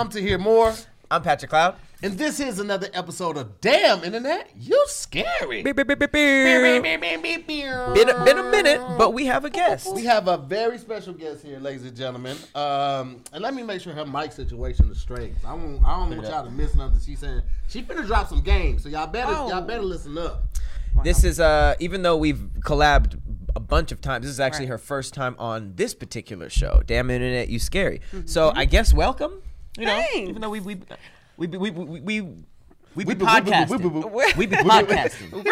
I'm Tahir Moore. I'm Patrick Cloud. And this is another episode of Damn Internet, You're Scary. Been, been a, been a minute, but we have a guest. We have a very special guest here, ladies and gentlemen. Um, and let me make sure her mic situation is straight. I don't, I don't want y'all to miss nothing. She's saying she finna drop some games, so y'all better, Oh. y'all better listen up. This is uh, even though we've collabed a bunch of times, this is actually her first time on this particular show. Damn internet, you scary. So I guess welcome. You know, Thanks. even though we we we we we we we, we be We be- podcasting. we be- we be- We be podcasting.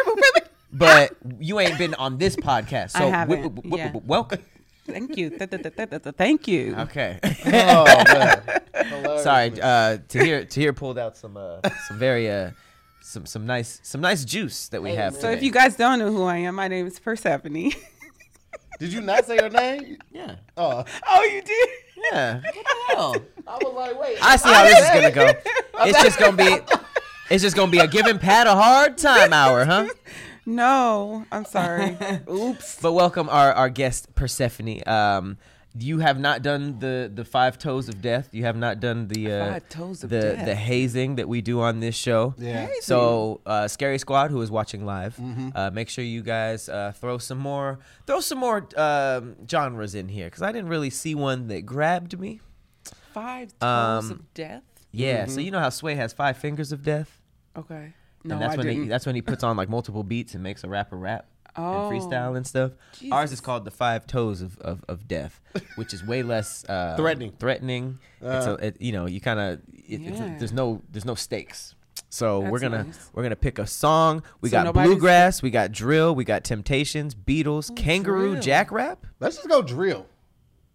But you ain't been on this podcast, so I wi- haven't, wi- wi- yeah. welcome. Thank you. Th- th- th- th- th- Thank you. Okay. Oh man, Hilarious. Sorry, uh, Tahir Tahir pulled out some uh, some very uh, some some nice some nice juice that we have. So if you guys don't know who I am, my name is Persephone. Did you not say her name? yeah Oh, oh, you did? yeah what the hell? I was like, wait. I see how this is gonna go. It's just gonna be it's just gonna be a giving Pat a hard time hour, huh? No, I'm sorry. Oops. But welcome our our guest Persephone. Um, you have not done the the five toes of death. You have not done the uh, Five toes of the death. the hazing that we do on this show. Yeah. Hazing. So, uh, Scary Squad, who is watching live, Mm-hmm. uh, make sure you guys uh, throw some more throw some more um, genres in here because I didn't really see one that grabbed me. Five toes Um, of death. Yeah. Mm-hmm. So you know how Sway has five fingers of death, Okay. No, and that's I when didn't. He, that's when he puts on like multiple beats and makes a rapper rap Oh. and freestyle and stuff. Ours is called the five toes of, of, of death, which is way less uh, Threatening. Threatening. it's Uh. a, it, you know you kind of it, Yeah. there's no there's no stakes. So we're gonna nice. we're gonna pick a song. We So got bluegrass, we got drill, we got Temptations, Beatles, Kangaroo, drill. Jack Rap. Let's just go drill.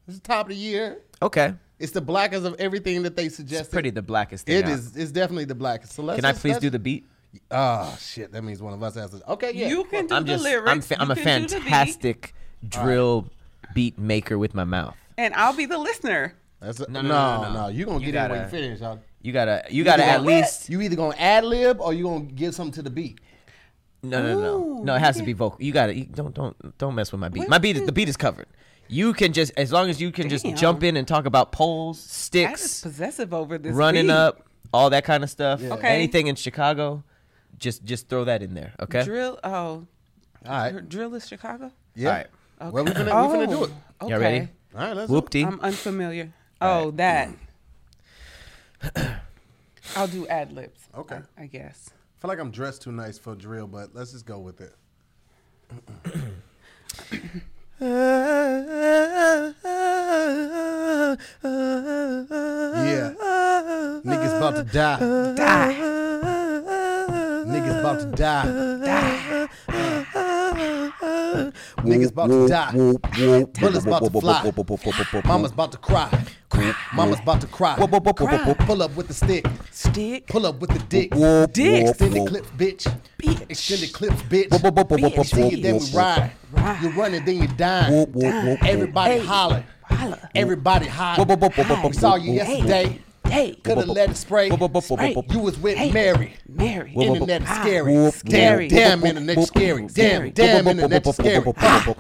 This is top of the year. Okay, It's the blackest of everything that they suggested. it's pretty the blackest thing. It out. is. It's definitely the blackest. So let's. Can I please let's- do the beat? Oh shit! That means one of us has to. Okay, yeah. You can do I'm the just lyrics. I'm fa- I'm a can beat, fantastic drill beat maker with my mouth. and I'll be the listener. That's a, No, no, no, no, no, no, no. You gonna You get in when you finish, y'all. You gotta you gotta at gonna- least You either gonna ad lib or you gonna give something to the beat. No, no, no, Ooh, no. It has to be vocal. You got to don't don't don't mess with my beat. Wait, My beat is the beat is covered. You can just as long as you can just jump in and talk about poles, sticks, possessive over this. running beat. up, all that kind of stuff. Okay. Anything in Chicago, just just throw that in there. Okay. Drill. Oh, All right. drill is Chicago. Yeah. All right. Okay. Well, we finna, we finna do it. Okay. Y'all ready? All right. Let's do it. Whoop-dee. I'm unfamiliar. All Oh, right. that. I'll do ad libs. Okay. I guess. I feel like I'm dressed too nice for drill, but let's just go with it. Yeah. Niggas about to die. Die. Niggas about to die. Niggas about to die. Bullets about to fly. Mama's about to cry. Mama's about to cry. Pull up with the stick. Stick. Pull up with the dick. Dick. Extended clips, bitch. Bitch. Extended clips, bitch. Bitch. You see it, then we ride. Ride. You run it, then you die. Everybody holler. Holla. Everybody holler. We saw you yesterday. Hey. Could have let it spray. Spray. You was with Hey. Mary. Mary. Internet is scary. Scary. Damn, internet is scary. Damn, damn, internet is scary.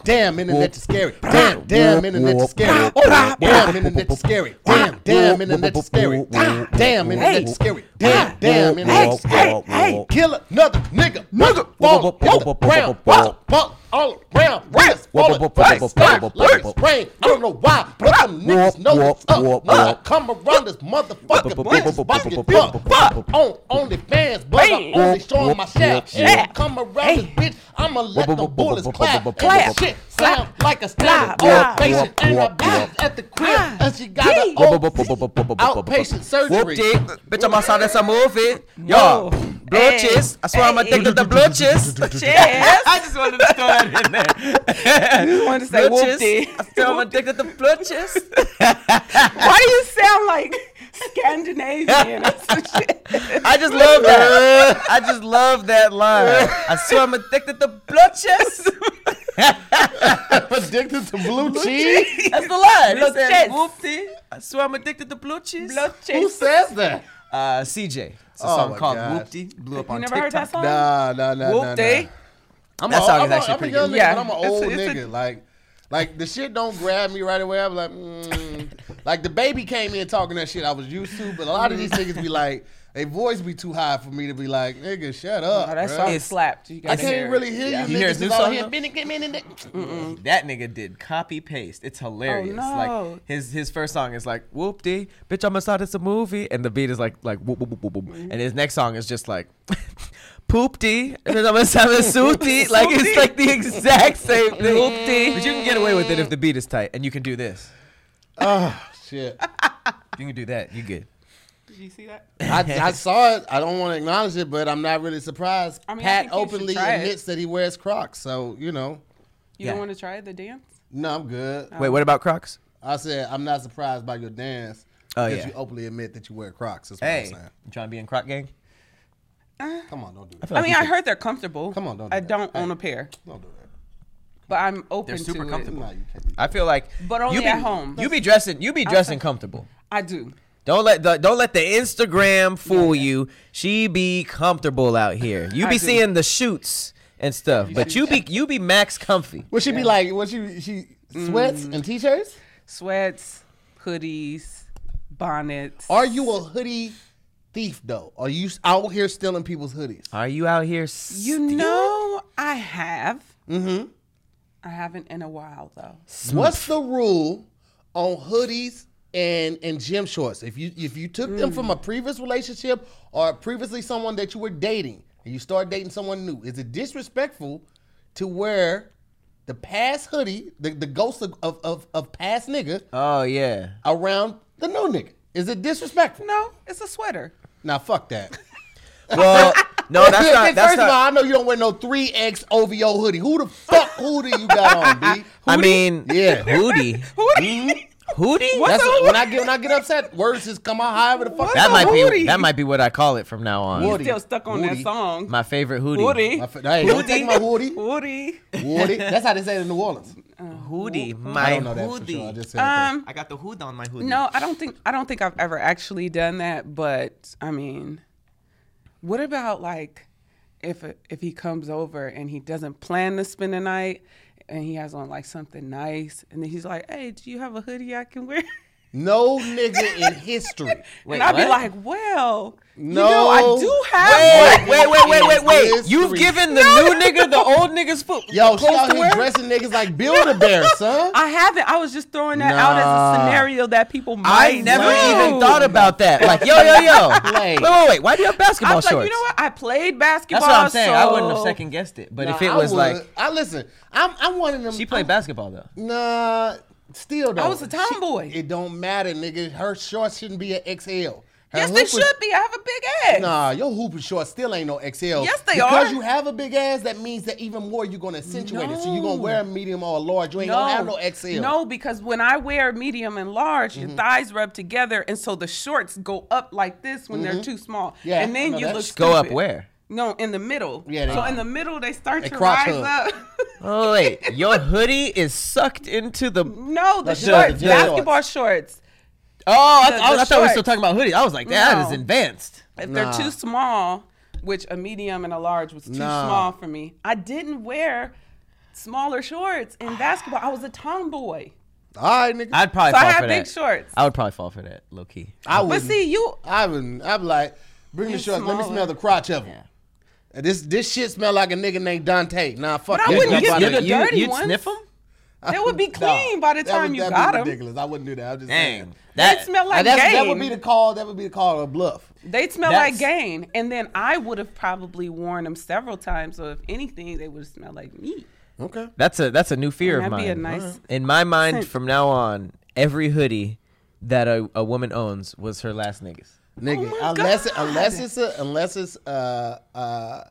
Damn, internet is scary. Damn, damn, internet is scary. Damn, internet is scary. Damn, damn, internet is scary. Damn, internet is scary. Damn, damn, internet is scary. hey. Kill another nigga, nigga, fall ground, fall, all around, rats, fall on face, start like it's rain. I don't know why, but them niggas know it's up. When I come around this motherfucker, bitch, get fucked. Fuck on OnlyFans, but I'm only showing my shaft. I come around this bitch, I'ma let the bullets clap. And Clap. Shit sound like a standard Blah, blah. outpatient, and her bitch at the crib, ah, and she got an outpatient surgery. Whoop-dee. Bitch, I'm outside that's a movie. Yo, eh. Whoa. blotches. I swear I'm addicted to blotches. Cheers. I just wanted to throw that in there. You wanted to say Blotches. whoop-dee. I swear I'm addicted to blotches. Why do you sound like Scandinavian or some shit? I just love that. I just love that line. I swear I'm addicted to blotches. Addicted to blue cheese? That's the line. It says, Blotches. whoopty. I swear I'm addicted to blue cheese. Blue cheese. Who says that? Uh, CJ. It's a Oh song called gosh. Whoopty. Blew up You on never TikTok. heard that song? Nah, nah, nah, nah, Whoop-dee. nah. I'm That a- song I'm a- actually I'm pretty a young good. nigga, Yeah, but I'm an it's- old it's a- nigga. like, like the shit don't grab me right away. I'm like, mm, Like the baby came in talking that shit I was used to, but a lot of these niggas be like, they voice be too high for me to be like, nigga, shut up. Oh, that bruh. song It's- slapped. You I can't it. really hear Yeah. you. You hear his new song. That nigga did copy paste. It's hilarious. Oh, like no. his his first song is like whoop dee, bitch, I'm inside it's a movie, and the beat is like like whoop whoop whoop whoop, whoop. Mm-hmm. and his next song is just like poop dee, and then I'm gonna inside a suit Like it's like the exact same thing. Whoop dee. But you can get away with it if the beat is tight, and you can do this. Oh shit! You can do that. You good. Did you see that? I, I saw it. I don't want to acknowledge it, but I'm not really surprised. I mean, I Pat think you should openly try it. admits that he wears Crocs, so you know. You Yeah. don't want to try the dance? No, I'm good. Oh. Wait, what about Crocs? I said I'm not surprised by your dance. Oh, because yeah. you openly admit that you wear Crocs. That's what Hey, I'm saying. you trying to be in Croc gang? Uh, Come on, don't do that. feel I like mean, you I should- heard they're comfortable. Come on, don't do I that. don't Hey. own a pair, Don't do that. but I'm open They're super to comfortable. No, you can't. do I feel like, But only you be, at home. You be dressing. You be dressing comfortable. I do. Don't let the don't let the Instagram fool you. She be comfortable out here. You be seeing the shoots and stuff, but you be you be max comfy. Would she be like? Would she? She sweats Mm. and t-shirts? Sweats, hoodies, bonnets. Are you a hoodie thief though? Are you out here stealing people's hoodies? Are you out here? You know, I have. Mm-hmm. I haven't in a while though. What's the rule on hoodies and and gym shorts? If you if you took them from a mm. previous relationship or previously someone that you were dating and you start dating someone new, is it disrespectful to wear the past hoodie, the, the ghost of, of, of, of past nigga Oh yeah. around the new nigga? Is it disrespectful? No, it's a sweater. Now fuck that. Well, no, that's not. That's First of all, not. I know you don't wear no three X OVO hoodie. Who the fuck hoodie you got on, B? I mean, Yeah. hoodie, mm-hmm. Hoodie. hoodie. That's a when I get when I get upset, words just come out however the fuck. What's that a might hoodie? be that might be what I call it from now on. Woody. Still stuck on Woody. that song. My favorite hoodie. Hoodie. My, fa- hey, don't take my hoodie. Woody. Woody. That's how they say it in New Orleans. Hoodie. I My don't know that for hoodie. sure. I just said that. Um, I got the hood on my hoodie. no, I don't think I don't think I've ever actually done that. But I mean, what about like if if he comes over and he doesn't plan to spend the night and he has on like something nice and then he's like, "Hey, do you have a hoodie I can wear?" No nigga in history. Wait, and I'd be what? like, "Well, No. you know, I do have Wait, one." wait, wait, wait, wait, wait. You've given the new nigga the old nigga's foot. Yo, she clothes out here dressing niggas like Build-A-Bear, son. I haven't. I was just throwing that out as a scenario that people might I never do. even thought about that. Like, yo, yo, yo. Like- wait, wait, wait. Why do you have I basketball was like, shorts? you know what? I played basketball. That's what I'm saying. I wouldn't have second guessed it. But Nah, if it was would. like I listen. I'm I'm one of them. she played I'm- basketball though. Nah, still though. I was a tomboy. She- it don't matter, nigga. Her shorts shouldn't be an XL. Her Yes, they should be. I have a big ass. Nah, your hooping shorts still ain't no XL. Yes, they because are. you have a big ass, that means that even more you're gonna accentuate it. So you're gonna wear a medium or a large. You ain't gonna have no XL. No, because when I wear medium and large, Mm-hmm. your thighs rub together, and so the shorts go up like this when they're too small. Mm-hmm. Yeah, and then you look Go up where? No, in the middle. Yeah, they- so in the middle they start They to rise hug. up. Oh wait, your hoodie is sucked into the. no, the That's just shorts, the basketball shorts. Oh, I, The- I- the I thought we were still talking about hoodie. I was like, that No. is advanced. If Nah. they're too small, which a medium and a large was too Nah. small for me, I didn't wear smaller shorts in basketball. I was a tomboy. All right, nigga. I, I'd probably So I fall had for big that. shorts. I would probably fall for that, low key. I wouldn't. see, you I wouldn't. I'd be like, bring the It's shorts. Let me smell the crotch of them. This this shit smell like a nigga named Dante. Nah, fuck But I wouldn't Jump give out you of the it. you, dirty you'd ones. sniff them? they would be clean by the That time would- you that'd got be them. ridiculous. I wouldn't do that. I'm just Dang, saying. They that smell Uh, like gain. that would be the call. That would be the call of bluff. They'd smell That's- like gain, and then I would have probably worn them several times. So if anything, they would smell like me. Okay. that's a that's a new fear of That'd mine. be a nice. In my mind, scent. from now on, every hoodie that a, a woman owns was her last nigga's. Nigga, Oh unless God. unless it's a unless it's uh uh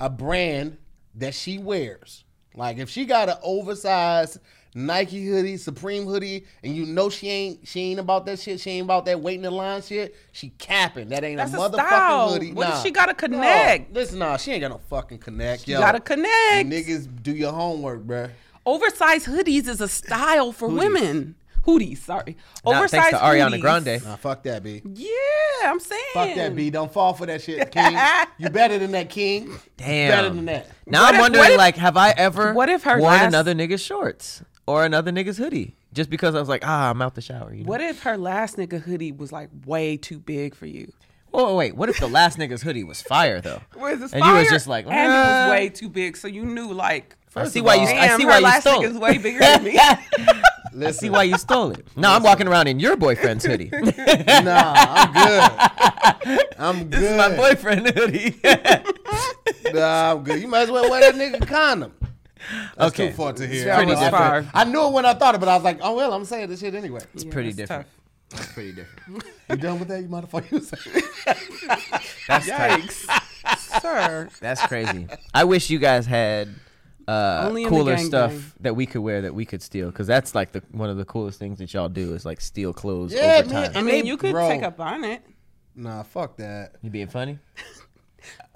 a brand that she wears. Like if she got an oversized Nike hoodie, Supreme hoodie, and you know she ain't she ain't about that shit. She ain't about that waiting in line shit. She capping. That ain't That's a a motherfucking style. hoodie. What if nah. she gotta connect? No, listen, nah, she ain't got no fucking connect. You yo. gotta connect. Niggas, do your homework, bruh. Oversized hoodies is a style for women. Hoodies, sorry. Now, Oversized thanks to Ariana hoodies. Grande. Nah, fuck that, B. Yeah, I'm saying. Fuck that, B. Don't fall for that shit, King. you better than that, King. Damn. Better than that. Now What I'm if- wondering, if- like, have I ever what if her worn last- another nigga's shorts? or another nigga's hoodie, just because I was like, ah, I'm out the shower. You know? What if her last nigga hoodie was like way too big for you? Oh wait, what if the last nigga's hoodie was fire though? Was it And you was fire? just like, and it "Ah." was way too big, so you knew like. I see of why you. I Damn, see her why you last stole nigga's way bigger than me. I Listen, see why you stole it. No, I'm walking around in your boyfriend's hoodie. this Nah, I'm good. I'm good. This is my boyfriend hoodie. Nah, I'm good. You might as well wear that nigga condom. That's Okay. too far to hear. That I pretty I different. felt- I knew it when I thought it, but I was like, oh well, I'm saying this shit anyway. it's Yeah, pretty different. tough. It's pretty different. You done with that, you motherfucker? That's tight. Yikes, sir. That's crazy. I wish you guys had uh, Only in the cooler gang stuff gang. that we could wear that we could steal because that's like the one of the coolest things that y'all do is like steal clothes Yeah, over man. time. I mean, you could bro. take a bonnet. nah, fuck that. You being funny?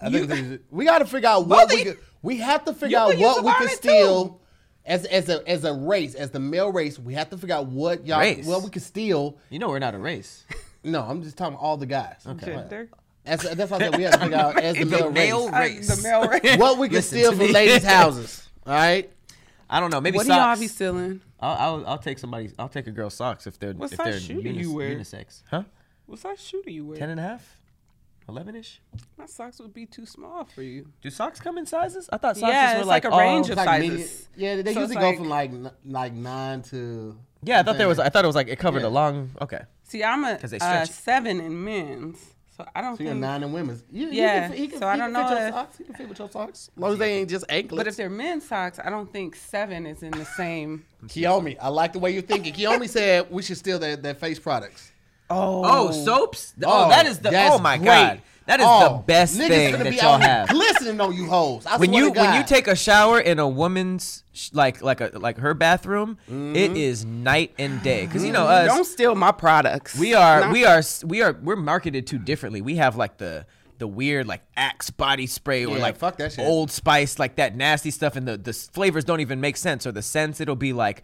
I think we got to figure out what Both we of could, we have to figure out what we could steal too. as as a as a race as the male race. We have to figure out what y'all Race? what we could steal. You know we're not a race. No, I'm just talking all the guys. Gender. That's, that's why I said we have to figure out as the, The male, male race Uh, the male race. what we can Listen steal from ladies' houses. All right. I don't know. Maybe What do y'all be stealing? I'll, I'll I'll take somebody. I'll take a girl's socks if they're What if size they're shoe do unis- you wear? unisex. Huh? What size shoe do you wear? Ten and a half. Eleven ish. My socks would be too small for you. Do socks come in sizes? I thought socks Yeah, were it's like, like a all- range of It's like medium- sizes. yeah, they So usually it's go from like n- like nine to. Yeah, I thought there was. I thought it was like it covered Yeah. a long. Okay. See, I'm a they uh, seven in men's, so I don't So you're think. nine in women's. You, you Yeah, can, he can, so I don't can fit know your if- socks. He can fit with your socks. As long as they ain't just anklets. But if they're men's socks, I don't think seven is in the same. Kiyomi, I like the way you're thinking. Kiyomi said we should steal their, their face products. Oh, Oh, soaps. Oh, oh, that is the. Oh my great. god. That is Oh, the best thing that y'all have. Glistening on you hoes. I when you to when you take a shower in a woman's sh- like like a like her bathroom, it mm-hmm. is night and day. Because you know mm-hmm. us, Don't steal my products. we are we are we are we're marketed too differently. We have like the the weird like Axe body spray or Yeah, like fuck that shit. Old Spice like that nasty stuff, and the the flavors don't even make sense. Or the scents, it'll be like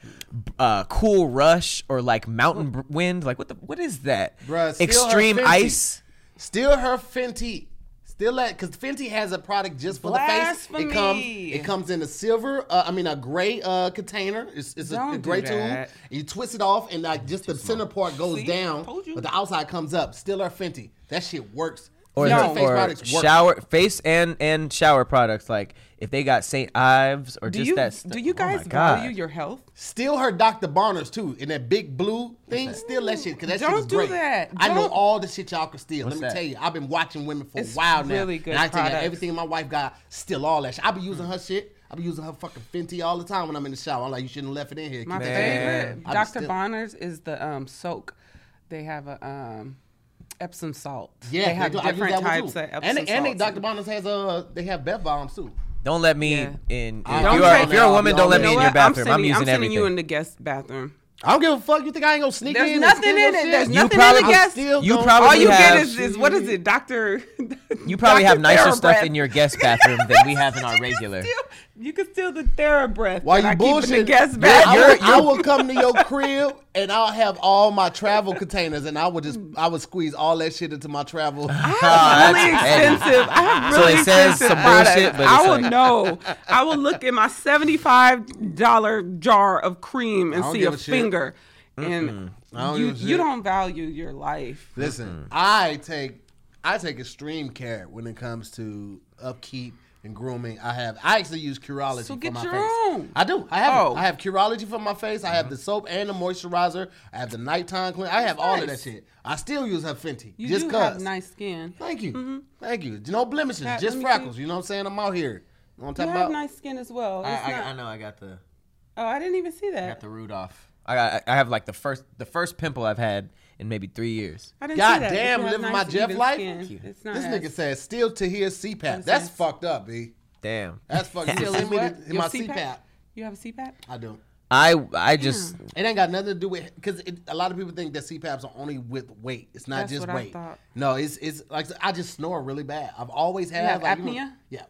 uh, Cool Rush or like Mountain Wind. Like what the what is that? Bruh, Extreme Ice. Steal her Fenty. Steal that because Fenty has a product just for the face. It comes. It comes in a silver. Uh, I mean a gray uh, container. It's, it's a, a gray tube. You twist it off and like just the center part goes See? down, but the outside comes up. Steal her Fenty. That shit works. Or, No. face or shower face and and shower products like if they got St. Ives or Do just you that stu- do you oh guys God. value your health? Steal her Dr. Bronner's too in that big blue thing. Steal that shit because that shit Don't is do great. that. I know all the shit y'all can steal. What's Let me that? tell you, I've been watching women for It's a while now. really good and I tell you, everything my wife got, steal all that shit. I be using her shit. I be using her fucking Fenty all the time when I'm in the shower. I'm like, you shouldn't have left it in here. My Keep that Man. shit. favorite, Dr. stealing. Bonner's, is the um, soak. They have a um, Epsom salt. Yeah, they have do. I use different that one, types of Epsom and they, and they. Dr. Bonner's has a they have bath bombs too. Don't let me Yeah. in. If, Don't you are, if you're a woman, don't let me in your what? I'm bathroom. I'm, sending, using I'm sending everything. you in the guest bathroom. I don't give a fuck. You think I ain't gonna sneak There's in? There's nothing in your it. There's You nothing probably- in the guest. Still You probably All you have- get is, is what is it, Doctor? You probably have nicer stuff TheraBreath. in your guest bathroom than we have in our regular. Steal- You can steal the TheraBreath. While that you I keep in the bullshit, guest yeah, I, bathroom. will, I will come to your crib and I'll have all my travel containers and I would just I would squeeze all that shit into my travel. Ah, really that's petty. expensive. I have So really it says expensive some bullshit, products. but I will like- know. I will look at my seventy-five dollar jar of cream and see a, a finger, and I don't you you don't value your life. Listen, I take I take extreme care when it comes to upkeep and grooming. I have I actually use Curology So for get my your face. own. I do. I have Oh. I have Curology for my face. I have uh-huh. the soap and the moisturizer. I have the nighttime clean. I have all of that shit. I still use her Fenty You just do cause. have nice skin. Thank you. Mm-hmm. Thank you. No blemishes, Pat, just let freckles. see. You know what I'm saying? I'm out here. You know what I'm You talking have nice skin as well. I not- know. I got the oh, I didn't even see that. got the root off. I got. I have like the first the first pimple I've had in maybe three years. I didn't God see that. damn, living nice, my Jeff life? Thank you. It's not This as- nigga says still to hear CPAP. What is That's this? fucked up, B. Damn. That's fucked up. Still Send is me what? Your my CPAP? CPAP. You have a CPAP? I do. I I just It ain't got nothing to do with because a lot of people think that CPAPs are only with weight. It's not That's just what I weight. thought. No, it's it's like I just snore really bad. I've always had have like, you know- apnea? yeah.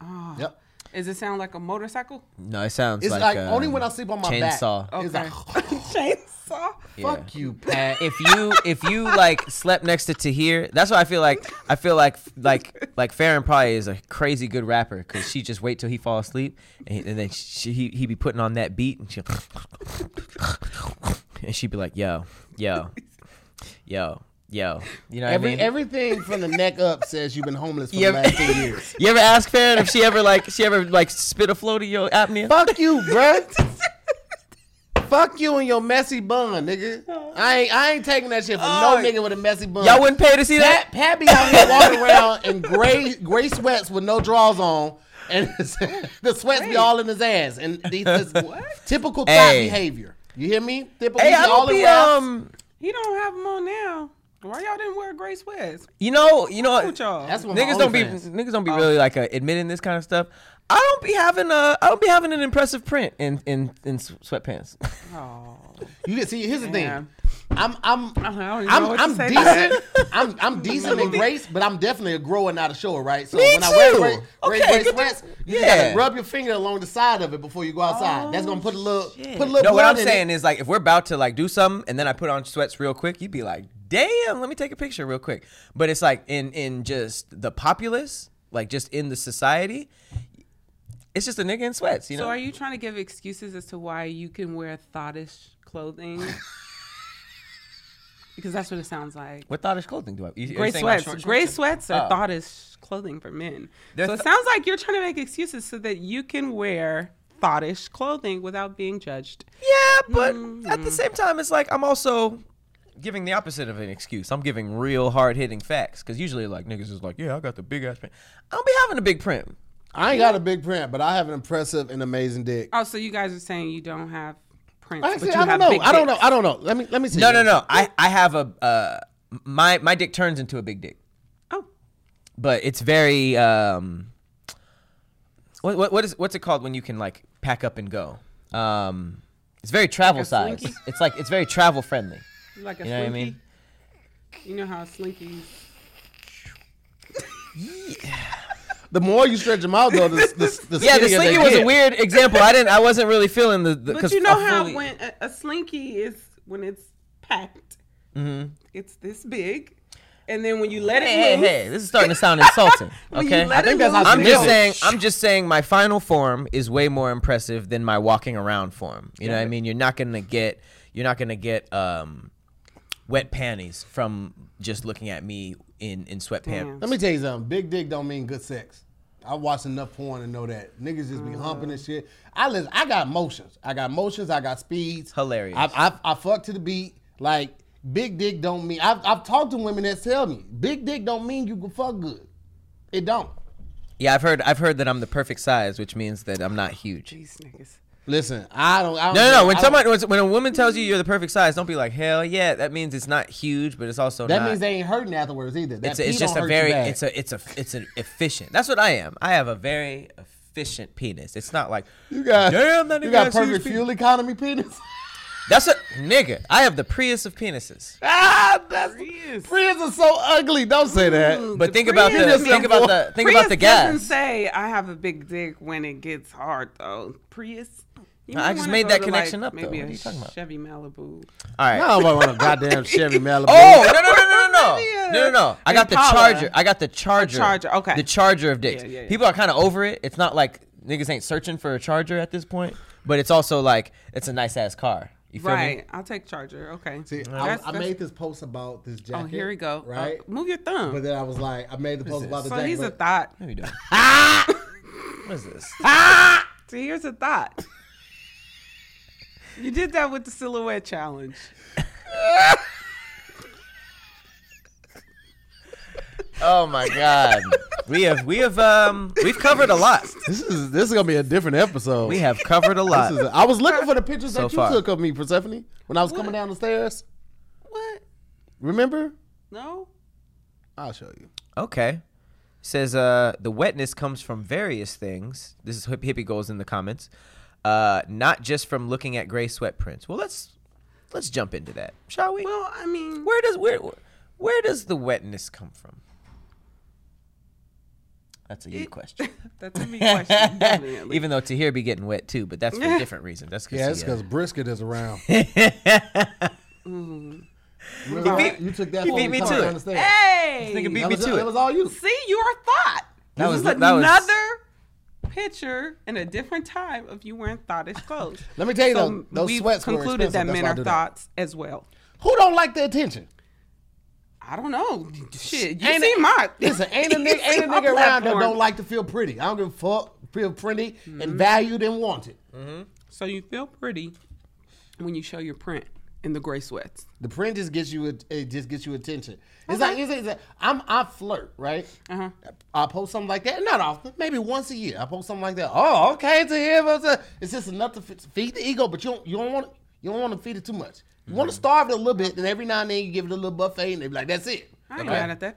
Oh. Yep. Does it sound like a motorcycle? no. It sounds It's like, like, only um, when I sleep on my chainsaw. back. It's Okay. like Chainsaw. Fuck you, Pat. if you if you like slept next to Tahir, that's why I feel like I feel like like like Farron probably is a crazy good rapper because she just wait till he fall asleep and, and then she, he he be putting on that beat and she and she'd be like yo yo yo yo you know what Every I mean? everything from the neck up says you've been homeless for You the ever- last two years. you ever ask Farron if she ever like she ever like spit a flow to your apnea? Fuck you, bruh. Fuck you and your messy bun, nigga. I ain't I ain't taking that shit from Oh, no nigga with a messy bun. Y'all wouldn't pay to see that? Pat, Pat be out here walking around in gray gray sweats with no drawers on, and the sweats be all in his ass. And these this typical thought Hey. behavior. You hear me? Typical, Hey, he I all don't in be raps. um. He don't have them on now. Why y'all didn't wear gray sweats? You know, you know, What's with y'all? That's what my niggas don't be OnlyFans. niggas don't be really like uh, admitting this kind of stuff. I don't be having a I don't be having an impressive print in in in sweatpants. oh, You get see. Here's the thing. I'm I'm I don't even I'm, know what to I'm decent. I'm I'm decent in grace, but I'm definitely a grower, not a shower, right? So Me when I wear too. gray, gray, Okay, gray sweats, to- you yeah. gotta rub your finger along the side of it before you go outside. That's gonna put a little shit. put a little no, what I'm saying it. is like if we're about to like do something and then I put on sweats real quick, you'd be like, "Damn, let me take a picture real quick." But it's like in in just the populace, like just in the society, it's just a nigga in sweats, you know. so are you trying to give excuses as to why you can wear thottish clothing? because that's what it sounds like. what thottish clothing do I? You, Gray sweats. short Gray shorts? sweats are Oh. thottish clothing for men. So it sounds like you're trying to make excuses so that you can wear thottish clothing without being judged. Yeah, but Mm-hmm. at the same time, it's like I'm also giving the opposite of an excuse. I'm giving real hard hitting facts because usually like niggas is like, yeah, I got the big ass print. I don't be having a big print. I ain't got a big print, but I have an impressive and amazing dick. Oh, so you guys are saying you don't have prints, Actually, but you I don't have know. big I don't know. I don't know. Let me let me see. No, no, no. I I have a uh my my dick turns into a big dick, Oh, but it's very um. What, what what is what's it called when you can like pack up and go? Um, it's very travel a size. slinky? It's like it's very travel friendly. like a You know what I slinky. mean? You know how slinkies. The more you stretch them out, though, the, the, the Yeah, the skinnier they slinky was a weird example. I didn't. I wasn't really feeling the. the But 'cause you know how fully- when a, a slinky is when it's packed, Mm-hmm. it's this big, and then when you let Hey, it hey, loose, hey! This is starting to sound insulting. Okay, I think that's how I'm just saying. I'm just saying. My final form is way more impressive than my walking around form. You know what I mean? You're not gonna get. You're not gonna get um, wet panties from just looking at me in in sweatpants. Damn. Let me tell you something. Big dick don't mean good sex. I watched enough porn to know that niggas just be humping and shit. I listen. I got motions. I got motions. I got speeds. Hilarious. I I, I fuck to the beat. Like big dick don't mean. I've I've talked to women that tell me big dick don't mean you can fuck good. It don't. Yeah, I've heard. I've heard that I'm the perfect size, which means that I'm not huge. these niggas. Listen, I don't. I don't No, no, no. When I don't- when- when a woman tells you you're the perfect size, don't be like, hell yeah. That means it's not huge, but it's also that not. means they ain't hurting afterwards either. That it's, a, it's just a very it's a it's a it's an efficient that's what i am i have a very efficient penis it's not like you got damn that you got perfect fuel economy penis. that's a nigga i have the prius of penises ah, that's Prius. Prius are so ugly. Don't say that. Ooh, but the think about the think about the think Prius about the doesn't say I have a big dick when it gets hard though. Prius. You I just made that connection like, up, though. What a are you talking about? Chevy Malibu. all right I don't want a goddamn Chevy Malibu. Oh no no no no no no no no no! I got the charger. I got the charger. The charger, okay. The charger of dicks. Yeah, yeah, yeah. People are kind of over it. It's not like niggas ain't searching for a charger at this point, but it's also like it's a nice ass car. You feel Right. me? I'll take charger. Okay. See, I, That's- I that's- made this post about this jacket. Oh, here we go. Uh, Right. move your thumb. But then I was like, I made the post about the so jacket. he's a but- thought. What are you doing? what is this? So here's a thought. you did that with the silhouette challenge. Oh my god. We have we have um we've covered a lot. This is this is gonna be a different episode. We have covered a lot. This is I was looking for the pictures So that you far. took of me, Persephone, when I was coming down the stairs. What? Remember? No. I'll show you. Okay. Says uh the wetness comes from various things. This is hip- hippie goals in the comments. Uh not just from looking at gray sweat prints. Well, let's let's jump into that. Shall we? Well, I mean, Where does where where does the wetness come from? That's a you It- question. that's a me question. definitely. Even though Tahir be getting wet too, but that's for a different reason. That's Yeah, it's because because uh, brisket is around. Mm-hmm. Remember, beat- you took that he for beat me coming to down it. Hey, Nigga beat That me was, to that it. was all you. see your thought. That This was- is that was- another picture in a different time of you wearing thottish clothes. Let me tell you So though, those we've sweats concluded expensive. that men are do that. thoughts as well. Who don't like the attention? I don't know. Shit, you Ain't see it- my Listen, ain't a nigga, ain't a my nigga around that don't like to feel pretty. I don't give a fuck. Feel pretty Mm-hmm. and valued and wanted. So you feel pretty when you show your print in the gray sweats. The print just gets you. It just gets you attention. It's like it's, it's like- I'm I flirt right. Uh-huh. I post something like that. Not often, maybe once a year. I post something like that. Oh, okay, to him, it's, a- it's just enough to feed the ego, but you don't you don't want you don't want to feed it too much. You want to starve it a little bit, and every now and then you give it a little buffet, and they be like, "That's it." I ain't Okay. mad at that.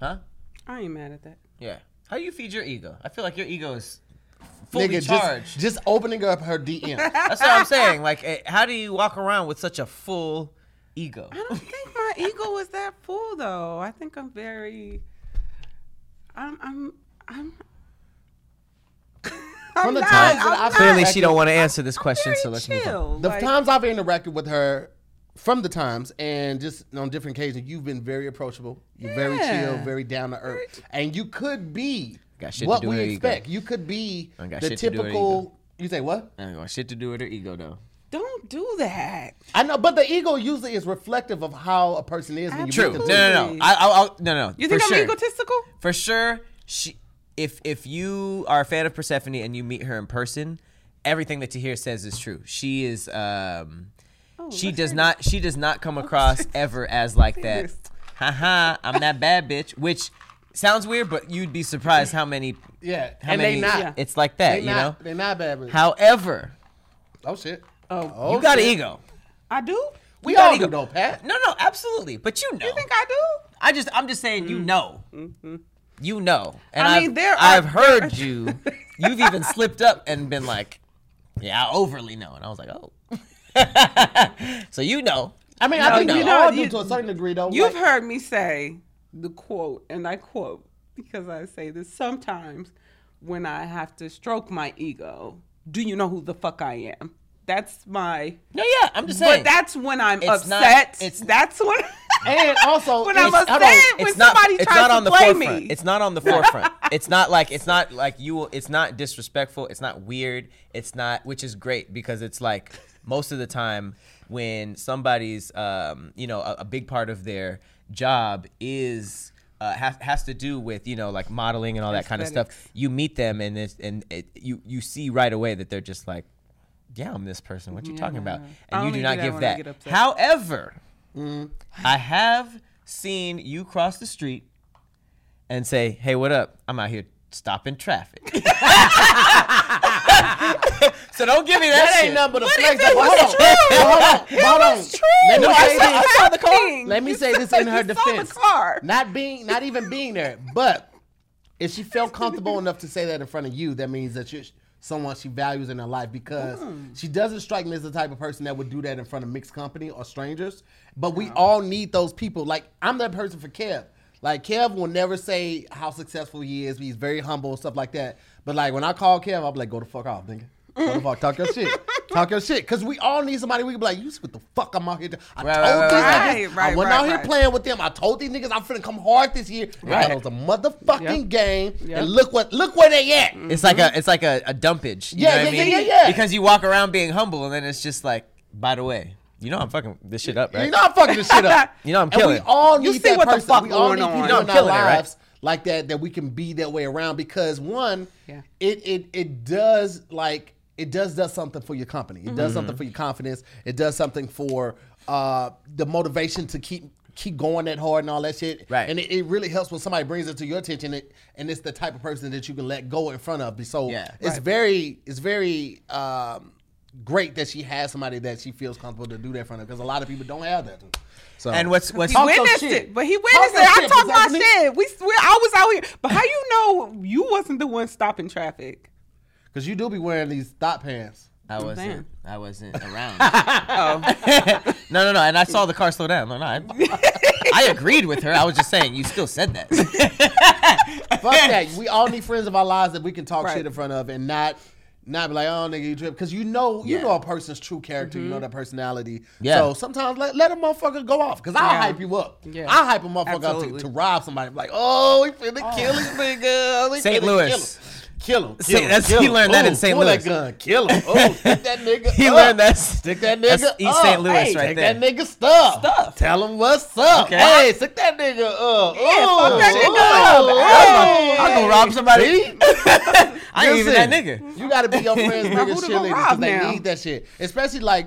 Huh? I ain't mad at that. Yeah. How do you feed your ego? I feel like your ego is fully Nigga, charged. just just opening up her DM. That's what I'm saying. Like, eh, how do you walk around with such a full ego? I don't think my ego is that full though. I think I'm very. I'm. I'm. I'm. From the not- times that I'm I've Clearly, she don't want to answer this question, very so let's move on. The Like, times I've interacted with her, from the times and just on different occasions, you've been very approachable. You're very chill, very down to earth, and you could be Got shit to what do we with her ego. expect. You could be got the shit to do typical. You say what? I ain't got shit to do with her ego, though. Don't do that. I know, but the ego usually is reflective of how a person is when you True. meet No, them. no, no. I, I, I'll, no, no. You for think I'm sure. egotistical? For sure, she. If if you are a fan of Persephone and you meet her in person, everything that you hear says is true. She is. Um, she does hear not. She does not come across ever as like that. this. Haha, I'm that bad bitch. Which sounds weird, but you'd be surprised how many. Yeah, How and many? they not. It's like that, They you not. know. They're not bad. But, However, oh shit. Oh, Oh, you got an ego. I do. We You got all ego. do though, Pat. No, no, absolutely. But you know. You think I do? I just, I'm just saying, you know, you know, and I I mean, have there are- I've heard there- you. You've even slipped up and been like, "Yeah, I overly know," and I was like, "Oh." so you know, I mean, No, I think you know, all do you- to a certain degree though. You've Like, heard me say the quote, and I quote because I say this sometimes when I have to stroke my ego. Do you know who the fuck I am? That's my. no, yeah, I'm just saying. But that's when I'm It's not- upset. it's- that's when. and also when it's- I'm hold on. upset when it's not. somebody It's tries not to on the play forefront. me. It's not on the forefront. it's not like it's not like you. It's not disrespectful. It's not weird. It's not, which is great because it's like most of the time when somebody's, um, you know, a, a big part of their job is. Uh, has, has to do with you know like modeling and all that kind of stuff. You meet them and it's, and it, you you see right away that they're just like, yeah, I'm this person. What you talking about? I And you only do do not that give that. get upset. However, I have seen you cross the street and say, "Hey, what up? I'm out here stopping traffic." so don't give me that. That shit. ain't nothing but a What flex. if it Hold was on. true? Hold on. Hold on. true. Let me I say saw- I this. saw the car. Let me You say this in her you saw the defense. car. Not being, not even being there, but if she felt comfortable enough to say that in front of you, that means that you're someone she values in her life because hmm. she doesn't strike me as the type of person that would do that in front of mixed company or strangers. But we all need those people. Like I'm that person for Kev. Like Kev will never say how successful he is. He's very humble and stuff like that. But like when I call Kev, I'll be like, "Go the fuck off, nigga. Go the fuck, talk your shit, talk your shit." Because we all need somebody we can be like, "You see what the fuck I'm out here." doing? I Right, told right, these right, niggas right. I wasn't right, out here right. playing with them. I told these niggas I'm finna come hard this year. Right. It was a motherfucking Yep. game. Yep. And look what look where they at. It's like a it's like a, a dumpage. You Yeah, know what yeah, I mean? yeah, yeah, yeah. Because you walk around being humble and then it's just like, by the way, you know I'm fucking this shit up, right? You know I'm fucking this shit up. You know I'm and killing we all need You see that what the person. fuck we all going need on. people You know in I'm our killing it, right? lives like that that we can be that way around because one, Yeah. it it it does like it does does something for your company. It Mm-hmm. does something for your confidence. It does something for uh the motivation to keep keep going that hard and all that shit. Right. And it, it really helps when somebody brings it to your attention it, and it's the type of person that you can let go in front of. So Yeah. it's Right. very it's very um great that she has somebody that she feels comfortable to do that in front of because a lot of people don't have that. So And what's what's He witnessed shit. it, but he witnessed your it. I shit, talk my shit. We, we, I was out here, but how you know you wasn't the one stopping traffic? Because you do be wearing these thought pants. I wasn't saying. I wasn't around. Oh, no, no, no. And I saw the car slow down. No, no. I, I agreed with her. I was just saying you still said that. Fuck that. We all need friends of our lives that we can talk Right. shit in front of and not Not be like, oh nigga, you trip, because you know you Yeah. know a person's true character, you know mm-hmm. their personality. Yeah. So sometimes let, let a motherfucker go off, because I'll Yeah. hype you up. Yeah. I hype a motherfucker up to, Absolutely. to rob somebody. Like, oh, we finna kill oh. this nigga. Oh, we St. finna Louis. Kill him. Kill him. Saint- Kill him. that's- kill he him. learned that in Ooh, St. pull Louis. that gun. Kill him. Oh, stick that nigga. He up. learned that- Stick that nigga. that's East up. St. Louis hey, right take there. that nigga stuff. Stuff. Tell him what's up. Okay. Hey, stick that nigga up. Yeah, Ooh, fuck that nigga ooh, up. hey. I'll go rob somebody. I ain't even that nigga. You gotta be your friend's Now biggest who to go cheerleader because they need that shit. Especially like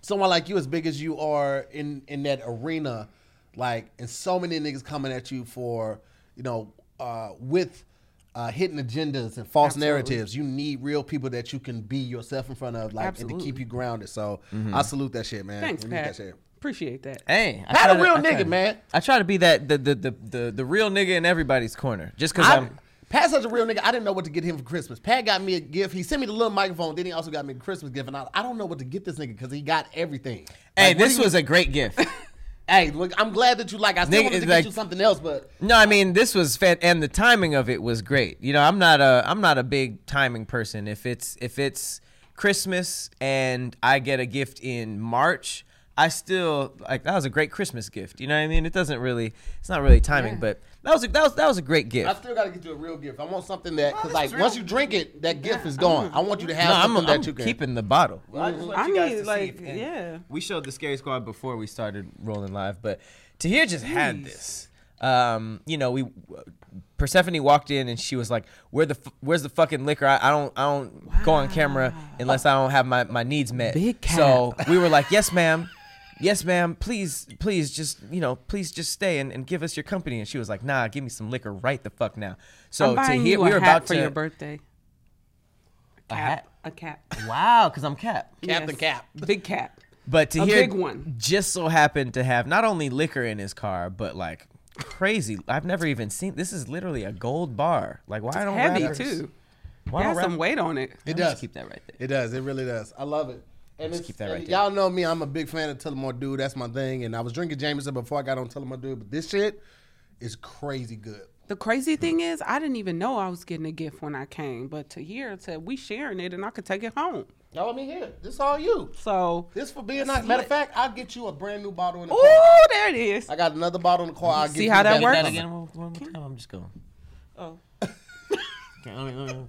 someone like you, as big as you are in in that arena, like and so many niggas coming at you for you know uh, with. Uh, hidden agendas and false Absolutely. narratives. You need real people that you can be yourself in front of, like, and to keep you grounded. So Mm-hmm. I salute that shit, man. Thanks, You need Pat. that shit. Appreciate that. Hey, I Pat try a to- real I try nigga, to- man. I try to be that the the the the, the real nigga in everybody's corner, just because I, I'm. Pat's such a real nigga. I didn't know what to get him for Christmas. Pat got me a gift. He sent me the little microphone. Then he also got me a Christmas gift, and I, I don't know what to get this nigga because he got everything. Hey, Like, this do you- was a great gift. Hey, look, I'm glad that you like. I still Nigga, wanted to it's get you something else, but No, I mean this was fan, and the timing of it was great. You know, I'm not a I'm not a big timing person. If it's if it's Christmas and I get a gift in March, I still like that was a great Christmas gift. You know what I mean? It doesn't really it's not really timing, Yeah. but that was a, that was that was a great gift. I still got to get you a real gift. I want something that because like once you drink it, that gift is gone. I want you to have No, I'm, something I'm that you can. keeping the bottle. I, just want I you guys need, to see like, if- and yeah. We showed the Scary Squad before we started rolling live, but Tahir just had this. Um, you know, we Persephone walked in and she was like, "Where the f- where's the fucking liquor? I, I don't I don't go on camera unless I don't have my, my needs met." Big cap. So we were like, "Yes, ma'am." Yes, ma'am. Please, please, just you know, please just stay and, and give us your company. And she was like, "Nah, give me some liquor right the fuck now." So I'm buying Tahir, you we a were hat about for to your birthday. a hat. A cap. Wow, because I'm Cap. Captain Cap. Big cap. But to A hear big one. just so happened to have not only liquor in his car, but like crazy. I've never even seen. This is literally a gold bar. Like why don't Heavy rappers- too. Why It don't has some weight on it. It Let's does. keep that right there. It does. It really does. I love it. And Just it's, keep that right and there. y'all know me. I'm a big fan of Tullamore Dude. That's my thing. And I was drinking Jameson before I got on Tullamore Dude. But this shit is crazy good. The crazy thing is, I didn't even know I was getting a gift when I came, but Tahir said we sharing it and I could take it home. Y'all, I mean, here, this all you. So, This for being nice. Matter of fact, I'll get you a brand new bottle in the car. oh, there it is. I got another bottle in the car. I'll See give how you that Say works? that again one, one more time. I'm just going. Oh, Okay, let, me, let me-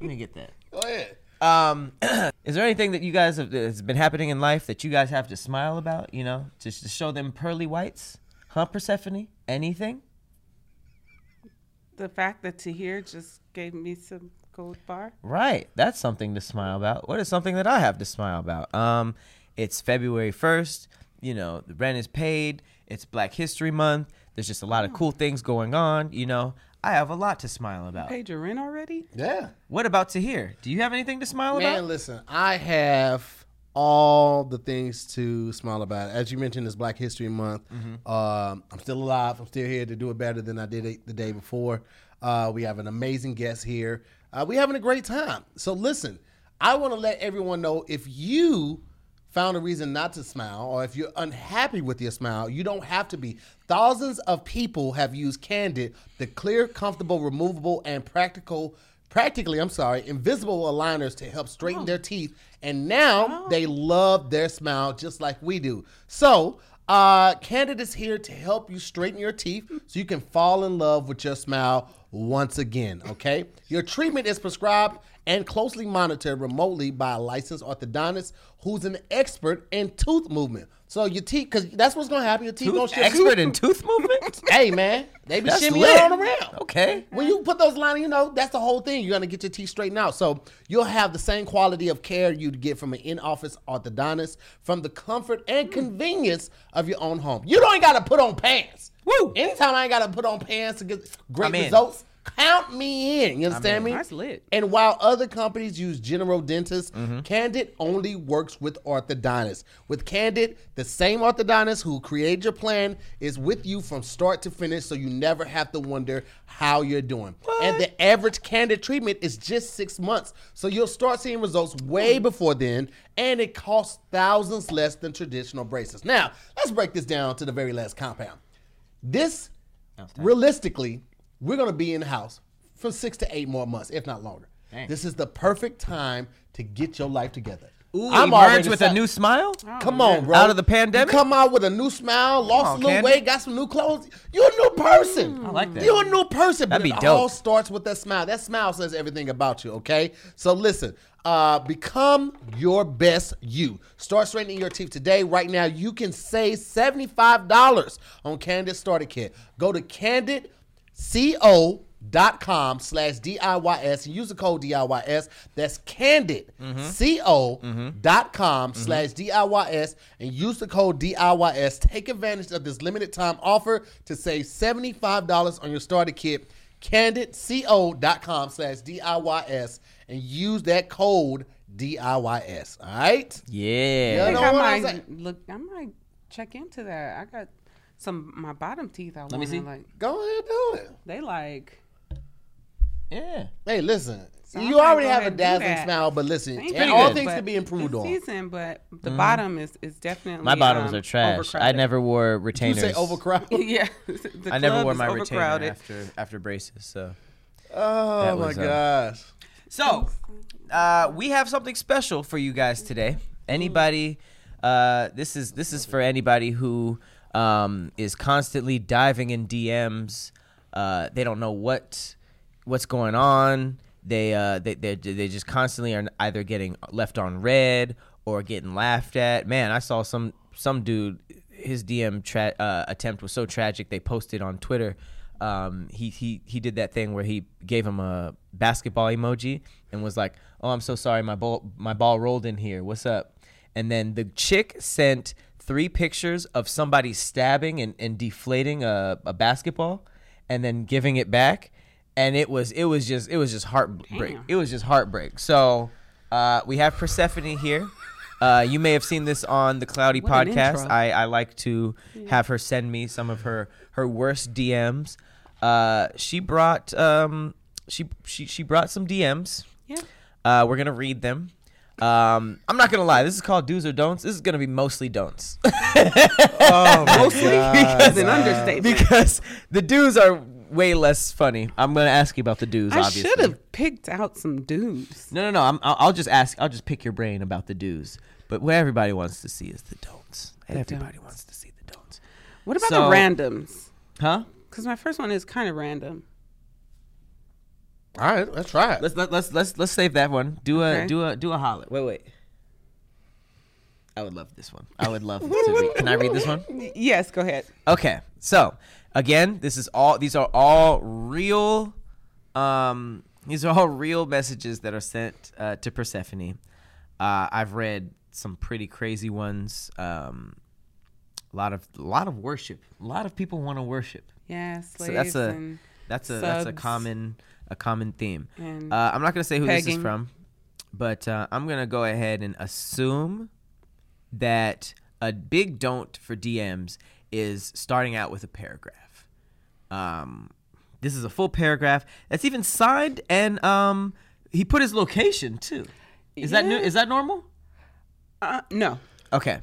let me get that. Go ahead. Um, is there anything that you guys have that's been happening in life that you guys have to smile about? You know, just to show them pearly whites, huh, Persephone? Anything? the fact that Tahir just gave me some gold bar. Right. That's something to smile about. What is something that I have to smile about? Um, it's February 1st. You know, the rent is paid. It's Black History Month. There's just a lot of cool things going on. You know, I have a lot to smile about. Paid your rent already? Yeah. What about Tahir? Do you have anything to smile Man, about? Man, listen, I have all the things to smile about. As you mentioned, it's Black History Month. Um, I'm still alive. I'm still here to do it better than I did it the day before. Uh, we have an amazing guest here. Uh, we having a great time. So listen, I want to let everyone know if you found a reason not to smile or if you're unhappy with your smile, you don't have to be. Thousands of people have used Candid, the clear, comfortable, removable, and practical practically, I'm sorry, invisible aligners to help straighten their teeth. And now they love their smile just like we do. So, uh, Candid is here to help you straighten your teeth so you can fall in love with your smile once again, okay? Your treatment is prescribed and closely monitored remotely by a licensed orthodontist who's an expert in tooth movement. So your teeth, because that's what's gonna happen. Your teeth gonna Tooth, shift. expert in tooth movement? Hey man, they be That's shimmying lit. on around. Okay. When you put those lines, you know, that's the whole thing. You're gonna get your teeth straightened out. So you'll have the same quality of care you'd get from an in-office orthodontist from the comfort and hmm. convenience of your own home. You don't gotta put on pants. Woo! Anytime I ain't gotta put on pants to get great results, count me in. You understand in. me? That's lit. And while other companies use general dentists, Mm-hmm. Candid only works with orthodontists. With Candid, the same orthodontist who created your plan is with you from start to finish, so you never have to wonder how you're doing. And the average Candid treatment is just six months, so you'll start seeing results way Hmm. before then, and it costs thousands less than traditional braces. Now, let's break this down to the very last compound. This, realistically, we're going to be in the house for six to eight more months, if not longer. Dang. This is the perfect time to get your life together. Ooh, I'm emerge already with set- a new smile. Come on, bro. Out of the pandemic? You come out with a new smile, lost on, a little weight, got some new clothes. You're a new person. I like that. You're a new person. That'd but be it all dope. starts with that smile. That smile says everything about you, okay? So listen, uh, become your best you. Start straightening your teeth today. Right now, you can save $75 on Candid Starter Kit. Go to Candid co dot com slash DIYS and use the code DIYS. That's candid mm-hmm. co dot com mm-hmm. slash DIYS and use the code DIYS. Take advantage of this limited time offer to save $75 on your starter kit. Candid co dot com slash DIYS and use that code DIYS. All right? Yeah. Yeah. I think know I what I'm might look. I might check into that. I got some my bottom teeth. I want me see. like. Go ahead, do it. They like. Yeah. Hey, listen. So I you already have a ahead and do dazzling smile, but listen, Thank and you. all good. things But can be improved on. Decent, but the bottom is is definitely My bottoms um, are trash. I never wore You retainers. say overcrowded? yeah, I never wore my retainer after after braces. So. Oh That my was, uh, gosh. So, uh, we have something special for you guys today. Anybody, uh, this is this is for anybody who um, is constantly diving in DMs. Uh, they don't know what what's going on. They uh, they they they just constantly are either getting left on red or getting laughed at. Man, I saw some some dude. His DM tra- uh, attempt was so tragic. They posted on Twitter um, he he he did that thing where he gave him a basketball emoji and was like, "Oh, I'm so sorry, my ball my ball rolled in here. What's up?" And then the chick sent three pictures of somebody stabbing and, and deflating a, a basketball, and then giving it back, and it was it was just it was just heartbreak. Damn. It was just heartbreak. So uh, we have Persephone here. Uh, you may have seen this on the Cloudy What podcast. I, I like to have her send me some of her her worst DMs. Uh, she brought um she she she brought some DMs. Yeah. Uh, we're gonna read them. Um, I'm not gonna lie. This is called do's or don'ts. This is gonna be mostly don'ts Oh my Mostly because an understatement. because the do's are way less funny. I'm gonna ask you about the do's. I obviously. should have picked out some dudes. No, no, no. I'm, I'll, I'll just ask. I'll just pick your brain about the do's. But what everybody wants to see is the don'ts. everybody don'ts. wants to see the don'ts. What about So- the randoms? Huh? Because my first one is kind of random. All right, let's try it. Let's let, let's let's let's save that one. Do a Okay. do a do a holler. Wait wait. I would love this one. I would love to read. Can I read this one? Yes, go ahead. Okay. So again, this is all. These are all real. Um, these are all real messages that are sent uh, to Persephone. Uh, I've read some pretty crazy ones. Um, a lot of a lot of worship. A lot of people want to worship. Yeah, So that's a that's a that's a common a common theme. and Uh, I'm not gonna say who this is from, but uh, I'm gonna go ahead and assume that a big don't for DMs is starting out with a paragraph. Um, this is a full paragraph that's even signed, and um, he put his location too. Is that new? Is that normal? uh, no. Okay,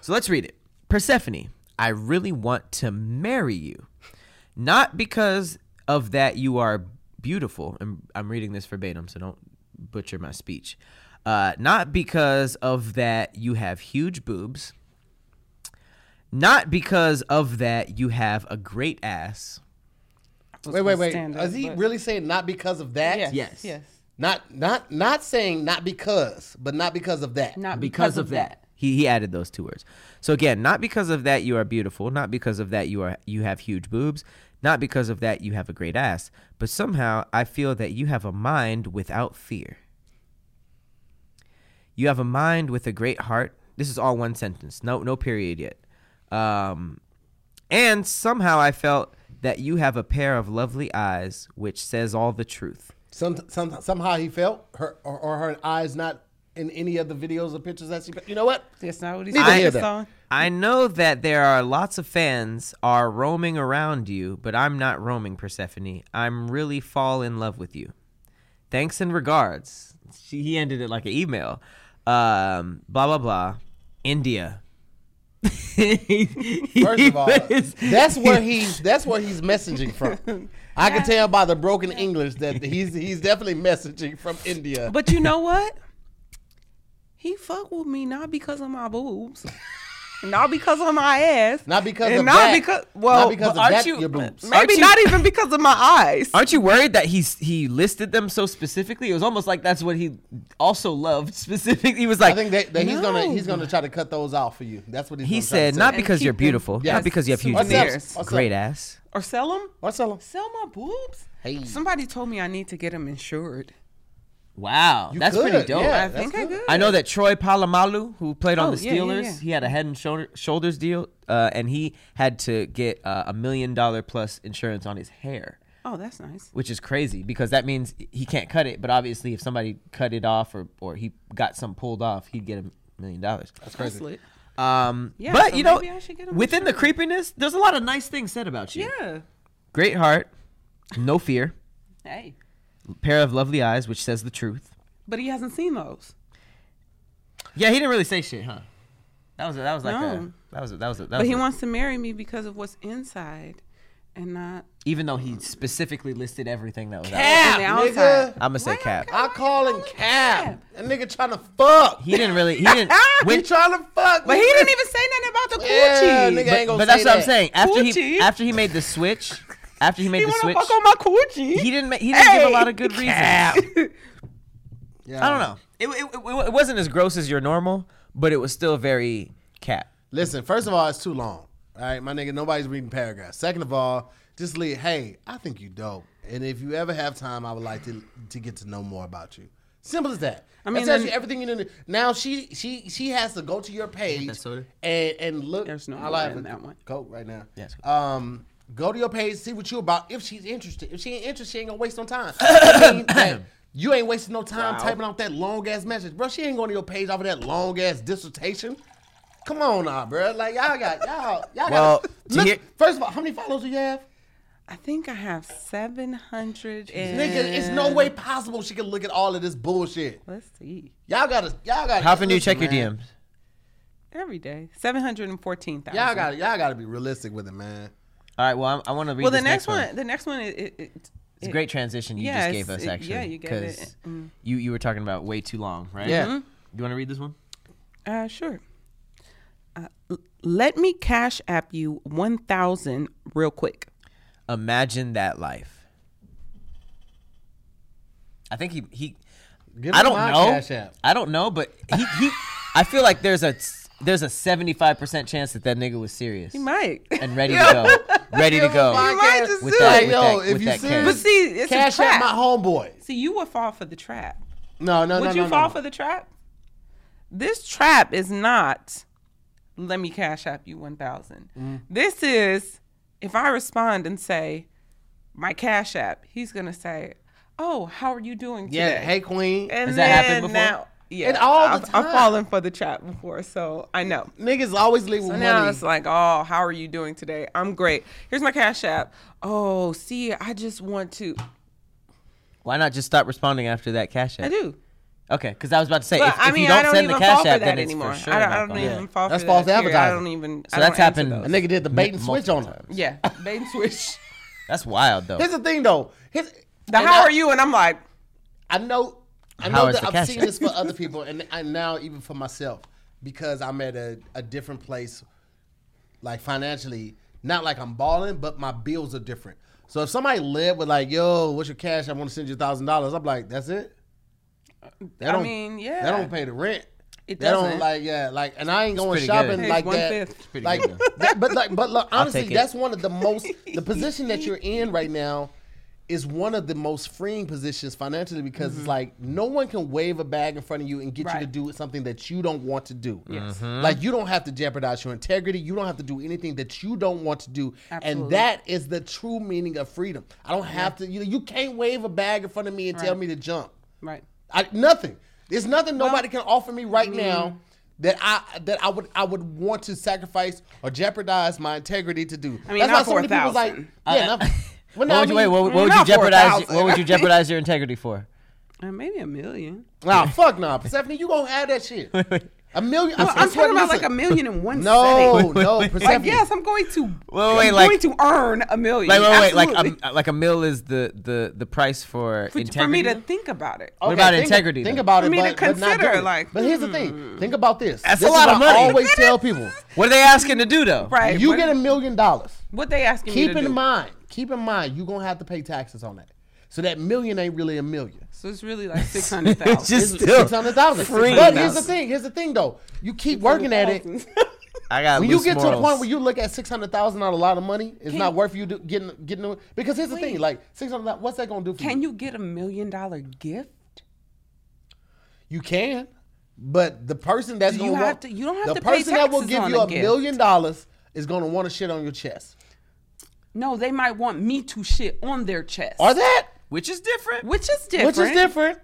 so let's read it. Persephone, I really want to marry you. Not because of that you are beautiful, and I'm reading this verbatim, so don't butcher my speech. Uh, not because of that you have huge boobs. Not because of that you have a great ass. Wait, wait, wait. stand Is he but- really saying not because of that? Yes. Yes. Yes. Not not not saying not because, but not because of that. Not because of that. He, he added those two words. So again, not because of that you are beautiful, not because of that you are you have huge boobs, not because of that you have a great ass, but somehow I feel that you have a mind without fear. You have a mind with a great heart. This is all one sentence. No no period yet. Um and somehow I felt that you have a pair of lovely eyes which says all the truth. Some, some somehow he felt her or, or her eyes not in any of the videos or pictures that she. You know what? That's not what he Neither said. here Just I know that there are lots of fans are roaming around you, but I'm not roaming, Persephone. I'm really fall in love with you. Thanks and regards. She, he ended it like an email. Um, blah blah blah. India. First of all, that's where he's that's where he's messaging from. I can tell by the broken English that he's he's definitely messaging from India. But you know what? He fuck with me not because of my boobs, not because of my ass, Not because and of not that. because well, not because of aren't that, you- your boobs. Aren't maybe you- not even because of my eyes. Aren't you worried that he's he listed them so specifically? It was almost like that's what he also loved specifically. He was like, I think that, that he's gonna he's gonna try to cut those off for you. That's what he's he gonna said, not because you're keep them. beautiful, Yes. not because you have huge What's boobs. Souvenirs. up? What's Great ass. or sell them? What's up? Sell my boobs? Hey. Somebody told me I need to get them insured. Wow, You that's could, pretty dope. yeah. I that's think I good. could. I know that Troy Polamalu, who played on Oh, the yeah, yeah, Steelers, yeah. he had a head and shoulder, shoulders deal, uh, and he had to get uh, a million dollar plus insurance on his hair, Oh, that's nice. which is crazy because that means he can't cut it. But obviously, if somebody cut it off or or he got some pulled off, he'd get a million dollars. That's That's crazy. lit. Um, Yeah, but so you know, maybe I should get him within the creepiness, there's a lot of nice things said about you. Yeah. Great heart, no fear, Hey. Pair of lovely eyes, which says the truth. But he hasn't seen those. Yeah, he didn't really say shit, huh? That was a, that was like a that was a, that was a, that But was he a- wants to marry me because of what's inside and not even though he specifically listed everything that was out. Cap, on nigga. outside. I'm gonna say Why cap. I call him Why Cap. calling That nigga trying to fuck. He didn't really. He didn't. he trying to fuck. But he didn't even say nothing about the Yeah, nigga But ain't gonna but that's say what I'm saying. After he after he made the switch, after he made he the switch, fuck on my coochie. he didn't. ma- He didn't give a lot of good reasons. Yeah. I don't know. It, it, it, it wasn't as gross as your normal, but it was still very cap. Listen, first of all, it's too long. All right, my nigga, nobody's reading paragraphs. Second of all, just leave. Hey, I think you dope, and if you ever have time, I would like to to get to know more about you. Simple as that. I I mean, mean, tells then- you everything you need. to- Now she she she has to go to your page and and look. There's no I more like in that one. Go right now. Yes. Um, go to your page, see what you're about. If she's interested, if she ain't interested, she ain't gonna waste no time. I mean, that- you ain't wasting no time Wow. typing out that long ass message, bro. She ain't going to your page off of that long ass dissertation. Come on now, bro. Like y'all got y'all y'all Well, got. to Look, hear- first of all, how many followers do you have? I think I have 700 and... Nigga, it's no way possible she can look at all of this bullshit. Let's see. Y'all gotta y'all gotta. How often do you listen, check your. DMs? Every day. 714,000. Y'all gotta y'all gotta be realistic with it, man. All right. Well, I, I want to read. This one. Well, the this next, next one, the next one, it, it, it, It's a great transition you Yeah, just gave it's- us, it- actually. yeah, you gave it, 'cause mm. You you were talking about way too long, right? Yeah. Mm-hmm. You want to read this one? Uh, sure. Uh, l- let me cash app you 1,000 real quick. Imagine that life. I think he he. Give I me don't my know. Cash App. I don't know, but he he. I feel like there's a there's a seventy five percent chance that that nigga was serious You might. and ready to go, ready to go. You might just With that- it. with yo, that- if with you that serious, But see, it's Cash a trap. App my homeboy. See, you would fall for the trap. No, no, would no, Would you no, fall no. for the trap? This trap is not. Let me cash app you 1,000. Mm-hmm. This is if I respond and say my cash app, he's gonna say, "Oh, how are you doing today?" Yeah, hey queen. And Has that happened then before? Now, yeah, And all I've, I've fallen for the trap before, so I know. Niggas always leave with So now money. it's like, oh, how are you doing today? I'm great. Here's my cash app. Oh, see, I just want to. Why not just stop responding after that cash app? I do. Okay, because I was about to say But if, I if mean, you don't don't send the cash app, that then it's anymore. for sure I don't, not I don't gonna- even Yeah. fall That's for false that. period. I advertising. I don't even. So I that's don't answer happened- those. A nigga did the bait and switch on multiple him. Yeah, bait and switch. That's wild though. Here's the thing though. Here's, The and how I- are you? And I'm like, I know, I know that I've seen this for other people, and, and now even for myself because I'm at a, a different place, like financially. Not like I'm balling, but my bills are different. So if somebody live with like, yo, what's your cash? I want to send you thousand dollars. I'm like, that's it. That I don't- mean, yeah. That don't pay the rent. It don't doesn't. like yeah like and I ain't going shopping good. Like that. Like good, that, but like but look, honestly, that's one of the most the position that you're in right now is one of the most freeing positions financially because it's mm-hmm. like no one can wave a bag in front of you and get you to do something that you don't want to do. Yes. Mm-hmm. Like you don't have to jeopardize your integrity. You don't have to do anything that you don't want to do. Absolutely. And that is the true meaning of freedom. I don't have to you know, you can't wave a bag in front of me and tell me to jump. right. I, nothing. There's nothing nobody can offer me right now that I that I would I would want to sacrifice or jeopardize my integrity to do. I mean, That's not why so many for a people's like, thousand. yeah. not- well, no, What would you, wait, mean- what, what would you not for a jeopardize? thousand. What would you jeopardize your integrity for? Uh, maybe a million. Nah, fuck nah, Persephone, you gonna have that shit. I A million. Well, I I'm talking about like a million in one No, setting. no. Persephone. Like yes, I'm going to. Wait, I'm wait, like- going to earn a million. Like wait, wait, like Absolutely. um, like a mill is the the the price for, for, integrity. for me to think about it. What about think, integrity, Think though? about For it, me to but, but not consider, do it. like, But here's the thing. Think about this. That's this a lot of what I money. always tell people. what are they asking to do though? Right. You what, get a million dollars. what they asking me Keep to in do. mind. Keep in mind. You're gonna have to pay taxes on that. So that million ain't really a million. So it's really like six hundred thousand. It's just Six hundred thousand. free. But here's the thing. Here's the thing, though. You keep working at it. I got When you loose get to the morals. point where you look at six hundred thousand not a lot of money, it's not worth you do, getting getting. Because here's the thing, like six hundred, what's that gonna do for Can you? you get a million dollar gift? You can, but the person that's Do gonna you have want, to- you don't have the to pay taxes. The person that will give you a a gift. million dollars is gonna want to shit on your chest. No, they might want me to shit on their chest. Or that, which is different. Which is different. which is different.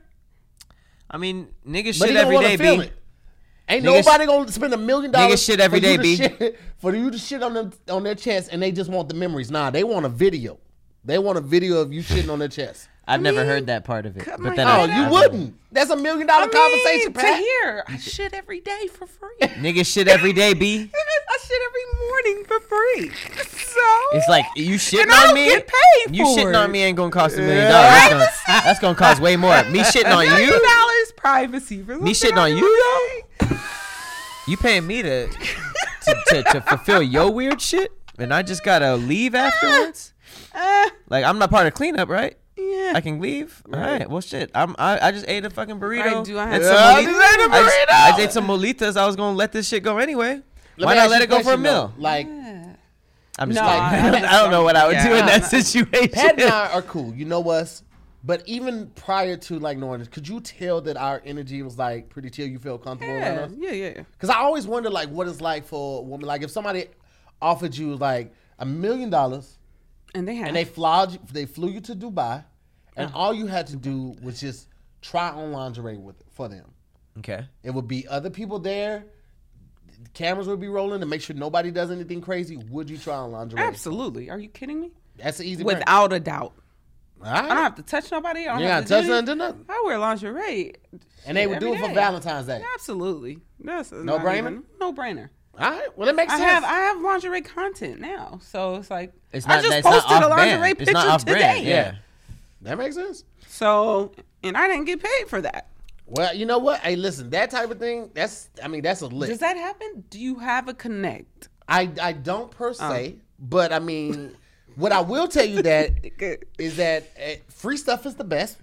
I mean, niggas But shit he every gonna day, to feel B. it. Ain't Niggas- nobody gonna spend a million dollars. Niggas shit every for you day, to B. shit- For you to shit on them on their chest, and they just want the memories. Nah, they want a video. They want a video of you shitting on their chest. I've never mean, heard that part of it. But then Oh, I, you I- wouldn't. That's a million dollar I mean, conversation, to hear. I shit every day for free. Niggas shit every day, B. I shit every morning for free. So It's like you shitting And I on don't me. get paid you for shitting it. on me ain't gonna cost a million dollars. That's gonna, that's gonna cost way more. Me shitting on million you. dollars privacy. For Me shitting on you paid. though. You paying me to to, to to fulfill your weird shit, and I just gotta leave afterwards. Uh, Like I'm not part of cleanup, right? yeah. I can leave. All right. Well, shit. I'm. I, I just ate a fucking burrito. I do, I and had some some moli- burrito. I just, I ate some mulitas. I was gonna let this shit go anyway. Let Why not let it go for a meal? though. Like I'm just No, like, I- I, don't, I don't know what I would do in that situation. Pat and I are cool. You know us. But even prior to like knowing this, could you tell that our energy was like pretty chill? You feel comfortable around Yeah, us? yeah, yeah. Because I always wonder like what it's like for a woman. Like if somebody offered you like a million dollars And they have. and they flew you, they flew you to Dubai, and uh-huh. all you had to do was just try on lingerie with for them. Okay. It would be other people there. The cameras would be rolling to make sure nobody does anything crazy. Would you try on lingerie? Absolutely. Are you kidding me? That's an easy. Without, Without a doubt. all right. I don't have to touch nobody. I don't You have to touch do nothing, do nothing. I wear lingerie. and they would do it for day. Valentine's Day. Absolutely. That's No brainer? No brainer. All right. Well, it makes I sense. have I have lingerie content now, so it's like It's I just it's not posted a lingerie brand. picture It's not off today. brand. Yeah. that makes sense. So and I didn't get paid for that. Well, you know what? Hey, listen, that type of thing. That's. I mean, that's a lick. Does that happen? Do you have a connect? I I don't per se, but I mean, what I will tell you that is that uh, free stuff is the best.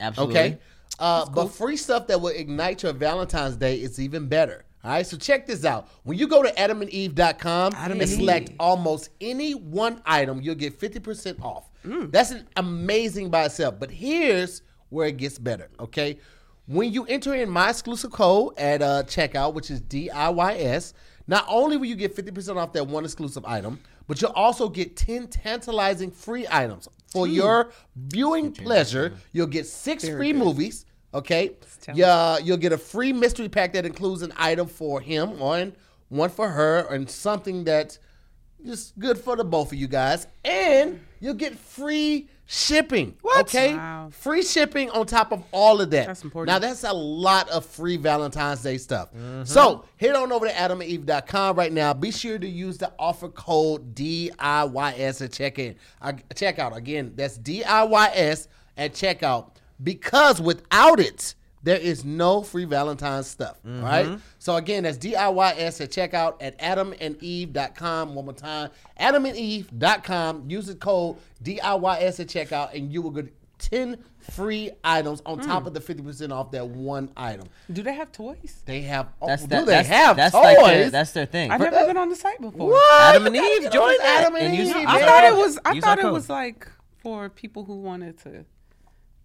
Absolutely. Okay. Uh, But free stuff that will ignite your Valentine's Day is even better. All right. So check this out. When you go to adamandeve.com Adam and and select Eve. almost any one item, you'll get 50% off. Mm. That's an amazing by itself. But here's where it gets better. Okay. When you enter in my exclusive code at uh, checkout, which is DIYS, not only will you get 50% off that one exclusive item, but you'll also get 10 tantalizing free items. For your viewing pleasure, you'll get six free movies. Okay. Yeah, you'll get a free mystery pack that includes an item for him, one, one for her, and something that's just good for the both of you guys. And you'll get free shipping. What? Okay. Wow. Free shipping on top of all of that. That's important. Now that's a lot of free Valentine's Day stuff. So head on over to adamandeve.com right now. Be sure to use the offer code DIYS at check in. Uh, checkout. Again, that's DIYS at checkout because without it, there is no free Valentine's stuff. right? Mm-hmm. So again, that's DIYS at checkout at adamandeve.com. One more time. Adamandeve.com. Use the code DIYS at checkout and you will get 10 free items on top mm. of the 50% off that one item. Do they have toys? They have, oh, That's do that, they that's, have that's toys? like their, that's their thing. I've never been on the site before. what? Adam and Eve, get join on this that Adam and, and Eve. I thought it was. I thought it was like for people who wanted to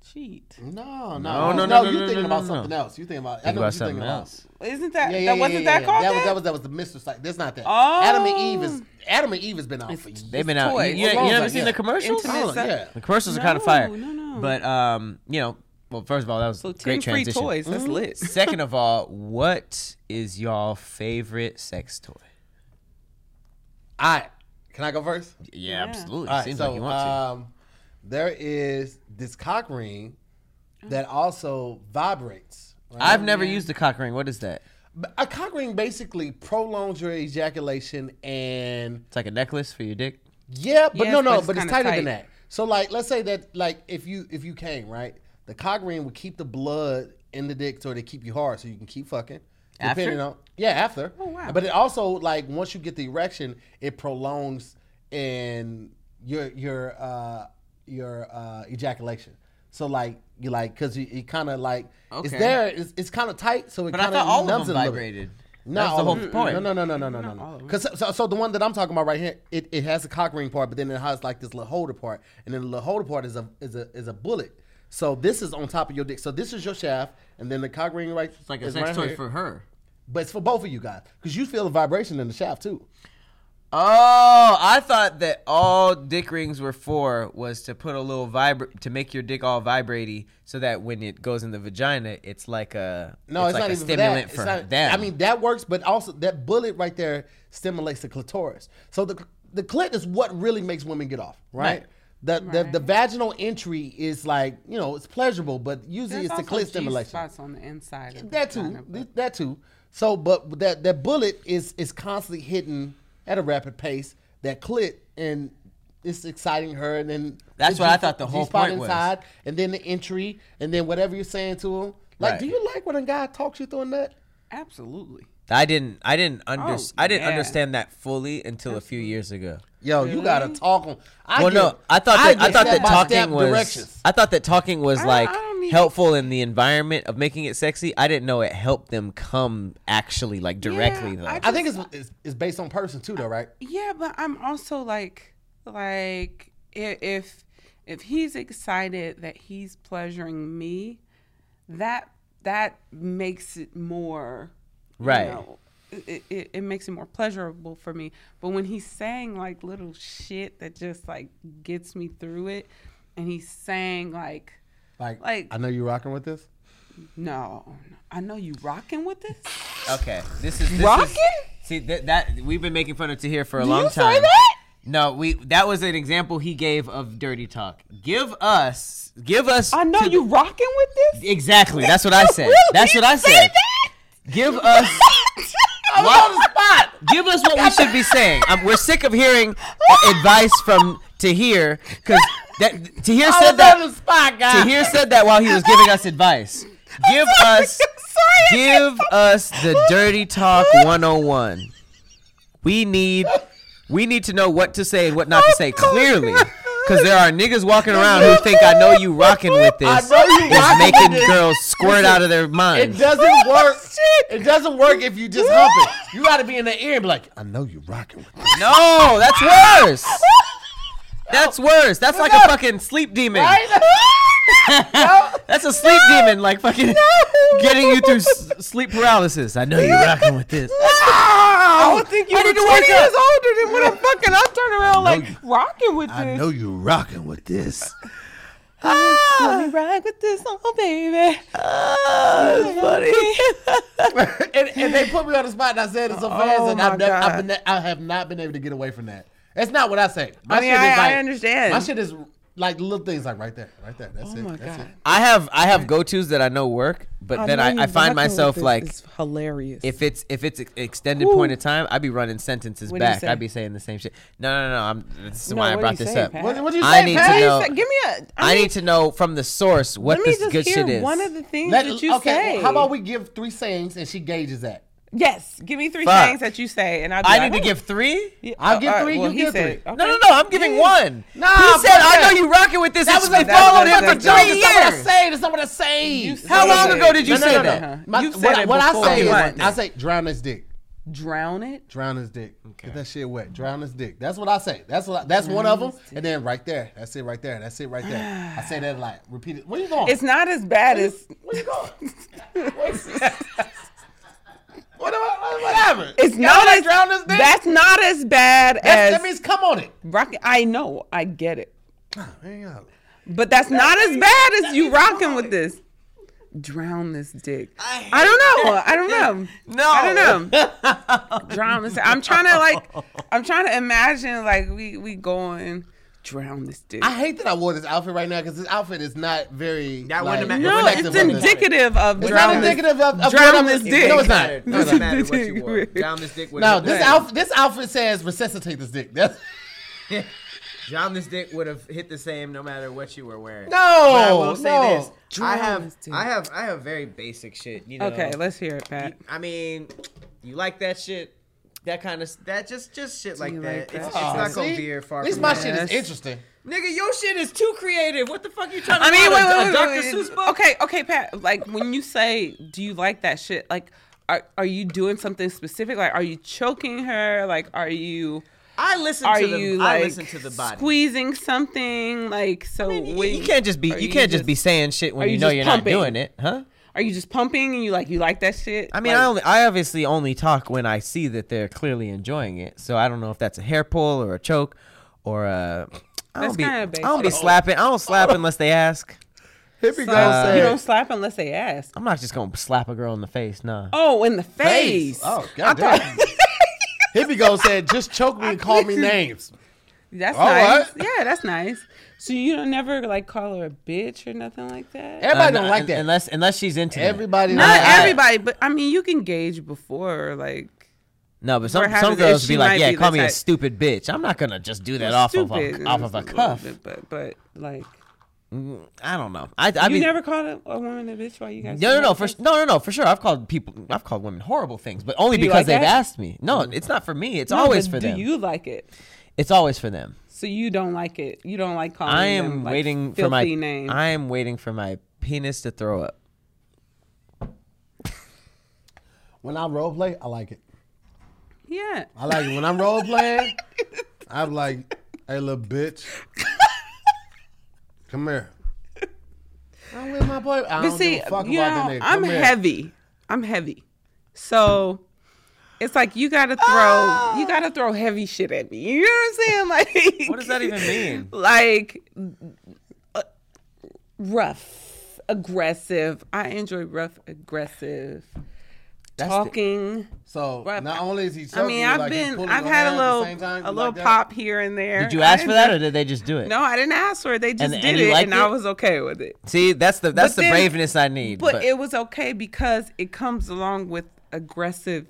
cheat. No, no, No, no, no, no, no, you no, thinking no, about no, something no. else. You thinking about, I Think know about what you're something thinking about. else. Isn't that Yeah, yeah, that yeah, wasn't yeah, that called that? that? Was, that was that was the Mister site. That's not that. Oh. Adam and Eve is Adam and Eve has been out for years. They've been out. toys. You, you, Well, you never yeah. seen the commercials? Intimate Oh, sex- yeah. The commercials are kind of fire. No, no, no. But um, you know, well, first of all, that was So a ten great free transition. toys. That's lit. Second of all, what is y'all favorite sex toy? All right, can I go first? Yeah, Yeah. absolutely. All right, Seems so like you want um, there is this cock ring that also vibrates. right? I've never used the cock ring. What is that? A cock ring basically prolongs your ejaculation and It's like a necklace for your dick. yeah, but Yes, no, but no, it's but it's tighter tight. than that. So like, let's say that like if you if you came right, the cock ring would keep the blood in the dick so they keep you hard so you can keep fucking. After? Depending on yeah, after. Oh, wow. But it also like once you get the erection, it prolongs in your your uh your uh ejaculation. So like you like because you, you kind of like it's there. It's, it's kind of tight, so it kind of all numbs of them it a little bit. vibrated. No, That's the whole point. No, no, no, no, no, no, no, no. Because so, so the one that I'm talking about right here, it, it has a cock ring part, but then it has like this little holder part, and then the little holder part is a is a is a bullet. So this is on top of your dick. So this is your shaft, and then the cock ring right. It's like a sex right toy here. for her. But it's for both of you guys because you feel the vibration in the shaft too. Oh, I thought that all dick rings were for was to put a little vibra to make your dick all vibraty, so that when it goes in the vagina, it's like a No, it's, like not a even stimulant for, for, that. It's not- them. I mean that works, but also that bullet right there stimulates the clitoris. So the the clit is what really makes women get off, right? Right. The, the Right. the vaginal entry is like you know it's pleasurable, but usually There's it's the clit stimulation. G-spots on the inside. Of the That too. vagina, That too. So, but that that bullet is is constantly hitting at a rapid pace. That clit and it's exciting her, and then That's the what I G- thought the whole G-spot point was. inside, and then the entry, and then whatever you're saying to him. Like, Right. do you like when a guy talks you through a nut? Absolutely. I didn't, I didn't oh, under, Oh, I didn't yeah. understand that fully until a few years ago. Yo, you gotta talk on. I well, get- no, I thought that I, get thought that talking was directions. I thought that talking was I- like I don't need- helpful in the environment of making it sexy. I didn't know it helped them come actually like directly Yeah, though. I I think it's, it's it's based on person too, though, right? Yeah, but I'm also like, like if if he's excited that he's pleasuring me, that that makes it more you Right. know, it, it, it makes it more pleasurable for me. But when he's saying like little shit that just like gets me through it, and he's saying like, Like, Like- I know you rocking with this. no, no, I know you rocking with this. okay, this is this Rockin'? Is, see that that we've been making fun of Tahir for a Do long you say time. that? No, we that was an example he gave of dirty talk. Give us, give us. I know to- you rocking with this. Exactly. That's what I said. Really? That's what I said. that? Give us. I'm on the spot. Give us what we should be saying. Um, we're sick of hearing uh, advice from Tahir because that Tahir said that. spot. Tahir said that while he was giving us advice. Give us, give us the dirty talk 101. We need, we need to know what to say and what not to say clearly. Because there are niggas walking around who think I know you rocking with I this know you rocking with making this. girls squirt out of their minds. It doesn't oh, work. It doesn't work if you just hump it. You got to be in the ear and be like, I know you rocking with this. No, that's worse. That's worse. That's like a fucking sleep demon. That's a sleep demon, like fucking getting you through s- sleep paralysis. I know you're rocking with this. I would think you I were 20 wake years up. older than when I'm fucking. I'm turning around like rocking with I this. I know you're rocking with this. Ah. Let me rock with this, oh baby. Ah, and, and they put me on the spot and I said it so fast Oh and I've never, I've, been, I have not been able to get away from that. That's not what I say. My I mean, shit I, is like, I understand. My shit is like little things like right there, right there. That's oh it. my That's god. it. I have I have go tos that I know work, but then I, I find myself like is hilarious. if it's if it's extended Woo. point of time, I'd be running sentences What'd back. I'd be saying the same shit. No, no, no. I'm this is No, why I brought this say, up. Pat? What, what you I need Pat? to know- Give me a. I, mean, need to know from the source what Let this good shit is. one of the things Let- that you okay, say. well, how about we give three sayings and she gauges that? Yes, give me three Fuck. things that you say, and I'll. Be I like, need to "Oh." give three. Yeah, I'll oh, give all three, you give said- three. okay. No, no, no. I'm giving Yeah. one. Nah, he said, fuck "I know you rocking with this." That was a been That's- following him for that's- three That's what I years. say. That's what I say. How long ago did you No, no, say no, no. that? You said what, what I say is, I say drown his dick. Drown it. Drown his dick. Get that shit wet. Drown his dick. That's what I say. That's what. I, that's one of them. And then right there. That's it. Right there. That's it. Right there. I say that like lot. Repeat it. Where you going? It's not as bad as. Where you going? what, what, whatever. It's You not gotta as. drown his dick. That's not as bad That's- as. that means come on it. rocking. I know. I get it. Ah, Hang on. But that's not as bad as you rocking with this. Drown this dick. I don't know. I don't know. No. I don't know. Drown this. I'm trying to like. I'm trying to imagine like we we going drown this dick. I hate that I wore this outfit right now because this outfit is not very. That like, wouldn't no, it's of indicative of It's drown not indicative of, of drown what I'm- this dick. No, it's not. matter. No, it's Doesn't matter what you wore. Drown this dick would No, this outfit. This outfit says resuscitate this dick. That's Drown this dick would have hit the same no matter what you were wearing. no. But I will say no. this: I have. I have, I have very basic shit. You know. Okay, let's hear it, Pat. I mean, you like that shit? That kind of that just just shit like you that. like It's, that it's shit? not gonna see? veer far At least from my that. shit is interesting. Nigga, your shit is too creative. What the fuck you trying to? I mean, write wait, a- wait, a wait, Dr. wait, Seuss book? Okay, okay, Pat. Like when you say, "Do you like that shit?" Like, are are you doing something specific? Like, are you choking her? Like, are you I listen are to the. you I like listen to the body. squeezing something? Like, so You- when you can't just be. are You can't just be saying shit when you, you know just you're pumping? not doing it, huh? Are you just pumping and you like you like that shit? I mean, Like, I only, I obviously only talk when I see that they're clearly enjoying it. So I don't know if that's a hair pull or a choke or a. I That's don't be. I don't be slapping. I don't slap unless they ask. Hippie so girl you don't slap unless they ask. I'm not just gonna slap a girl in the face. Nah. Oh, in the face. Face. Oh, I goddamn. thought- Hippie girl said, "Just choke me and call me names." That's All nice. right. Yeah, that's nice. So you don't never like call her a bitch or nothing like that. Everybody Uh, don't no, like that. unless unless she's into. Everybody. Not like that. everybody, but I mean, you can gauge before, like No, but some some girls she be like, yeah, be call the me a stupid bitch. I'm not gonna just do that off of a, off of a cuff. bit, but but like I don't know. I I you mean, never called a, a woman a bitch while you guys. No, no, no, for no, no, no, for sure. I've called people, I've called women horrible things, but only Do because like they've that? asked me. No, it's not for me. It's No, always for do them. you like it? It's always for them. So you don't like it. You don't like calling. I them, am like, waiting for my. filthy names. I am waiting for my penis to throw up. When I role play, I like it. yeah. I like it when I'm role playing. I'm like, "Hey, little bitch, come here." I'm with my boy. I But don't see, give a fuck you about that know, nigga. I'm here. heavy. I'm heavy. So it's like you gotta throw Ah! you gotta throw heavy shit at me. You know what I'm saying? Like What does that even mean? Like uh, rough, aggressive. I enjoy rough, aggressive That's the- talking. So Well, not only is he, I mean, I've like, been, I've had a little, time, a little like pop here and there. Did you ask for that, or did they just do it? No, I didn't ask for it. They just And- did and it, and I was okay with it. See, that's the that's But the then- braveness I need. But, But, it was okay because it comes along with aggressive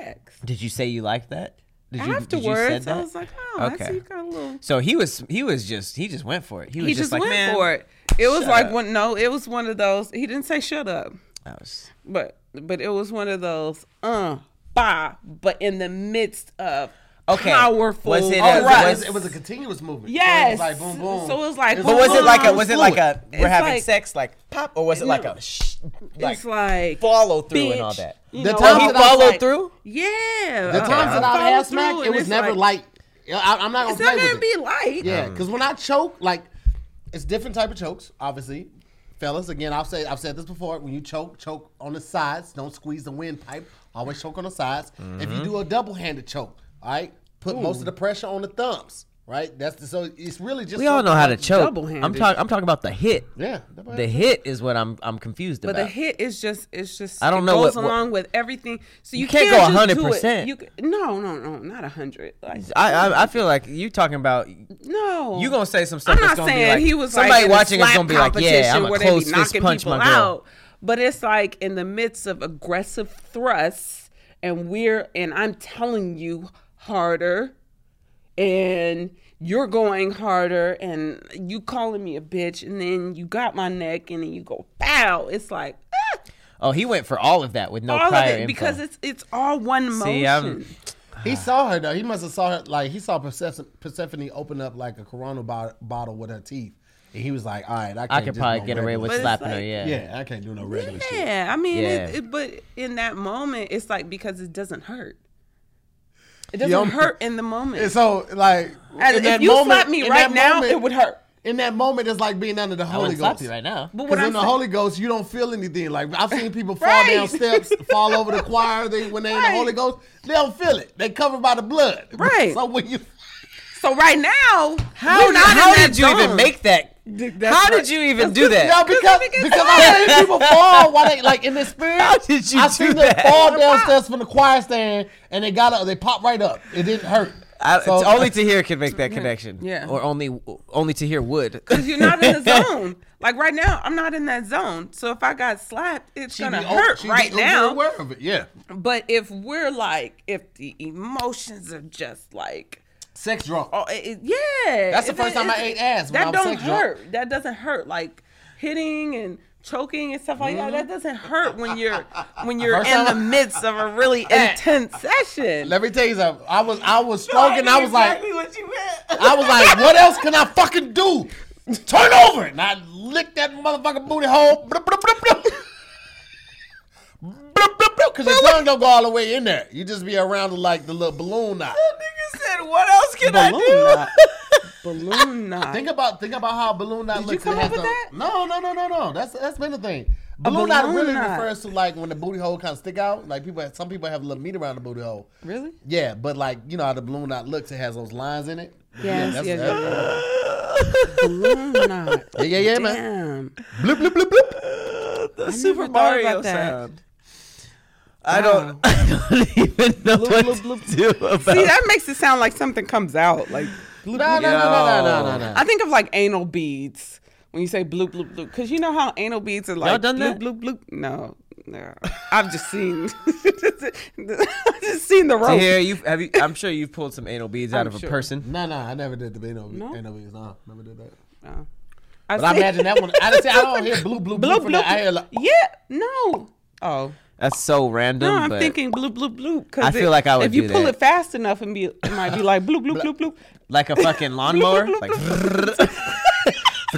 sex. did you say you liked that? Did you, Afterwards, did you said that? I was like, oh, I Okay. see you got a little. So he was he was just he just went for it. He was He just, just like, went man, for it. It was like up." one. No, it was one of those. He didn't say shut up, I was, but but it was one of those. Uh, bah. But in the midst of Okay. powerful. Was it Oh, right. was- It was, it was a continuous movement. Yes. So it was like boom, boom. So it was like It's but was it like a was it like a we're It's having like- sex like pop or was it like a sh- like it's like follow through and all that? You The know, times he that followed like- through. Yeah. The uh, times that I I've followed had smack, it was never like. I, I'm not gonna It's play not with gonna it. be light. Yeah, because when I choke, like it's different type of chokes. Obviously, fellas. Again, I've said I've said this before. When you choke, choke on the sides. Don't squeeze the windpipe. Always choke on the sides. If you do a double-handed choke, all right, put most of the pressure on the thumbs. Right. That's the, so it's really just. We all know how to choke. I'm talking I'm talking about the hit. Yeah. The hit is what I'm I'm confused But about. But the hit is just it's just I don't it know goes what- what- along with everything. So you, You can't can't, go just 100%. it. You c- no no no not a hundred. Like I, I I feel like you're talking about no. you gonna say some stuff I'm that's not gonna saying be like he was somebody like in watching is gonna be like yeah I'm a where they be close fist knocking punch my girl. out. But it's like in the midst of aggressive thrusts, and we're and I'm telling you harder, and you're going harder, and you calling me a bitch, and then you got my neck, and then you go pow. It's like ah, Oh, he went for all of that with no all of prior it info. because it's it's all one motion. See, I'm- He saw her though. He must have saw her like he saw Persephone, Persephone open up like a Corona bo- bottle with her teeth, and he was like, "All right, I, can't I could probably go get away regular with But it's slapping her. Yeah. Yeah, I can't do no regular shit. Yeah, I mean, It, Yeah. it, but in that moment, it's like because it doesn't hurt. It doesn't I'm- hurt in the moment. And so, like, As- in if that you moment- slap me in right that now, moment- it would hurt. In that moment, it's like being under the I Holy wouldn't slap Ghost. you right now. But Because what in I'm the saying, Holy Ghost, you don't feel anything. Like I've seen people fall Right. down steps, fall over the choir. They when they in the Right. Holy Ghost, they don't feel it. They covered by the blood. Right. So when you so right now, How, we're not in how that did you even make that? That's How right. did you even do that? no, because think because I've seen people fall while they like in the spirit. How did you I do seen them that? fall downstairs from the choir stand and they got up. They popped right up. It didn't hurt. I, So- it's only Tahir can make that connection. Yeah. Or only only Tahir would. Because you're not in the zone. Like right now, I'm not in that zone. So if I got slapped, it's She gonna be hurt she be right over now. aware of it. Yeah. But if we're like, if the emotions are just like, Sex drunk. oh, it, it- yeah. That's the If first time I ate ass, when That I was don't sex drunk. hurt. That doesn't hurt. Like hitting and choking and stuff like that. That mm-hmm. doesn't hurt when you're when you're First in the I- midst of a really intense session. Let me tell you something. I was I was stroking. I was like, what you meant. I was like, what else can I fucking do? Turn over. And I licked that motherfucking booty hole. Bloop, bloop, bloop, bloop. Bloop, bloop, bloop, Cause your tongue don't go all the way in there. You just be around like the little balloon knot. Nigga said, what else can Balloon knot. Balloon knot. Think about think about how a balloon knot Did you looks. come It has up with the- that? No, no, no, no, no. That's that's been the thing. Balloon, knot balloon really knot. refers to like when the booty hole kind of stick out. Like people, some people have a little meat around the booty hole. Really? Yeah, but like you know how the balloon knot looks, it has those lines in it. Yes, that's, yes, that's- Balloon knot. Yeah, yeah, yeah, man. Bloop, bloop, bloop, bloop. the never Super thought Mario about that. Sound. I don't, I don't even know what to do about See, that makes it sound like something comes out. Like, bloop, No, no, bloop. no, no, no, no, no, I think of like anal beads when you say bloop bloop bloop, because you know how anal beads are like done bloop that? bloop bloop. No, no, I've just seen, I've just seen the To rope. hear you, have you? I'm sure you've pulled some anal beads out I'm of a person. No, no, I never did the Bino. No? No, no, never did that. Oh. No. I've But I imagine that one. I just say I don't hear blue, blue, blue, bloop from that. I hear bloop. like, Yeah, no. Oh. That's so random. No, I'm but thinking bloop bloop bloop. Cause I feel like I would If you do pull that. it fast enough, and be it might be like bloop bloop bloop bloop. like a fucking lawnmower. bloop, like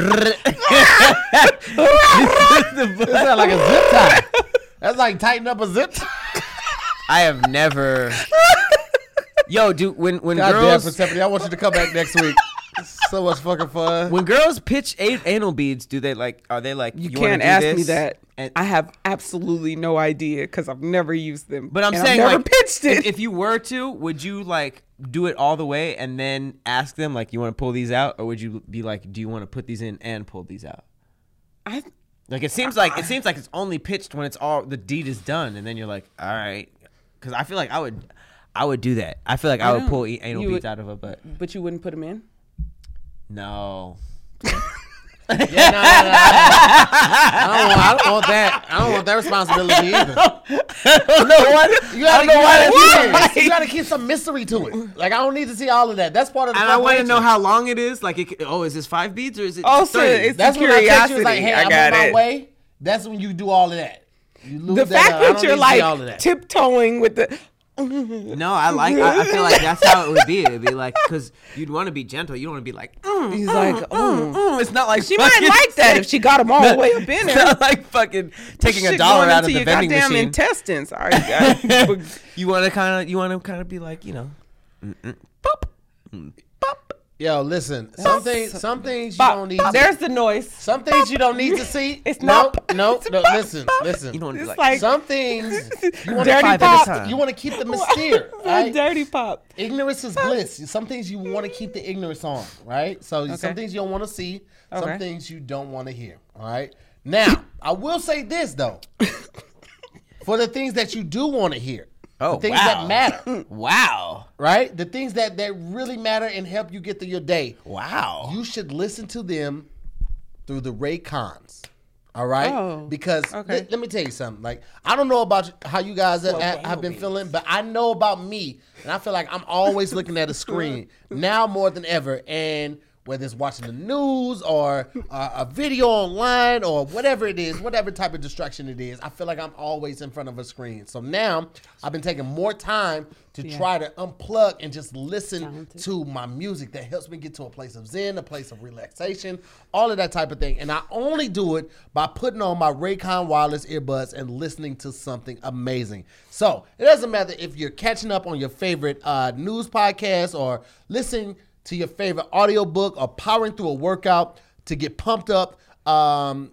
it sound like a zip tie. That's like tighten up a zip tie. I have never. Yo, dude, when when God damn, girls Persephone, I want you to come back next week. So much fucking fun. when girls pitch a- anal beads, do they like? Are they like? You, wanna can't do ask this? me that. And, I have absolutely no idea because I've never used them. but I'm and saying I've never like, pitched it. If, if you were to, would you like do it all the way and then ask them like, you want to pull these out, or would you be like, do you want to put these in and pull these out? I, Like it seems like it seems like it's only pitched when it's all the deed is done, and then you're like, all right, because I feel like I would, I would do that. I feel like I, would pull anal You beads would- out of a butt. but you wouldn't put them in. No, Yeah, no, no, no, I, don't want, I don't want that. I don't want that responsibility either. no what? You gotta, know why you, that's gotta, weird. you gotta keep some mystery to it. Like I don't need to see all of that. That's part of the. And I want to know how long it is. Like, it, oh, is this five beats or is it? Oh, so it's- That's when I you it's like, curiosity. hey, I I'm got on my it. way. That's when you do all of that. You lose The fact uh, out. I that you're need all of like that. tiptoeing with the. No, I like. I, I feel like that's how it would be. It'd be like because you'd want to be gentle. You don't want to be like. Mm, He's mm, like, mm, oh. mm. It's not like She might like that if she got them all the way up in there. not like fucking taking a dollar out of the vending goddamn machine. intestines. All right, you want to kind of. You want to kind of be like, you know, mm, mm, mm, pop. Yo, listen. Some things, some things you Bop, don't need. bop. To, There's the noise. some things you don't need to see. It's no, not- no, it's no. bop, Listen, bop. listen. You don't want It's like. like Some things you want dirty five at a pop. You want to keep the mystere, It's right? dirty pop. Ignorance is bliss. Some things you want to keep the ignorance on, right? So some things you don't want to see, some Okay. things you don't want to hear. All right. Now, I will say this though. For the things that you do want to hear, Oh, the things wow. that matter, Wow. right? The things that that really matter and help you get through your day. Wow. You should listen to them through the Raycons. All right, Oh, because okay. let, let me tell you something. Like I don't know about how you guys have, have been feeling, but I know about me, and I feel like I'm always looking at a screen now more than ever. And whether it's watching the news or uh, a video online or whatever it is, whatever type of distraction it is, I feel like I'm always in front of a screen. So now I've been taking more time to try to unplug and just listen to my music that helps me get to a place of zen, a place of relaxation, all of that type of thing. And I only do it by putting on my Raycon wireless earbuds and listening to something amazing. So it doesn't matter if you're catching up on your favorite uh, news podcast or listening to your favorite audiobook or powering through a workout to get pumped up. Um,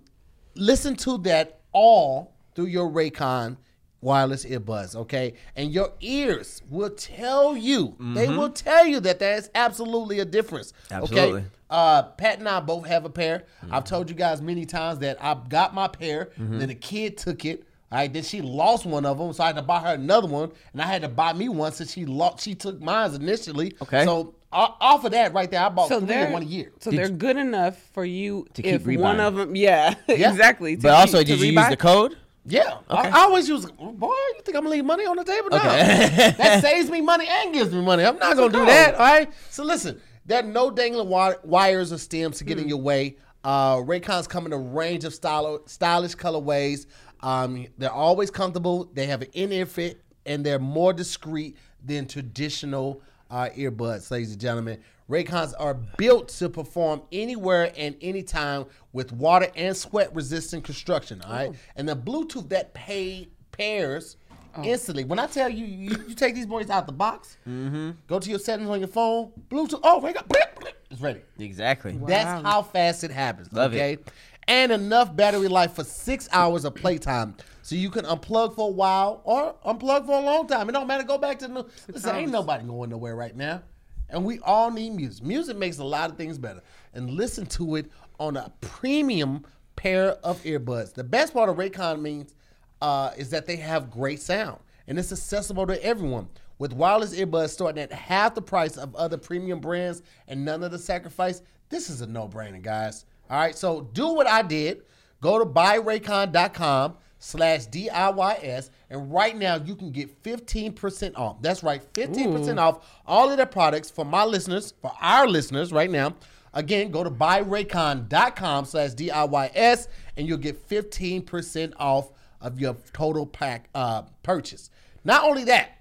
listen to that all through your Raycon wireless earbuds, okay? And your ears will tell you, they will tell you that there's absolutely a difference. Absolutely. Okay. Uh, Pat and I both have a pair. I've told you guys many times that I got my pair, then a kid took it. All right, then she lost one of them, so I had to buy her another one, and I had to buy me one since she lost. She took mine initially. Okay. So off of that, right there, I bought So three they're in one a year. So they're good enough for you To if keep one of them. Yeah, Yeah. exactly. But also, keep- to did you use the code? Yeah, I, I always use. boy, you think I'm gonna leave money on the table? No, Okay. that saves me money and gives me money. I'm not gonna do that. All right. So listen, there are no dangling wi- wires or stems to get in your way. Uh, Raycons come in a range of style, stylish colorways. Um, they're always comfortable. They have an in-ear fit, and they're more discreet than traditional uh, earbuds, ladies and gentlemen. Raycons are built to perform anywhere and anytime with water and sweat resistant construction. All right, and the Bluetooth that pay pairs instantly. When I tell you, you, you take these boys out the box, go to your settings on your phone, Bluetooth. Oh, wake up! It's ready. Exactly. That's how fast it happens. Love it. And enough battery life for six hours of playtime. So you can unplug for a while or unplug for a long time. It don't matter. Go back to the. Listen, ain't nobody going nowhere right now. And we all need music. Music makes a lot of things better. And listen to it on a premium pair of earbuds. The best part of Raycon means uh, is that they have great sound and it's accessible to everyone. With wireless earbuds starting at half the price of other premium brands and none of the sacrifice, this is a no-brainer, guys. All right, so do what I did. Go to buyraycon.com slash DIYS, and right now you can get 15% off. That's right, 15% off all of their products for my listeners, for our listeners right now. Again, go to buyraycon.com slash DIYS, and you'll get 15% off of your total pack uh, purchase. Not only that,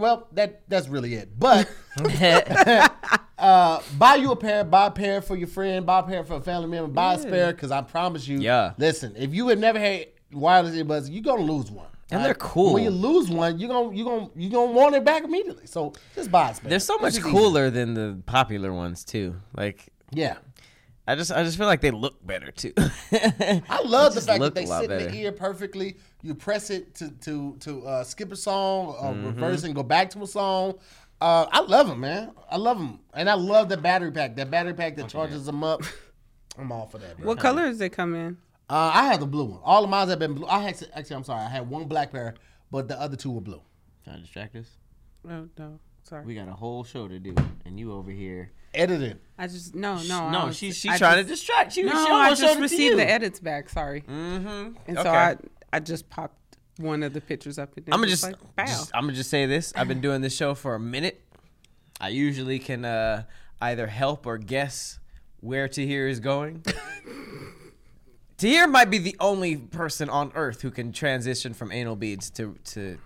well, that that's really it. But uh, buy you a pair, buy a pair for your friend, buy a pair for a family member, buy a spare because I promise you. Yeah. Listen, if you have never had wireless earbuds, you're gonna lose one. And all they're cool. When you lose one, you're gonna you gonna you gonna want it back immediately. So just buy a spare. They're so much just easy. cooler than the popular ones too. Like Yeah. I just I just feel like they look better too. I love the just fact that they a lot sit in better. the ear perfectly. You press it to to to uh, skip a song, uh, Mm-hmm. reverse and go back to a song. Uh, I love them, man. I love them, and I love the battery pack. That battery pack that charges them up. I'm all for that. Bro. What colors they come in? Uh, I had the blue one. All of mine have been blue. I had actually, I'm sorry, I had one black pair, but the other two were blue. Trying to distract us. Oh no, sorry. We got a whole show to do, and you over here. Edited. I just no no. I no, was- she's I she's trying just- to distract you. No, she I almost just it received the edits back. Sorry, Mm-hmm. and so I I just popped one of the pictures up. And I'm gonna just, like, just I'm gonna just say this. I've been doing this show for a minute. I usually can uh, either help or guess where Tahir is going. Tahir might be the only person on earth who can transition from anal beads to to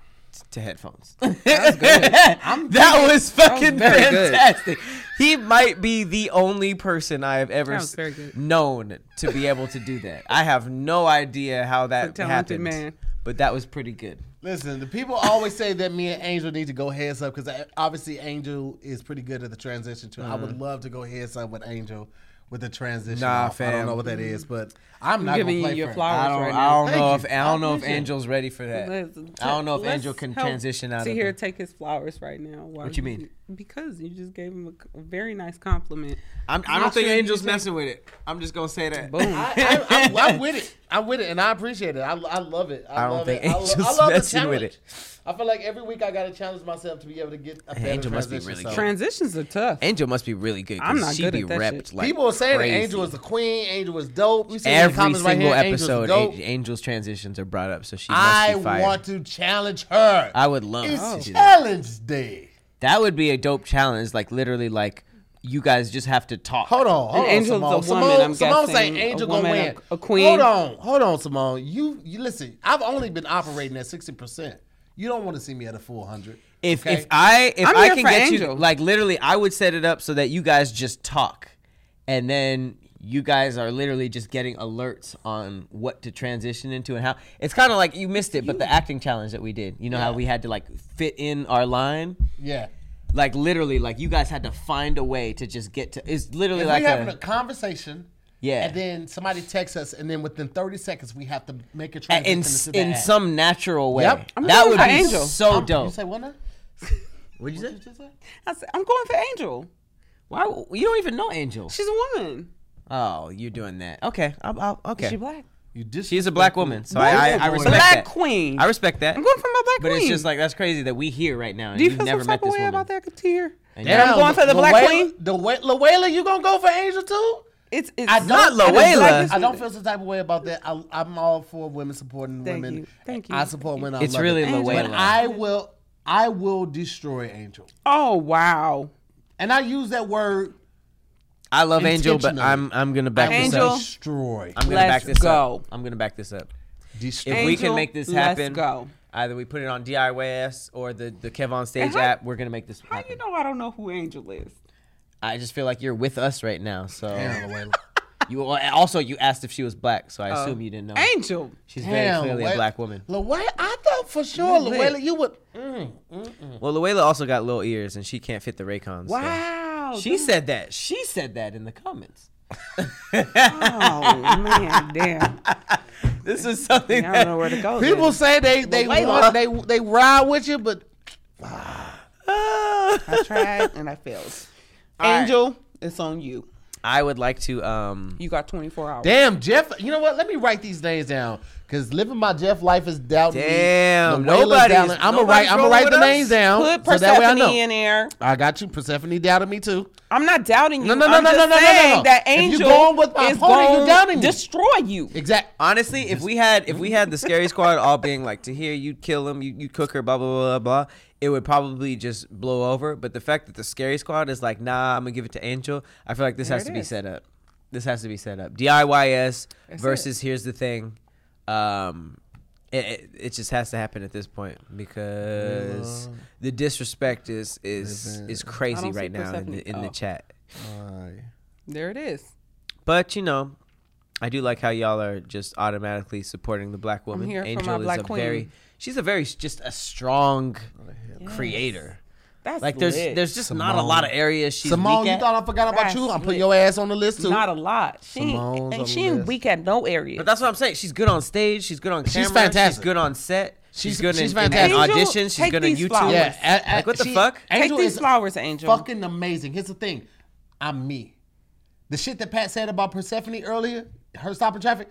to headphones. That's good. that was fucking very good. fantastic. He might be the only person I have ever That was s- very good. known to be able to do that. I have no idea how that happened, man. but that was pretty good. Listen, the people always say that me and Angel need to go heads up because uh, obviously Angel is pretty good at the transition too. I would mm-hmm. love to go heads up with Angel with the transition. Nah, off. I don't know what that is, but I'm not giving gonna you your flowers I don't, right I don't know if I don't know if. Angel's ready for that. Let's- I don't know if Angel can transition out of here, take his flowers right now. What you mean? Because you just gave him a, a very nice compliment. I'm, I don't think sure you Angel's take- messing with it. I'm just gonna say that. Boom. I, I, I'm, I'm with it. I'm with it, and I appreciate it. I, I love it. I, I don't love think it. I, lo- Angel's I love the messing with challenge. I feel like every week I got to challenge myself to be able to get a better Angel must be transition, really so. good. Transitions are tough. Angel must be really good. I'm not she good be at that repped shit. like People are saying that crazy. Angel is the queen. Angel was dope. We see in the Every comments right single here, Angel's episode, dope. An- Angel's transitions are brought up, so she must I be fire. want to challenge her. I would love it's to do that. challenge day. That would be a dope challenge. Like literally, like you guys just have to talk. Hold on, hold And on, Angel's Simone. a woman, Simone, I'm Simone guessing. say Angel A gonna woman, win. a- a queen. Hold on, hold on, Simone. You you listen. I've only been operating at sixty percent. You don't want to see me at a full hundred. If okay? if I if I'm I can for get you like literally, I would set it up so that you guys just talk, and then you guys are literally just getting alerts on what to transition into and how. It's kind of like you missed it, but the acting challenge that we did. You know how we had to like fit in our line. yeah. Like literally, like you guys had to find a way to just get to. It's literally If like we're having a, a conversation, Yeah. and then somebody texts us, and then within thirty seconds we have to make a a- transition in into in ad. some natural way. Yep. I'm that would be Angel. so Um, dope. You say what now? What'd you say? You say? I said, I'm going for Angel. Why you don't even know Angel? She's a woman. Oh, you're doing that. Okay, I'll, I'll, okay. Is she black? You dis- She's a black woman, so Black I, I, I respect Black that. queen. I respect that. I'm going for my black But queen. But it's just like that's crazy that we here right now. And Do you you've feel never some met type of this way woman. about that, Katir? And Damn. I'm going for the black Luella- queen? The Wa- Luella, you gonna go for Angel too? It's it's I don't. Not I don't- Luella. I don't feel some type of way about that. I, I'm all for women supporting Thank women. you. Thank you. I support women. I It's love really it. Angel. But I will. I will destroy Angel, Oh wow. and I use that word. I love Angel, but I'm I'm gonna back I will this Angel. up. destroy. I'm gonna Let's back this go. up. I'm gonna back this up. destroy. If we can make this let's happen, go. either we put it on DIYS or the the Kev on Stage how- app. We're gonna make this How happen. you know I don't know who Angel is? I just feel like you're with us right now. So Damn, Luella. you also you asked if she was black, so I Oh. assume you didn't know. Angel. She's very Damn, clearly a black woman. Luella, I thought for sure, You lit. Luella, you would. Mm, mm, mm. Well, Luella also got little ears, and she can't fit the Raycons. so- Wow. She said that. She said that in the comments. Oh man, damn. This is something I that don't know where to go. People then. say they they Luella. want, they they ride with you, but ah. I tried and I failed. right. Angel, it's on you. I would like to. Um, You got 24 hours. damn, Jeff. You know what? Let me write these names down because living my Jeff life is doubting Damn, me. Luella's nobody's- doubting- I'm gonna write. I'm gonna write the us? names down Put so that way I know. in there. I got you. Persephone doubted me too. I'm not doubting you. No, no, no, I'm no, just no, no, no, no, no. that If you Angel going with my is opponent, you going doubting me. destroy you. Exactly. honestly, if we had if we had the scary squad all being like to hear you kill him, you you cook her, blah blah blah blah, it would probably just blow over. But the fact that the scary squad is like, nah, I'm gonna give it to Angel. I feel like this There has it to be is. set up. This has to be set up. DIYS That's versus here's the thing. Um, it, it, it just has to happen at this point because the disrespect is is Listen. is crazy right now in the Persephone. in the Oh. chat. There it is. But you know, I do like how y'all are just automatically supporting the black woman. here for Angel my is black a queen. very she's a very just a strong creator. That's Like there's lit. there's just not a lot of areas she's Simone, weak you thought I forgot about That's you? I'm putting lit. your ass on the list too. not a lot. She Simone's and she ain't list. weak at no area. but that's what I'm saying. She's good on stage. She's good on camera. She's fantastic. She's good on set. She's, She's- good she's in, in, in fantastic. Angel, auditions. She's take good on these YouTube. flowers. yeah, a- a- Like, what the she- fuck? Take these flowers, Angel. fucking amazing. Here's the thing, I'm me. The shit that Pat said about Persephone earlier, her stopping traffic,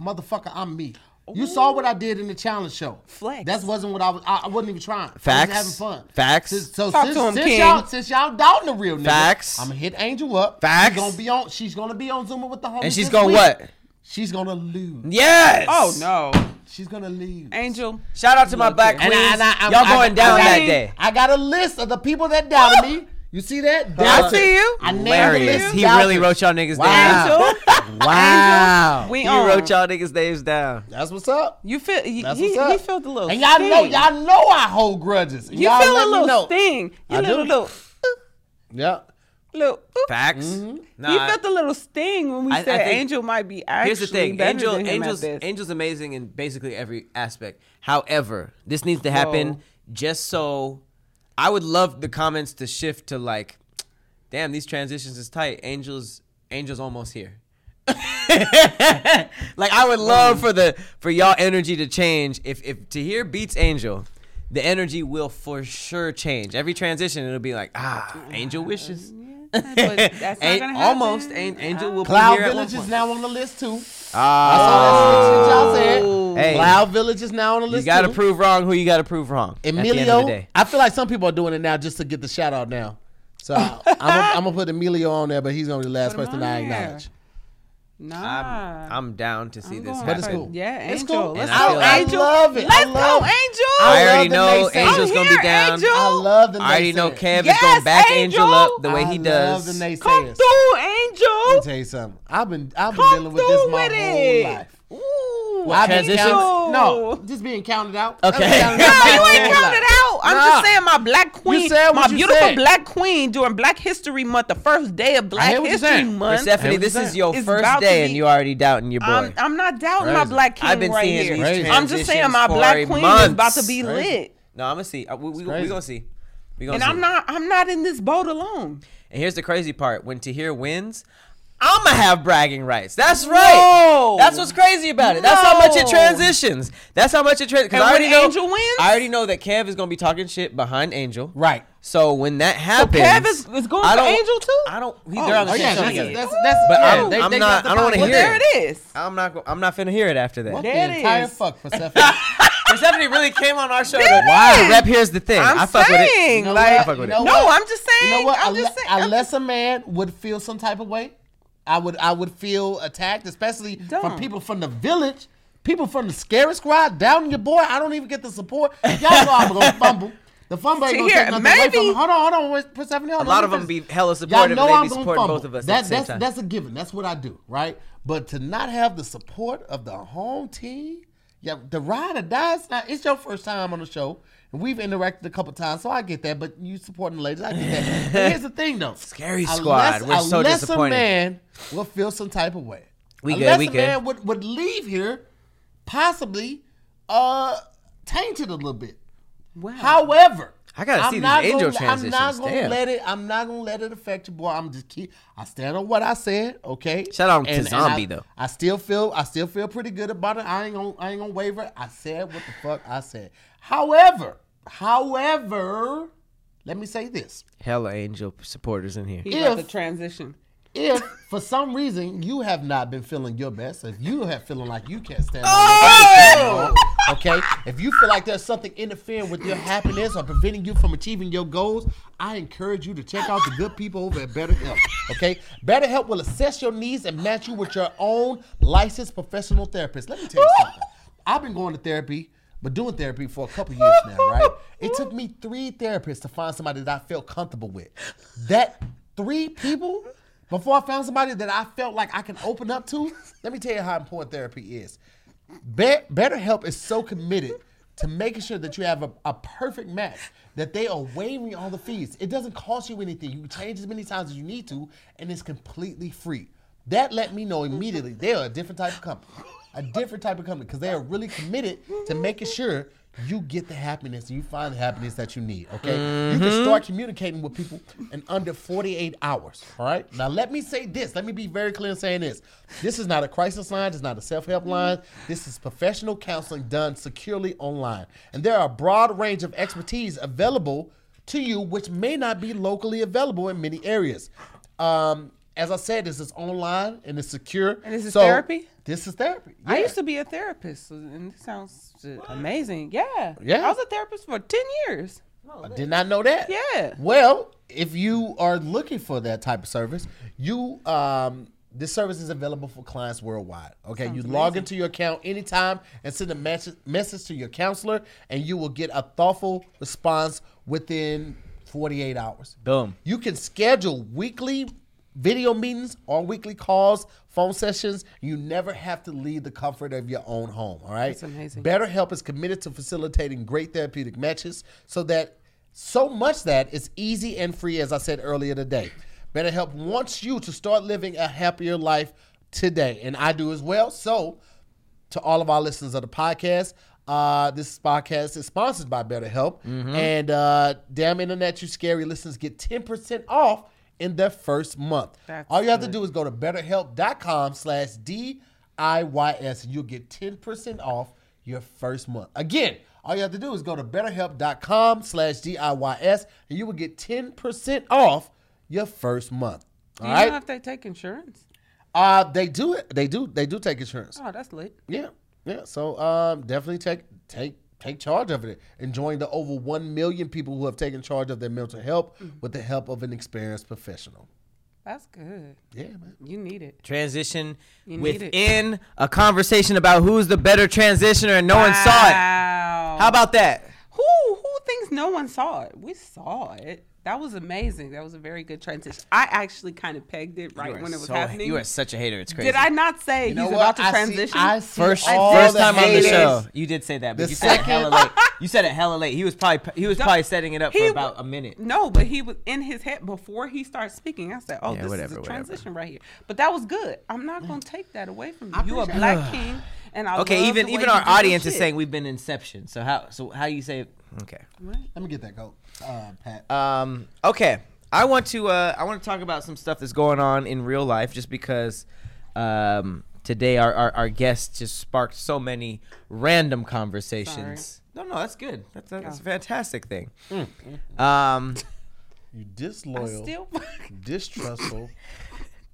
motherfucker, I'm me. You saw what I did in the challenge show. Flex. That wasn't what I was. I, I wasn't even trying. I Facts. was having fun. Facts. Since- so Talk since, to him, since King. y'all since y'all doubting the real nigga, Facts. I'm gonna hit Angel up. Facts. She's gonna be on. She's gonna be on Zoom with the homies. And she's this going week. what? She's gonna lose. Yes. oh no, She's gonna lose. Angel. Shout out to my Look black at- queens. And I- and I- Y'all going I- down I- that day. I got a list of the people that doubted me. You see that? I see you. I named Hilarious. He doubters. really wrote y'all niggas Wow. down. Angel. Wow. We He on. wrote y'all niggas names down. That's what's up. You feel he, That's he, what's up. he felt a little And y'all know, sting. y'all know I hold grudges. You y'all feel a little know. sting. You I little do. little Yeah. little. oop. Facts. Mm-hmm. Nah, you felt a little sting when we I- I said think- Angel might be actually Here's the thing, better Angel, than him Angel's, at this. Angel's amazing in basically every aspect. However, this needs to happen Whoa. just so. I would love the comments to shift to like, damn, these transitions is tight. Angel's, Angel's almost here. like I would love for the for y'all energy to change. If if Tahir beats Angel, the energy will for sure change. Every transition, it'll be like ah, Angel wishes. But that's not gonna happen. almost, An- Angel will Cloud be here at one Village is now on the list too. Ah. I saw that shit y'all said. Hey. Cloud Village is now on the list. You got to prove wrong who you got to prove wrong. at the end of the Emilio. day. I feel like some people are doing it now just to get the shout out now. So I'm gonna put Emilio on there, but he's gonna be the last Put person on I there. acknowledge. Nah. I'm, I'm down to see I'm this going But it's cool. Yeah, It's Angel. cool. Let's And I go, feel like- Angel. I love it. Let's love go. Angel. I love already know naysayers. Angel's gonna be down. Angel. I love the naysayers. I already know naysayers. Kev is gonna back Angel, Angel. up the way I he love does. the naysayers. Come through, Let me Angel. tell you something. I've been I've been Come dealing with this through my with whole it. life. Ooh, I've transitions? No, just being counted out. Okay. No, you ain't counted life. out. I'm Nah. just saying my black queen, said what my you beautiful said. black queen during Black History Month, the first day of Black hear what you're History. Month. Stephanie, this is your first about to day, and be- you already doubting your boy. I'm, I'm not doubting my black king I've been right seeing here. These I'm just saying my black queen months. is about to be Crazy. lit. no, I'm gonna see. Uh, We, we, we gonna see. We gonna And see. I'm not I'm not in this boat alone. And here's the crazy part: when Tahir wins, I'ma have bragging rights. That's right. No. That's what's crazy about it. That's how much it No. transitions. That's how much it transitions. And I already when know. Angel wins? I already know that Kev is gonna be talking shit behind Angel. Right. So when that So happens, Kev is, is going I for Angel too. I don't. We, Oh, they're on the oh, same yeah, show that's, together. that's, that's, But yeah, I'm- they, I'm they not- got the I don't wanna podcast. well, hear there it. it is. I'm not. go- I'm not finna hear it after that. What There the it entire is. fuck Persephone? Persephone really came on our show. To, wow. Rep. Here's the thing. I'm I fuck with it. You know like, what? fuck with You it. no, what? I'm just saying. You know what? I'm Unle- just saying. Unless a man would feel some type of way, I would I would feel attacked, especially from people from the village, people from the scary squad, down your boy. I don't even get the support. Y'all know I'm gonna fumble. The fumble ain't gonna here, take nothing away from maybe- me. Hold on, hold on, wait, Persephone. Hold A lot of them be hella supportive. Y'all know and I'm be supporting fumble. both of us That, at the same that's time. that's a given. That's what I do, right? But to not have the support of the home team, yeah, the ride or die. It's not. It's your first time on the show, and we've interacted a couple times, so I get that. But you supporting the ladies, I get that. But here's the thing, though. Scary Unless- squad. We're so unless disappointed. a man will feel some type of way. We good, unless we a good. man would, would leave here, possibly uh tainted a little bit. Wow. However, I gotta I'm see these angel gonna, I'm not gonna Damn. let it. I'm not gonna let it affect you, boy. I'm just keep. I stand on what I said. Okay. Shout out to And- and Zombie, I- though. I still feel. I still feel pretty good about it. I ain't gonna. I ain't gonna waver. I said what the fuck I said. However, however, let me say this. Hella angel supporters in here. He about to transition. If for some reason you have not been feeling your best, if you have feeling like you can't stand Oh! on your okay, if you feel like there's something interfering with your happiness or preventing you from achieving your goals, I encourage you to check out the good people over at BetterHelp. Okay, BetterHelp will assess your needs and match you with your own licensed professional therapist. Let me tell you something. I've been going to therapy. But doing therapy for a couple years now, right? It took me three therapists to find somebody that I felt comfortable with. That three people before I found somebody that I felt like I can open up to. Let me tell you how important therapy is. Be- BetterHelp is so committed to making sure that you have a, a perfect match, that they are waiving all the fees. It doesn't cost you anything. You change as many times as you need to, and it's completely free. That let me know immediately they are a different type of company. A different type of company because they are really committed to making sure you get the happiness and you find the happiness that you need. Okay, you can start communicating with people in under 48 hours. All right. Now let me say this. Let me be very clear in saying this. This is not a crisis line. It's not a self-help line. This is professional counseling done securely online, and there are a broad range of expertise available to you, which may not be locally available in many areas. Um, as I said, this is online and it's secure. And this is So, therapy? This is therapy. I used to be a therapist, and this sounds uh, amazing. Yeah. Yeah. I was a therapist for 10 years. I did not know that. Yeah. Well, if you are looking for that type of service, you um this service is available for clients worldwide. Okay, you log into your account anytime and send a message message to your counselor, and you will get a thoughtful response within 48 hours. Boom. You can schedule weekly video meetings or weekly calls, phone sessions. You never have to leave the comfort of your own home. All right. That's amazing. BetterHelp is committed to facilitating great therapeutic matches so that so much that it's easy and free, as I said earlier today. BetterHelp wants you to start living a happier life today, and I do as well. So, to all of our listeners of the podcast, uh, this podcast is sponsored by BetterHelp, and uh, damn internet, you scary listeners get ten percent off in their first month. That's all you have to do is go to BetterHelp.com/slash DIYS, and you'll get ten percent off your first month. Again, all you have to do is go to BetterHelp.com slash DIYS, and you will get ten percent off your first month. Do All you right. know if they take insurance? Uh, they do it. They do. They do take insurance. Oh, that's lit. Yeah, yeah. So um, definitely take take take charge of it. and join the over one million people who have taken charge of their mental health mm-hmm. with the help of an experienced professional. That's good. Yeah, man. You need it. Transition You need it. within a conversation about who's the better transitioner, and no one saw it. How about that? Who who thinks no one saw it? We saw it. That was amazing. That was a very good transition. I actually kind of pegged it right when it was so- happening. You are such a hater. It's crazy. Did I not say You know he's what? about to I see- transition? I see First, first the time on the show, you did say that, but The you said it second- hella late. You said it hella late. He was probably he was probably setting it up for about w- a minute. No, but he was in his head before he started speaking. I said, "Oh, Yeah, this whatever, is a whatever. transition right here." But that was good. I'm not gonna take that away from you. I You a black king, and I Okay, love even the way even our audience is saying we've been Inception. So how so how you say? It? Okay. Let me get that coat, uh, Pat. Um, okay, I want to uh, I want to talk about some stuff that's going on in real life, just because um, today our, our our guest just sparked so many random conversations. No, no, that's good. That's that's a fantastic thing. Um, You disloyal, still. distrustful,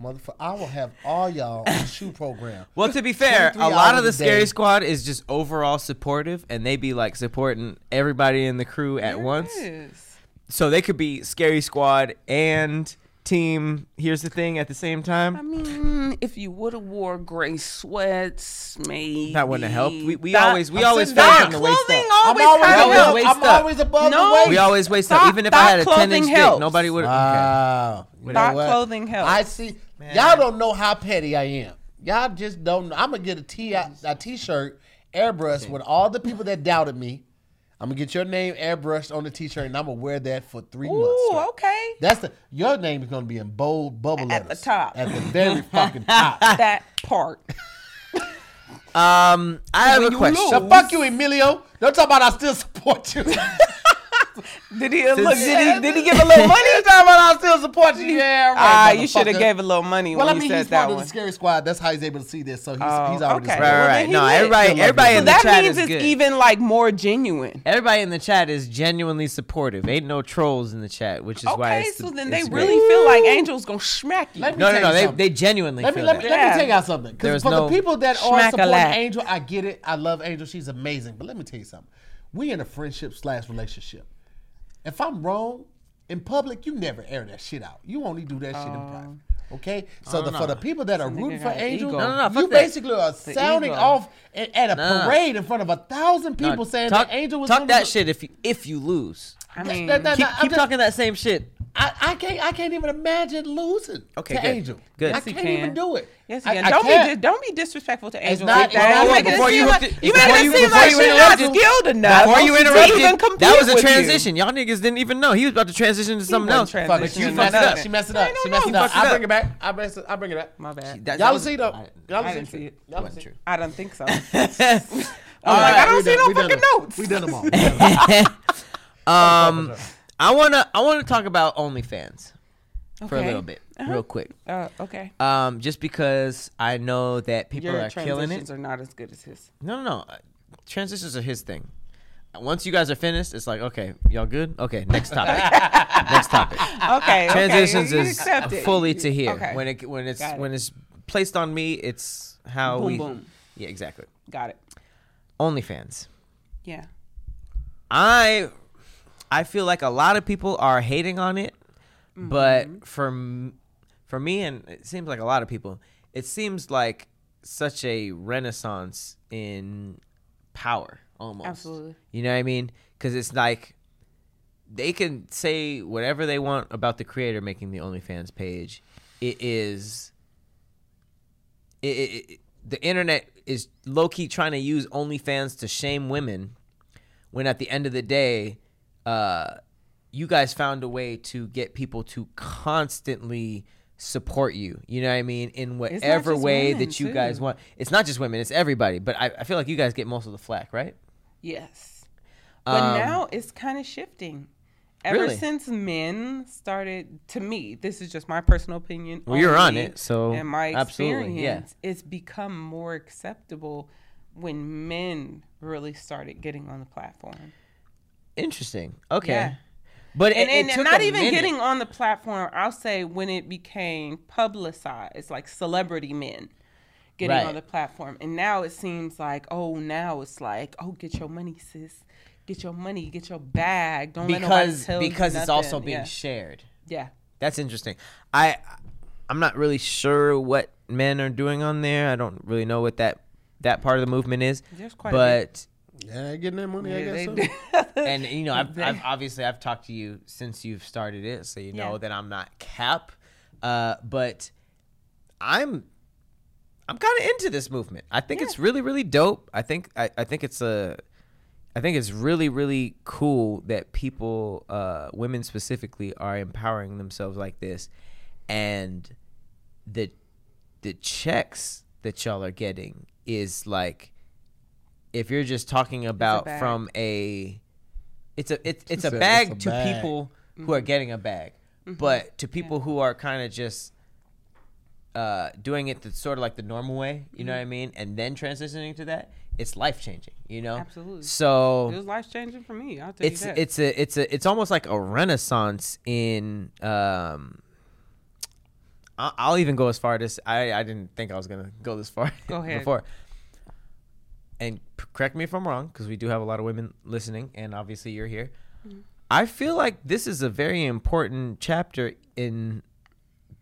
motherfucker. I will have all y'all on the shoe program. Well, to be fair, a lot of the a Scary day. Squad is just overall supportive, and they be like supporting everybody in the crew at once. So they could be Scary Squad and Team. Here's the thing at the same time. I mean, if you would have wore gray sweats, maybe That wouldn't have helped. We, we That- always we I'm always sitting fell from the waist clothing up. I'm always always, above, of waist I'm up. always above No. the waist. We always waist up. Even if I had a ten inch clothing dick, nobody would. Okay. Wow. You know Thought what? clothing helps. I see. Y'all don't know how petty I am. Y'all just don't. know. I'm gonna get a t a t-shirt airbrushed with all the people that doubted me. I'm gonna get your name airbrushed on the t-shirt, and I'm gonna wear that for three months. Ooh, okay. That's the your name is gonna be in bold bubble At the top. At the very fucking top. That part. Um, I have When a question. So fuck you, Emilio. Don't talk about I still support you. Did he look? Did he? Did he give a little money? Don't talk about I still support you. Yeah, right. Ah, you should have gave a little money Well, when I mean, you he's said part that of one. the scary squad. That's how he's able to see this. So he's, Oh, he's already okay. Right, right, right. he No, lit. everybody, everybody you. in So the that chat means is it's good. even like more genuine. Everybody in the chat is genuinely supportive. Ain't no trolls in the chat, which is why Okay, so the- then they it's really great. feel like Angels gonna smack you. Let me No, no, tell no. They, they genuinely Let me feel let me, let me tell y'all something. There's Because for no- the people that are Schmack-a-lack. supporting Angel, I get it. I love Angel. She's amazing. But let me tell you something. We in a friendship slash relationship. If I'm wrong in public, you never air that shit out. You only do that shit in oh. private. Okay, oh, so the, for the people that are nigga rooting for Angel, ego. No, no, no, you fuck that. basically are sounding ego. off at, at a No, no. parade in front of a thousand No, people saying talk, that Angel was talk that do- shit if you if you lose. I mean, that- that- Keep, keep just- talking that same shit. I, I can't I can't even imagine losing Okay, to good. Angel. Good. I Yes, he can't can. even do it. yes, I- again. I don't be can't. di- don't be disrespectful to Angel not- like that. well, You well, making before you like, you before you- it seem before like you she's not interrupted- skilled enough. Before you to interrupted, even compete that was a transition. Y'all niggas didn't even know he was about to transition to something else. Fuck it. transitioning She messed it up. She messed it I up. She messed it up. I up. bring it back. I bring it. I bring it back. My bad. Y'all see though. Y'all see didn't see it. Y'all see true. I don't think so. All like, I don't see no fucking notes. We done them all. We done them all. Um, I wanna I wanna talk about OnlyFans for a Okay. little bit, Uh-huh. real quick. Uh, okay. Um, just because I know that people Your are killing it. transitions are not as good as his. No, no, no. Uh, Transitions are his thing. Once you guys are finished, it's like, okay, y'all good? Okay, next topic. next topic. Okay. Transitions okay. you is accept it. fully to here. Okay. When it when it's Got it. when it's placed on me, it's how Boom, we. boom. Yeah, exactly. Got it. OnlyFans. Yeah. I I feel like a lot of people are hating on it, but mm-hmm. for for me and it seems like a lot of people, it seems like such a renaissance in power almost. Absolutely. You know what I mean? Cuz it's like they can say whatever they want about the creator making the OnlyFans page. It is it, it, it- the internet is low key trying to use OnlyFans to shame women when at the end of the day, uh, you guys found a way to get people to constantly support you. You know what I mean? In whatever way women, that you too. guys want. It's not just women, it's everybody. But I, I feel like you guys get most of the flack, right? Yes. But Um, now it's kind of shifting. Ever Really? since men started, to me, this is just my personal opinion. Well, you're on it, so and my absolutely, yeah. experience, it's become more acceptable when men really started getting on the platform. Interesting. Okay. Yeah. But it, and, it and, took and not even minute. getting on the platform i'll say when it became publicized like celebrity men getting Right. on the platform and now it seems like oh now it's like oh get your money sis get your money get your bag don't because because it's also being yeah. shared. yeah That's interesting. I I'm not really sure what men are doing on there. I don't really know what that that part of the movement is. There's quite a bit. but Yeah, getting that money. I Yeah, guess. they so. and you know, I've, I've obviously I've talked to you since you've started it, so you know Yeah. that I'm not cap. Uh, but I'm I'm kind of into this movement. I think it's really really dope. I think I, I think it's a I think it's really really cool that people uh, women specifically are empowering themselves like this and the the checks that y'all are getting is like if you're just talking about bag. from a it's a it's it's a said bag it's a to bag. people who are getting a bag but to people who are kind of just uh, doing it the sort of like the normal way, you know Mm-hmm. what I mean, and then transitioning to that, it's life changing, you know. Absolutely. So It was life changing for me. I'll tell it's you that. it's a it's a it's almost like a renaissance in um I- I'll even go as far as I I didn't think I was gonna go this far Go ahead. before and correct me if I'm wrong because we do have a lot of women listening and obviously you're here Mm-hmm. I feel like this is a very important chapter in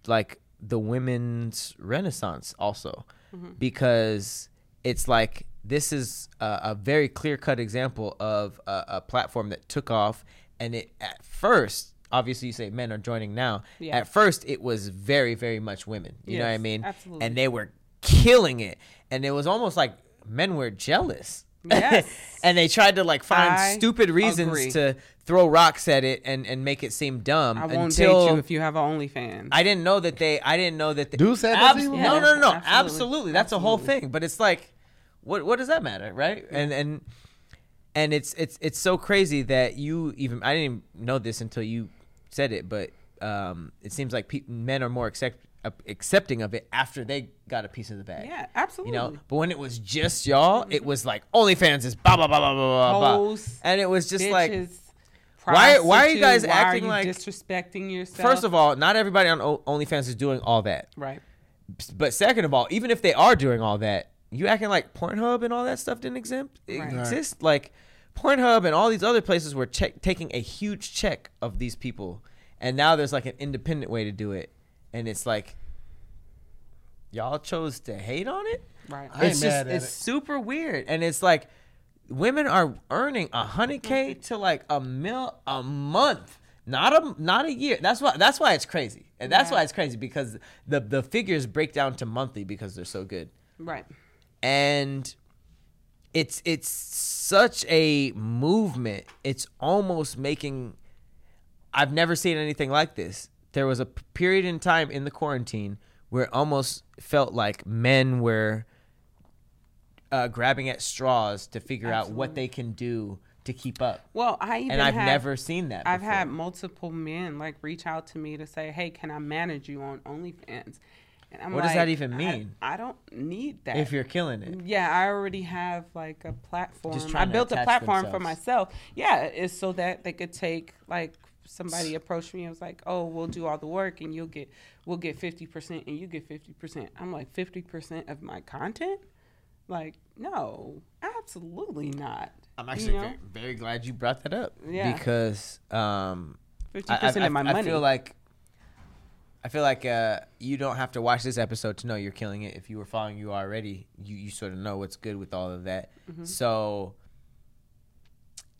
like the women's renaissance also Mm-hmm. because it's like this is a, a very clear cut example of a, a platform that took off and it at first obviously you say men are joining now Yeah. at first it was very very much women you know what i mean absolutely. and they were killing it and it was almost like men were jealous Yes. and they tried to like find I stupid reasons agree. to throw rocks at it and, and make it seem dumb I won't until date you if you have an OnlyFans. I didn't know that they. I didn't know that. They, Deuce had Abs- that? No, no, no, no. Yeah, Absolutely, absolutely. that's a whole thing. But it's like, what what does that matter, right? And and and it's it's it's so crazy that you even. I didn't even know this until you said it, but um, it seems like pe- men are more accept, accepting of it after they got a piece of the bag. yeah, absolutely. You know, but when it was just y'all, it mm-hmm. was like OnlyFans is blah blah blah blah blah blah, blah, and it was just like Why- why are you guys why acting are you like- disrespecting yourself? First of all, not everybody on OnlyFans is doing all that. right? But second of all, even if they are doing all that, you acting like Pornhub and all that stuff didn't exempt, Right. exist. Like Pornhub and all these other places were check, taking a huge check of these people, and now there's like an independent way to do it, and it's like y'all chose to hate on it. Right. I ain't it's mad just at it's it. super weird, and it's like women are earning a hundred k mm-hmm. to like a mil a month, not a not a year. That's why that's why it's crazy, and that's Yeah. why it's crazy because the the figures break down to monthly because they're so good, Right. and it's it's such a movement. It's almost making. I've never seen anything like this. There was a period in time in the quarantine where it almost felt like men were uh, grabbing at straws to figure out what they can do to keep up. Well, I even And I've had- never seen that. I've before. had multiple men like reach out to me to say, "Hey, can I manage you on OnlyFans?" And I'm What does that even mean? I, don't need that. if you're killing it. yeah, I already have like a platform. I built a platform for myself. Yeah, it's so that they could take like somebody approached me and was like, "Oh, we'll do all the work and you'll get we'll get 50% and you get 50%." I'm like, "50% of my content?" Like, no, absolutely not. I'm You actually know? very, very glad you brought that up. Yeah. Because um, 50% I, I, of my I money. feel like I feel like uh, you don't have to watch this episode to know you're killing it. If you were following you already, you, you sort of know what's good with all of that. Mm-hmm. So,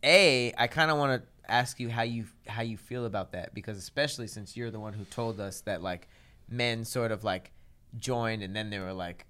a I kind of want to ask you how you how you feel about that because especially since you're the one who told us that like men sort of like joined and then they were like.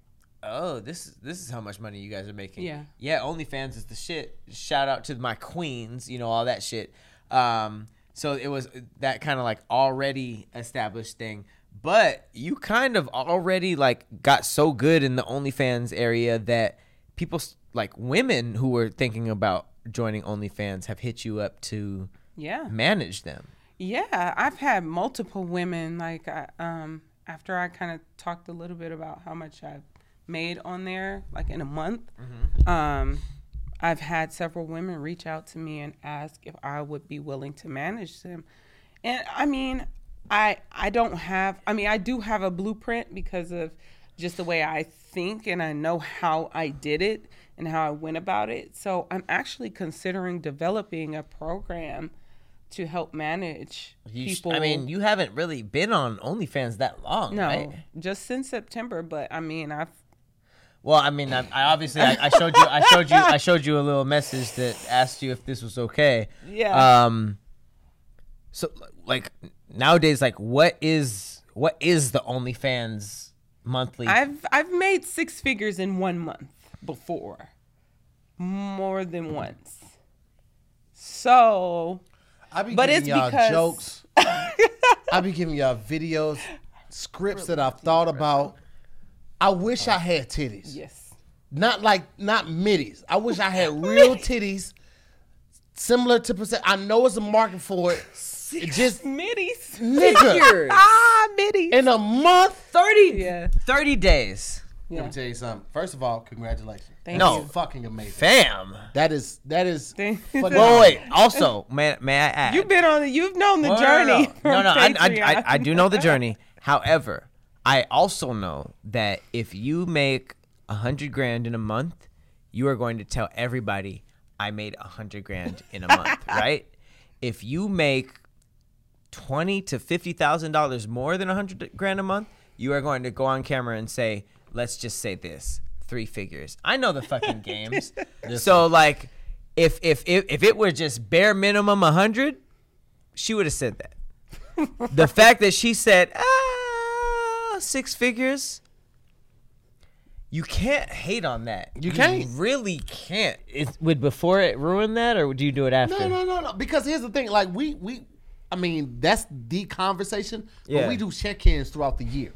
Oh, this is this is how much money you guys are making. Yeah. yeah. OnlyFans is the shit. Shout out to my queens, you know all that shit. Um, so it was that kind of like already established thing. But you kind of already like got so good in the OnlyFans area that people like women who were thinking about joining OnlyFans have hit you up to yeah. manage them. Yeah, I've had multiple women like I, um after I kind of talked a little bit about how much I've made on there like in a month. Um I've had several women reach out to me and ask if I would be willing to manage them. And I mean, I I don't have I mean, I do have a blueprint because of just the way I think and I know how I did it and how I went about it. So I'm actually considering developing a program to help manage You sh- I mean, you haven't really been on OnlyFans that long, no, right? just since September. But I mean, I've Well, I mean, I, I obviously I, I showed you I showed you I showed you a little message that asked you if this was okay. Yeah. Um. So like nowadays, like what is what is the OnlyFans monthly? I've I've made six figures in one month before, more than once. So, I be But giving it's y'all because- jokes. I be giving y'all videos, scripts that I've thought about. I wish I had titties. yes, Not like not middies. I wish I had real titties, similar to percent. I know it's a market for it. It just middies. nigga. Ah, bitty. in a month. 30, Yeah. 30 days. Yeah. Let me tell you something. First of all, congratulations. Thank No. you. fucking amazing. Fam. That is that is. Thank- phenomenal. Wait, wait. Also, may, may I add? You've been on the. You've known the No, no, journey. No, from no, no I, I, I, I do know the journey. However, I also know that if you make a hundred grand in a month, you are going to tell everybody I made a hundred grand in a month, right? If you make twenty to fifty thousand dollars more than a hundred grand a month, you are going to go on camera and say, "Let's just say this: three figures." I know the fucking games. so like, if if if if it were just bare minimum a hundred, she would have said that. the fact that she said ah six figures, you can't hate on that. You can't. really can't. Is, would before it ruin that, or do you do it after? No, no, no, no. Because here's the thing. Like we we, I mean, that's the conversation. Yeah. But we do check-ins throughout the year.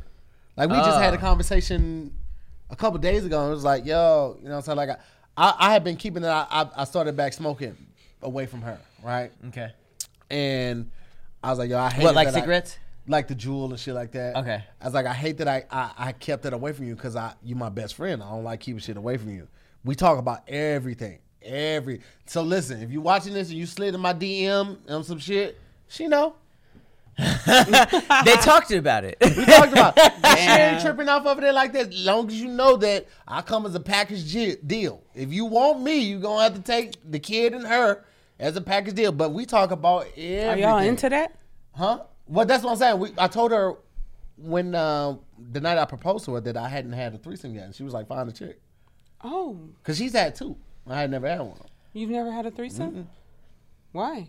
Like we just had a Ah. conversation a couple days ago. And it was like, yo, you know, what I'm saying like I, I, I had been keeping it. I, I started back smoking away from her, right? Okay. And I was like, yo, I hate What, like that I- cigarettes? like the Juul and shit like that. Okay. I was like, I hate that I I, I kept it away from you because I you my best friend. I don't like keeping shit away from you. We talk about everything, every. So listen, if you're watching this and you slid in my DM on some shit, she know. they talked about it. We talked about. it. She ain't tripping off of it like that. As long as you know that I come as a package ji- deal. If you want me, you gonna have to take the kid and her as a package deal. But we talk about it. Are y'all into that? Huh? Well, that's what I'm saying. We, I told her when uh, the night I proposed to her that I hadn't had a threesome yet, and she was like, "Find a chick," Oh, because she's had two. I had never had one. you've never had a threesome? Why?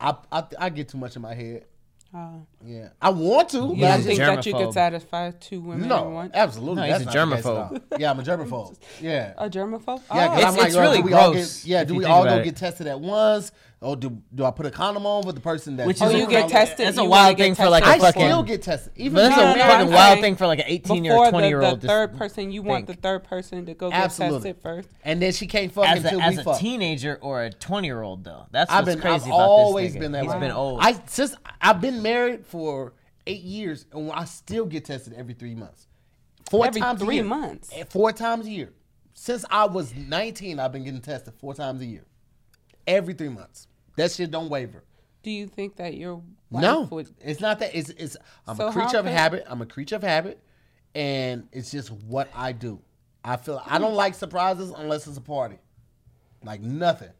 I, I I get too much in my head. Uh, Yeah, I want to. but you I don't just, think that you could satisfy two women at no, absolutely. No, that's he's a not the case at germaphobe. Yeah, I'm a germaphobe. Yeah. A germaphobe? Yeah, 'cause Oh. I'm It's- like, it's oh, really do we all gross get, yeah, do we all go it. get tested at once, or do do I put a condom on with the person that? Which Oh, is you get tested. That's a wild thing for, like, a I tested fucking- still get tested, even But that's No, a no, no, fucking I'm wild saying thing for like an 18 Before or 20 year the, old. the third person, you want the third person to go get Absolutely. tested first. and then she can't fuck as until a, as we a fuck. teenager or a 20 year old though. That's I've what's been, crazy I've about always this nigga. been that He's way. been old. I since I've been married for eight years, and I still get tested every three months. Four Every times a three year. months. Eh, Four times a year. Since I was 19, I've been getting tested four times a year. Every three months. That shit don't waver. Do you think that your wife No, would? it's not that. It's it's. I'm So a creature of could- habit. I'm a creature of habit, and it's just what I do. I feel I don't like surprises unless it's a party, like nothing.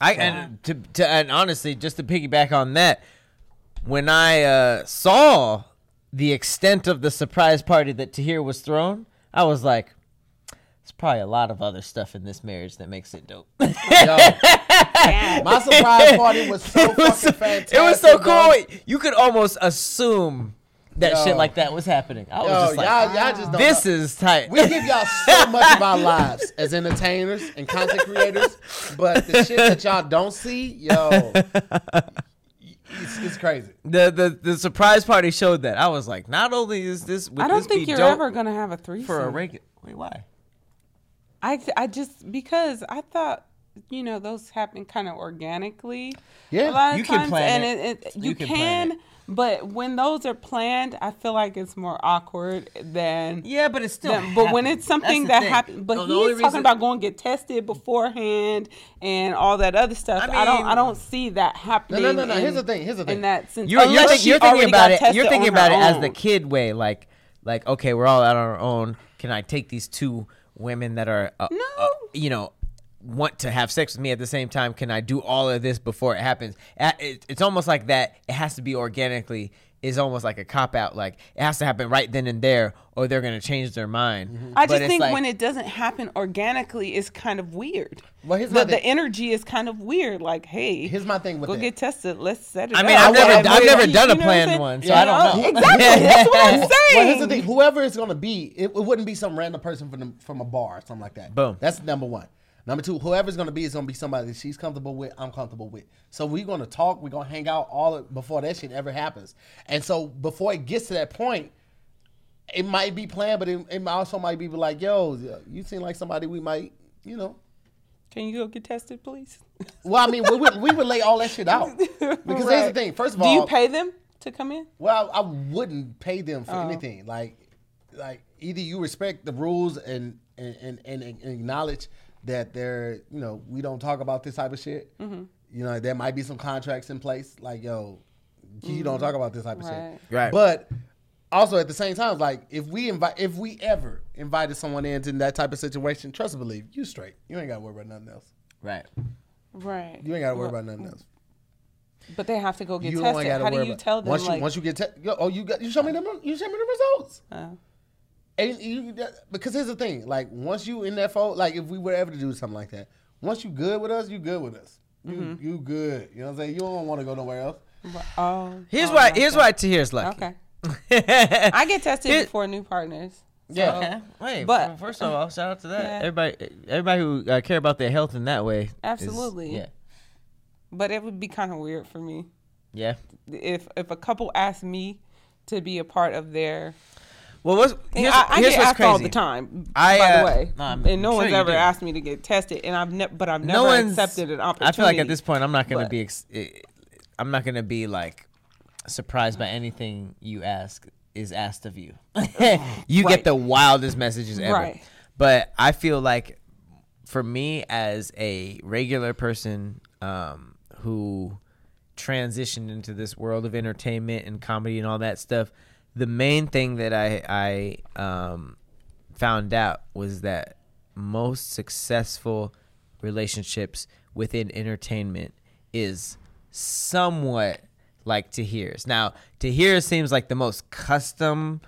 I and to, to and honestly, just to piggyback on that, when I uh, saw the extent of the surprise party that Tahir was thrown, I was like, "There's probably a lot of other stuff in this marriage that makes it dope." Yo, my surprise party was so it, was fucking so, fantastic. it was so cool. bro. You could almost assume that Yo. shit like that was happening. I was Yo, just like, y'all, y'all just don't "This know. is tight." We give y'all so much of our lives as entertainers and content creators, but the shit that y'all don't see, yo, it's, it's crazy. the, the the surprise party showed that. I was like, not only is this, I don't this think you're ever gonna have a threesome. for a regular. Wait, why? I I just because I thought you know those happen kind of organically. Yeah, a lot of you can times, plan and it. it, it, You you, can can, but when those are planned, I feel like it's more awkward than. Yeah, but it's still. than- but when it's something that happens, but No, he's talking reason- about going to get tested beforehand and all that other stuff. I I, don't. I don't see that happening. no, no. in- Here's the thing, here's the thing. In that sense, You're, you're, think- you're thinking about it. You're thinking about it as the kid way, like, like okay, we're all out on our own. Can I take these two women that are, uh, No. uh, you know, want to have sex with me at the same time? Can I do all of this before it happens? Uh, It's almost like that. It has to be organically. Is almost like a cop out. Like it has to happen right then and there, or they're gonna change their mind. Mm-hmm. I just think like- when it doesn't happen organically, it's kind of weird. Well, here's my the, the energy is kind of weird. Like, hey, Here's my thing with go that. get tested. Let's set it. I mean, up. I've never, wanna- I've never you done a know what planned one, so Yeah. I don't know. Exactly. That's what I'm saying. Well, here's the thing: whoever it's gonna be, it, it wouldn't be some random person from the, from a bar or something like that. Boom. That's number one. Number two, whoever's gonna be is gonna be somebody that she's comfortable with. I'm comfortable with. So we're gonna talk. We're gonna hang out all of- before that shit ever happens. And so before it gets to that point, it might be planned, but it, it also might be like, "Yo, you seem like somebody we might, you know." Can you go get tested, please? Well, I mean, we would we would lay all that shit out because here's the thing. First of all, Do you pay them? to come in? Well, I, I wouldn't pay them for Oh. anything. Like, like either you respect the rules and, and, and, and acknowledge that there, you know, we don't talk about this type of shit. Mm-hmm. You know, there might be some contracts in place. Like, yo, you don't talk about this type of Mm-hmm. Right. shit. Right. But also at the same time, like if we invite, if we ever invited someone into that type of situation, trust and believe, you straight. You ain't got to worry about nothing else. Right. Right. You ain't got to worry about nothing else. But they have to go get you tested. How do you tell them? once like, you once you get tested, oh you got you show me them you show me the results. oh. And you, that- because here's the thing, like once you in that fold, like if we were ever to do something like that, once you good with us, you good with us. You Mm-hmm. you good. You know what I'm saying? You don't want to go nowhere else. But- oh. Here's oh, why. okay. Here's why Tahir's lucky. Okay. I get tested Here- before new partners. Yeah. Okay. Wait, But- but first of all, shout out to that. Yeah. Everybody, everybody who uh, care about their health in that way. is- Absolutely. yeah. But it would be kind of weird for me Yeah. if if a couple asked me to be a part of their. Well, what's And here's, I, I here's get what's asked crazy. all the time. I, by uh, the way, no, I'm- and no sure one's ever do. asked me to get tested, and I've never, but I've never no one's accepted an opportunity. I feel like at this point, I'm not gonna be. Ex- eh, I'm not gonna be like surprised by anything you ask is asked of you. you Right. get the wildest messages ever. Right. But I feel like for me as a regular person um, who transitioned into this world of entertainment and comedy and all that stuff, the main thing that I I um, found out was that most successful relationships within entertainment is somewhat like Tahir's. Now, Tahir seems like the most custom,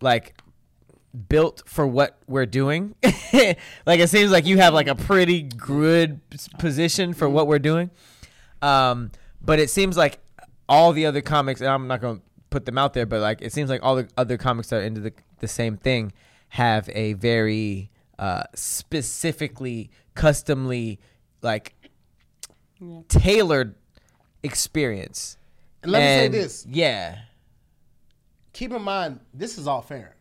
like built for what we're doing. like it seems like you have like a pretty good position for what we're doing. Um, but it seems like all the other comics, and I'm not going to put them out there, but like it seems like all the other comics that are into the, the same thing have a very uh, specifically, customly, like tailored experience. And let me say this. Yeah. Keep in mind, this is all fair.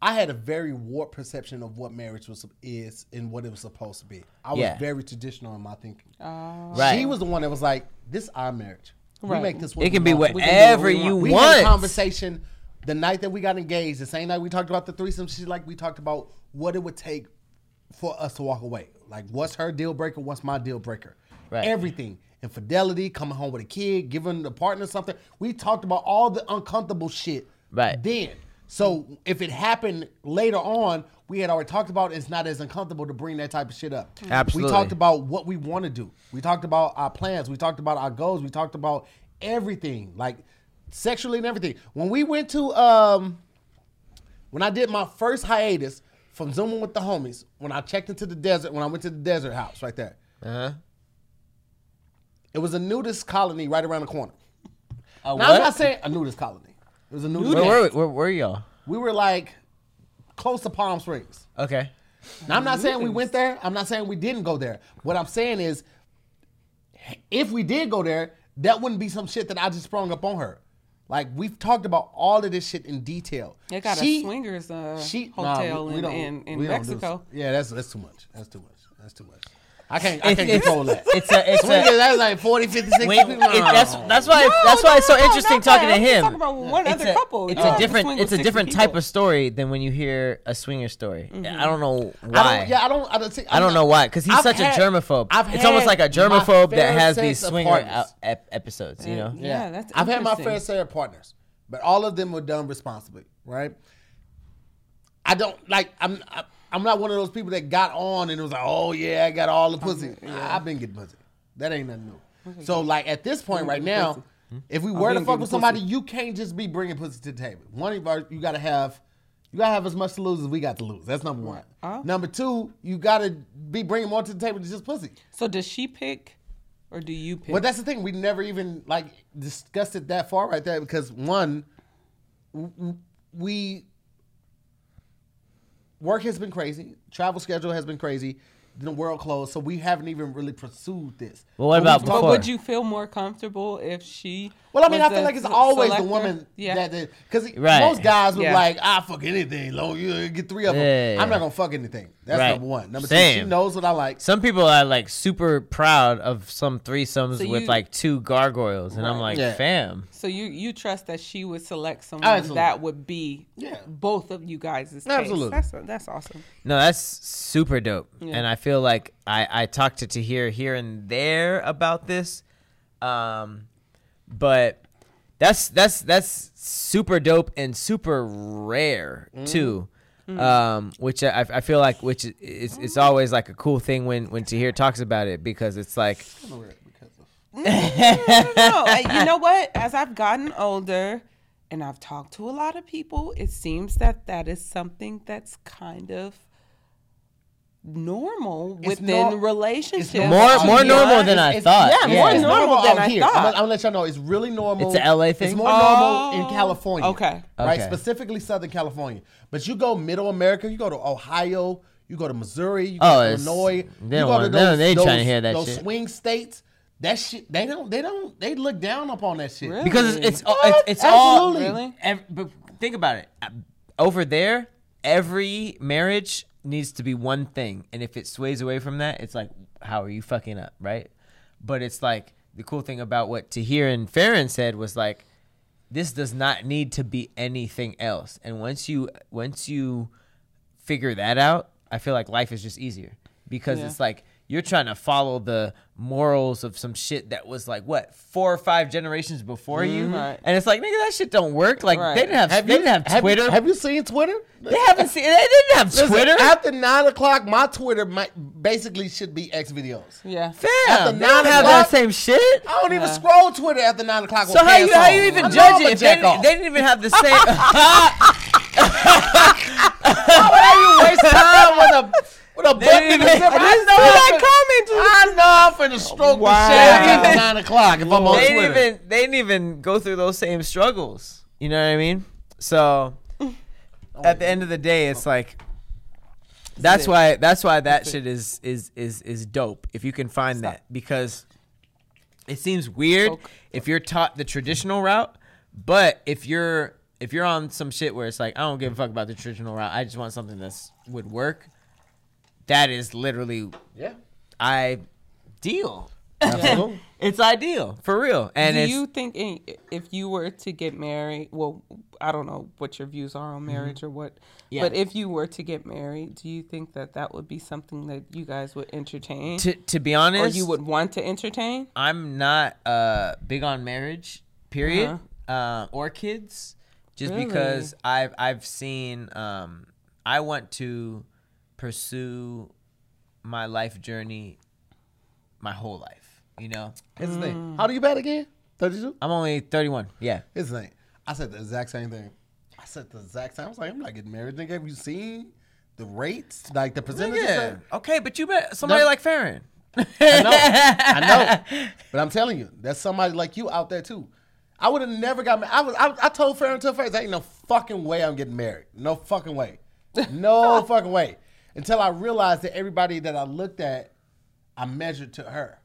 I had a very warped perception of what marriage was is and what it was supposed to be. I was Yeah. very traditional in my thinking. Right. She was the one that was like, "This is our marriage. We make this. What It can be want. We can whatever we you want. we want. had a conversation the night that we got engaged, the same night we talked about the threesome. She's like, we talked about what it would take for us to walk away. Like, what's her deal breaker? What's my deal breaker? Right. Everything. Infidelity, coming home with a kid, giving the partner something. We talked about all the uncomfortable shit. Right. Then. So if it happened later on, we had already talked about it's not as uncomfortable to bring that type of shit up. Absolutely. We talked about what we want to do. We talked about our plans. We talked about our goals. We talked about everything, like sexually and everything. When we went to um when I did my first hiatus from zooming with the homies, when I checked into the desert, when I went to the desert house right there, Uh huh. it was a nudist colony right around the corner. A Now I'm not saying a nudist colony. It was a nudist. Where where were y'all? We were like close to Palm Springs. Okay. Now I'm not saying we went there. I'm not saying we didn't go there. What I'm saying is, if we did go there, that wouldn't be some shit that I just sprung up on her. Like we've talked about all of this shit in detail. They got She- a swingers uh, she- nah, hotel we- we in, in, in we don't Mexico. yeah, that's that's too much. That's too much. That's too much. I can't. I can't control that. It's a. It's Swingers, a. that's like 40, 50, 60 Wait, people. it, that's that's why it's, that's why it's so no, interesting talking that. to I'm him. talking about one it's other a, couple. It's You a different. It's a different type people. of story than when you hear a swinger story. Mm-hmm. I don't know I why. don't, yeah, I don't. I don't, think, I don't know why, because he's I've such had- a germaphobe. I've it's almost like a my germaphobe that has these swinger partners. out, ep- episodes. You know. Yeah, that's I've had my fair share of partners, but all of them were done responsibly, right? I don't like. I'm. I- I'm not one of those people that got on and it was like, oh yeah, I got all the pussy. I- I've been getting pussy. That ain't nothing new. So like at this point right now, if we were to fuck with somebody, pussy. you can't just be bringing pussy to the table. One of our, you gotta have. You gotta have as much to lose as we got to lose. That's number one. Oh. Number two, you gotta be bringing more to the table than just pussy. So does she pick, or do you pick? But that's the thing. We never even like discussed it that far right there because one, we work has been crazy. Travel schedule has been crazy. the world closed, so we haven't even really pursued this. Well, what about we've But before? would you feel more comfortable if she? Well, I mean, was I feel like it's se- always the selector? woman Yeah. that because Right. most guys would Yeah. like, I fuck anything, long you get three of them. Yeah. I'm not gonna fuck anything. That's Right. number one. Number two, she knows what I like. Some people are like super proud of some threesomes So with you- like two gargoyles, and I'm like, Yeah. fam. So you you trust that she would select someone Absolutely. that would be Yeah. both of you guys' taste. Absolutely. That's that's awesome. No, that's super dope. Yeah. And I feel like I, I talked to Tahir here and there about this. Um, but that's that's that's super dope and super rare too. Um, which I, I feel like which is it's always like a cool thing when when Tahir talks about it because it's like no, I- you know what? As I've gotten older and I've talked to a lot of people, it seems that that is something that's kind of normal It's within nor- relationships. It's More- more normal than I It's- thought. Yeah, more it's normal than I here. thought. I'm gonna, I'm gonna let y'all know it's really normal. It's a LA thing? It's more normal in Oh, California. okay. Right, Okay. specifically Southern California. But you go Middle America, you go to Ohio, you go to Missouri, you Oh, go to Illinois. they you don't go to they don't- they those, trying to hear that those shit. swing states. That shit, they don't, they don't, they look down upon that shit. Really? because it's it's, it's, it's all Absolutely. Really? ev- but think about it. Over there, every marriage needs to be one thing, and if it sways away from that, it's like, how are you fucking up, right? But it's like the cool thing about what Tahir and Farron said was like, this does not need to be anything else, and once you once you figure that out, I feel like life is just easier because Yeah. it's like you're trying to follow the morals of some shit that was like what four or five generations before you, Right. and it's like nigga, that shit don't work. Like Right. they didn't have, Have they you, didn't have Twitter. You, have you seen Twitter? they haven't seen. They didn't have Listen, Twitter. After nine o'clock, my Twitter might basically should be X videos. Yeah. Fam, after they don't nine have o'clock- that same shit. I don't even Yeah. scroll Twitter after nine o'clock. So how you pants how you even I judge it if they, didn't- they didn't even have the same? Why are you waste time with a? with a They button didn't in the zipper. I I didn't know see I'm that fin- I know I'm finna stroke Wow. the shit after nine o'clock if I'm on They Twitter. didn't even they didn't even go through those same struggles. You know what I mean? So at the end of the day, it's like that's why that's why that shit is is is is dope if you can find that because it seems weird Okay. if you're taught the traditional route, but if you're if you're on some shit where it's like I don't give a fuck about the traditional route, I just want something that's would work. That is literally Yeah, ideal. absolutely. It's ideal for real, and do you think in, if you were to get married, well, I don't know what your views are on marriage or what, Yeah. but if you were to get married, do you think that that would be something that you guys would entertain, to to be honest, or you would want to entertain? I'm not uh big on marriage, period, uh, or kids, just Really? because I've I've seen um I want to pursue my life journey my whole life. You know, Here's the Mm. thing. How do you bet again? Thirty-two. I'm only 31. Yeah, Here's the thing. I said the exact same thing. I said the exact same. I was like, I'm not getting married. Nigga, have you seen the rates? Like the percentages? yeah. Okay, but you bet somebody No. like Farron. I know. I know. But I'm telling you, there's somebody like you out there too. I would have never got married. I was. I, I told Farron to her face, ain't no fucking way I'm getting married. No fucking way. No fucking way. Until I realized that everybody that I looked at, I measured to her.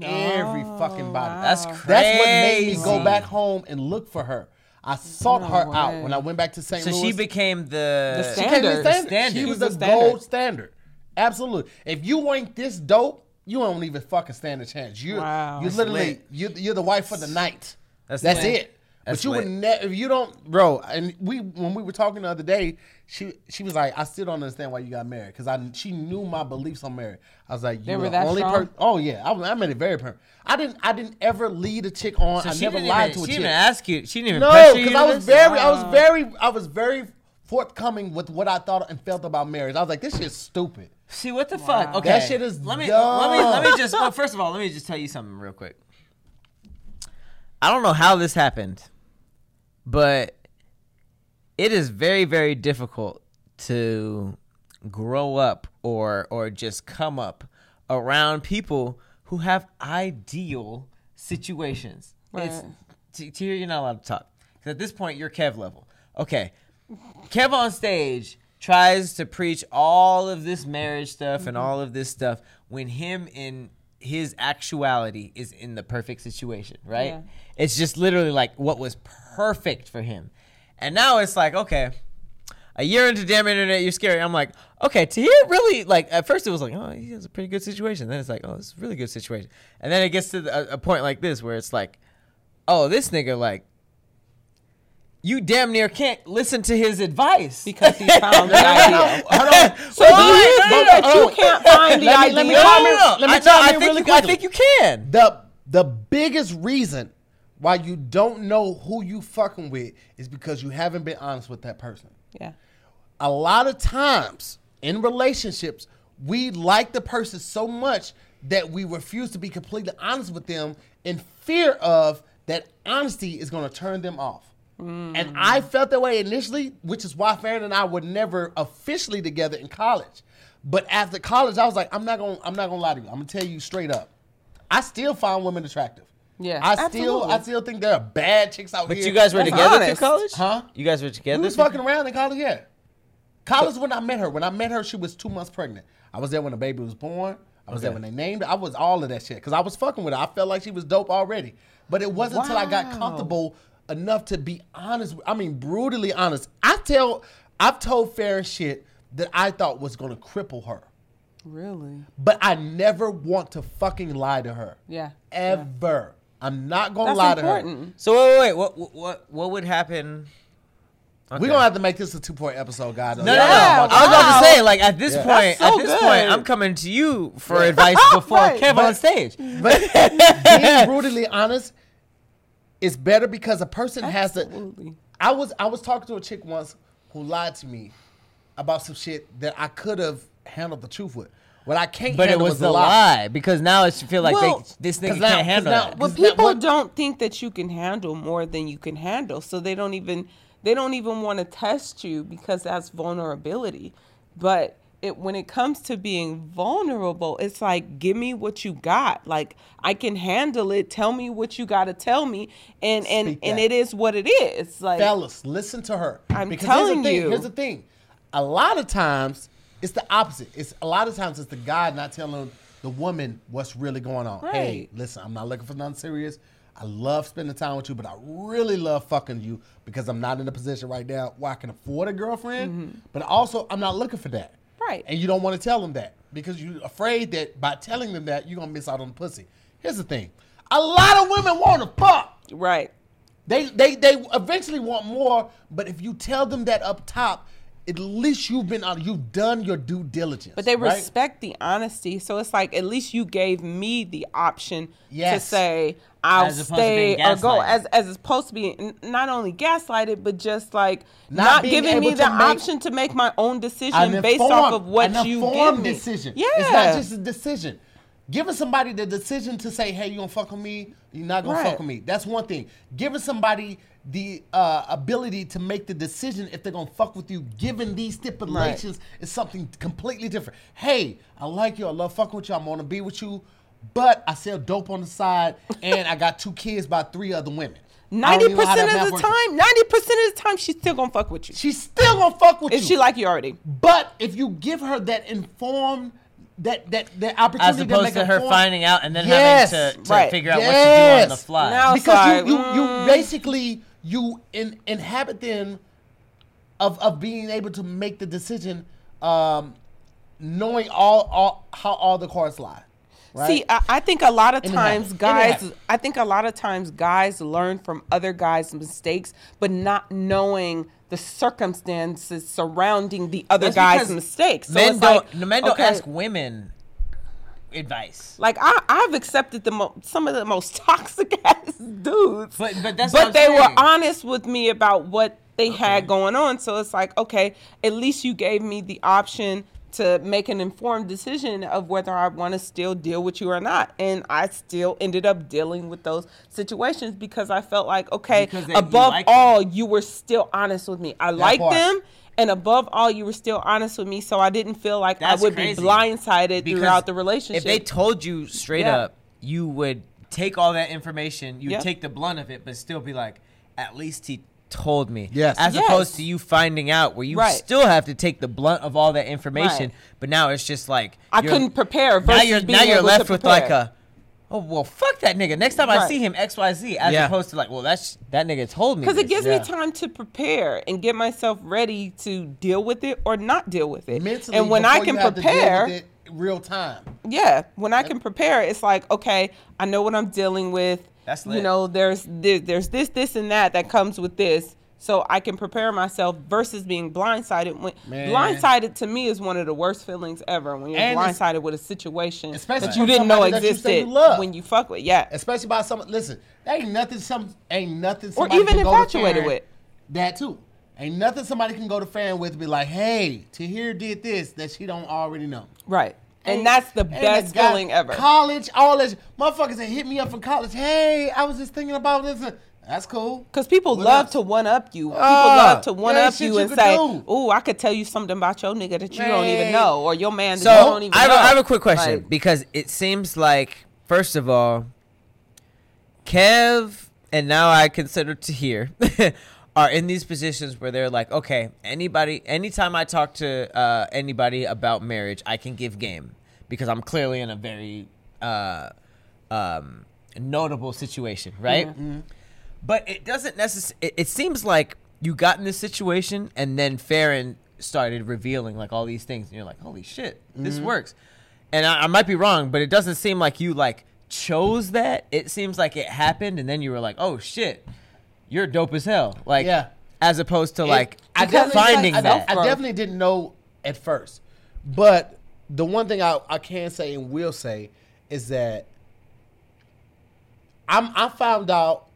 Every oh, fucking body. That's crazy. That's what made me go back home and look for her. I sought No her way. out when I went back to St. So Louis. she became the, The She became the Standard. standard. She was the, was the standard. gold standard. Absolutely. If you ain't this dope, you don't even fucking stand a chance. You're Wow. you That's literally lit. you you're the wife for the night. That's That's, it. That's but you lit. would never if you don't, bro. And we when we were talking the other day, she she was like, I still don't understand why you got married because I she knew my beliefs on marriage. I was like, you They were were the that only strong? person. Oh yeah, I, was- I made it very permanent. I didn't I didn't ever lead a chick on. So I never lied even, to a she chick. didn't even ask you. She didn't even No, pressure you because I was very, I was very, I was very forthcoming with what I thought and felt about marriage. I was like, this shit's stupid. See what the fuck? Okay, That shit is let me dumb. let me let me just well, first of all let me just tell you something real quick. I don't know how this happened, but it is very very difficult to grow up or or just come up around people who have ideal situations. It's Right. T- T- you're not allowed to talk. 'Cause at this point you're Kev level. Okay. Kev on stage tries to preach all of this marriage stuff and mm-hmm. all of this stuff when him in his actuality is in the perfect situation, right? Yeah. It's just literally like what was perfect for him. And now it's like, okay, a year into damn internet, you're scary. I'm like, okay, Tahir really like at first it was like, oh, he has a pretty good situation. Then it's like, oh, it's a really good situation. And then it gets to the, a, a point like this where it's like, oh, this nigga like, you damn near can't listen to his advice because he found the idea. So do you Why? think No, no, that no. you can't find the Let me- idea? let me No, no, comment- no. let me I, no, chime I think really you, I think you can. the the biggest reason why you don't know who you fucking with is because you haven't been honest with that person. Yeah. A lot of times in relationships, we like the person so much that we refuse to be completely honest with them in fear of that honesty is going to turn them off. Mm. And I felt that way initially, which is why Farron and I were never officially together in college. But after college, I was like, I'm not gonna, I'm not gonna lie to you. I'm gonna tell you straight up. I still find women attractive. Yeah, I still, absolutely. I still think there are bad chicks out But here. But you guys were That's together through honest. college, Huh? You guys were We together. was through- fucking around in college, yeah. College when I met her. When I met her, she was two months pregnant. I was there when the baby was born. I was there when they named her. I was all of that shit because I was fucking with her. I felt like she was dope already. But it wasn't until I got comfortable enough to be honest. I mean, brutally honest. I tell, I've told Farron shit that I thought was gonna cripple her, Really? but I never want to fucking lie to her. Yeah. Ever. I'm not gonna That's lie to her. So wait, wait, wait. What, what, what, what would happen? We're Okay. gonna have to make this a two point episode, guys. No, no, no. Yeah, I was about wow. to say, like at this Yeah. point, so at this good. point, I'm coming to you for advice before Right. Kev But- on stage. But being brutally honest it's better because a person has to. I was I was talking to a chick once who lied to me about some shit that I could have handled the truth with. What I can't But it was was the the lie because now it's feel like Well, they, this 'cause nigga now- can't handle now- that. But Is that people what- don't think that you can handle more than you can handle, so they don't even they don't even want to test you because that's vulnerability. But it when it comes to being vulnerable, it's like give me what you got. Like I can handle it. Tell me what you got to tell me, and and Speak and that. it is what it is. Like fellas, listen to her. I'm here's telling the thing, you. Here's the thing. A lot of times it's the opposite. It's a lot of times it's the guy not telling the woman what's really going on. Hey, listen, I'm not looking for nothing serious. I love spending time with you, but I really love fucking you because I'm not in a position right now where I can afford a girlfriend. But also, I'm not looking for that. Mm-hmm. Right. And you don't want to tell them that because you're afraid that by telling them that you're gonna miss out on the pussy. Here's the thing: a lot of women want to fuck. right. They they they eventually want more, but if you tell them that up top, at least you've been on you've done your due diligence. But they right? respect the honesty, so it's like at least you gave me the option to say I'll to stay or go as as opposed to being not only gaslighted, but just like Not not, giving me the option to make my own decision An based off of what you informed give me. decision. Yeah, It's not just a decision. Giving somebody the decision to say, "Hey, you're gonna fuck with me? You're not gonna Right. fuck with me." That's one thing. Giving somebody the uh, ability to make the decision if they're gonna fuck with you, given these stipulations, is something completely different. Hey, I like you. I love fucking with you. I'm gonna be with you, but I sell dope on the side, and I got two kids by three other women. Ninety even know how that percent of the works. time, ninety percent of the time, she's still gonna fuck with you. she's still gonna fuck with If you. she like you already, But if you give her that informed, that that that opportunity As opposed make to her form- finding out and then Yes, having to, to right. figure out what to do on the fly. Now- because outside, you you, you mm. basically you in, inhabit them of of being able to make the decision, um, knowing all all how all the cards lie. Right? See, I, I think a lot of times habit. In the guys. I think a lot of times guys learn from other guys' mistakes, but not knowing the circumstances surrounding the other That's guy's mistakes. So men don't. like, men don't okay, ask women advice. Like I, I've accepted the mo- some of the most toxic ass dudes, But- but that's but they were honest with me about what they had going on. So it's like, okay, at least you gave me the option to make an informed decision of whether I want to still deal with you or not. And I still ended up dealing with those situations because I felt like, okay, they- you above like them. all, you were still honest with me. I like them. And above all, you were still honest with me, so I didn't feel like That's I would crazy. be blindsided Because throughout the relationship. If they told you straight Yeah. up, you would take all that information, you would Yep. take the blunt of it, but still be like, at least he told me. Yes. As Yes. opposed to you finding out where you Right. still have to take the blunt of all that information, Right. but now it's just like I couldn't prepare. Now you're being now you're able left to with like a Oh well, fuck that nigga. Next time I Right. see him, X Y Z, as Yeah. opposed to like, well, that's that nigga told me. Because it this. gives Yeah. me time to prepare and get myself ready to deal with it or not deal with it. Mentally, and when I before can you have to deal with prepare, it real time. yeah, when I can prepare, it's like okay, I know what I'm dealing with. That's you lit. know, there's there, there's this, this, and that that comes with this, so I can prepare myself versus being blindsided. When Man. blindsided to me is one of the worst feelings ever when you're And blindsided with a situation Especially that you didn't know that you existed you when you fuck with. Yeah, especially by some. Listen, ain't nothing. Some ain't nothing. Or even infatuated with. That too. Ain't nothing somebody can go to fan with and be like, hey, Tahir did this that she don't already know. right. And Ain't- that's the best feeling ever. College, all this motherfuckers that hit me up from college. Hey, I was just thinking about this. That's cool. Because people What love else? to one up you. People Ah, love to one up you you and say, do. "Ooh, I could tell you something about your nigga that you don't even know, or your man that So you don't even I have, know." a, I have a quick question Like, because it seems like first of all, Kev and now I consider Tahir are in these positions where they're like, okay, anybody, anytime I talk to uh, anybody about marriage, I can give game because I'm clearly in a very uh, um, notable situation, right? But it doesn't necessarily. It, it seems like you got in this situation, and then Farron started revealing like all these things, and you're like, "Holy shit, this mm-hmm. works." And I, I might be wrong, but it doesn't seem like you like chose that. It seems like it happened, and then you were like, "Oh shit, you're dope as hell." Like, Yeah. as opposed to like I finding I, that. I definitely didn't know at first, but the one thing I, I can say and will say is that I'm I found out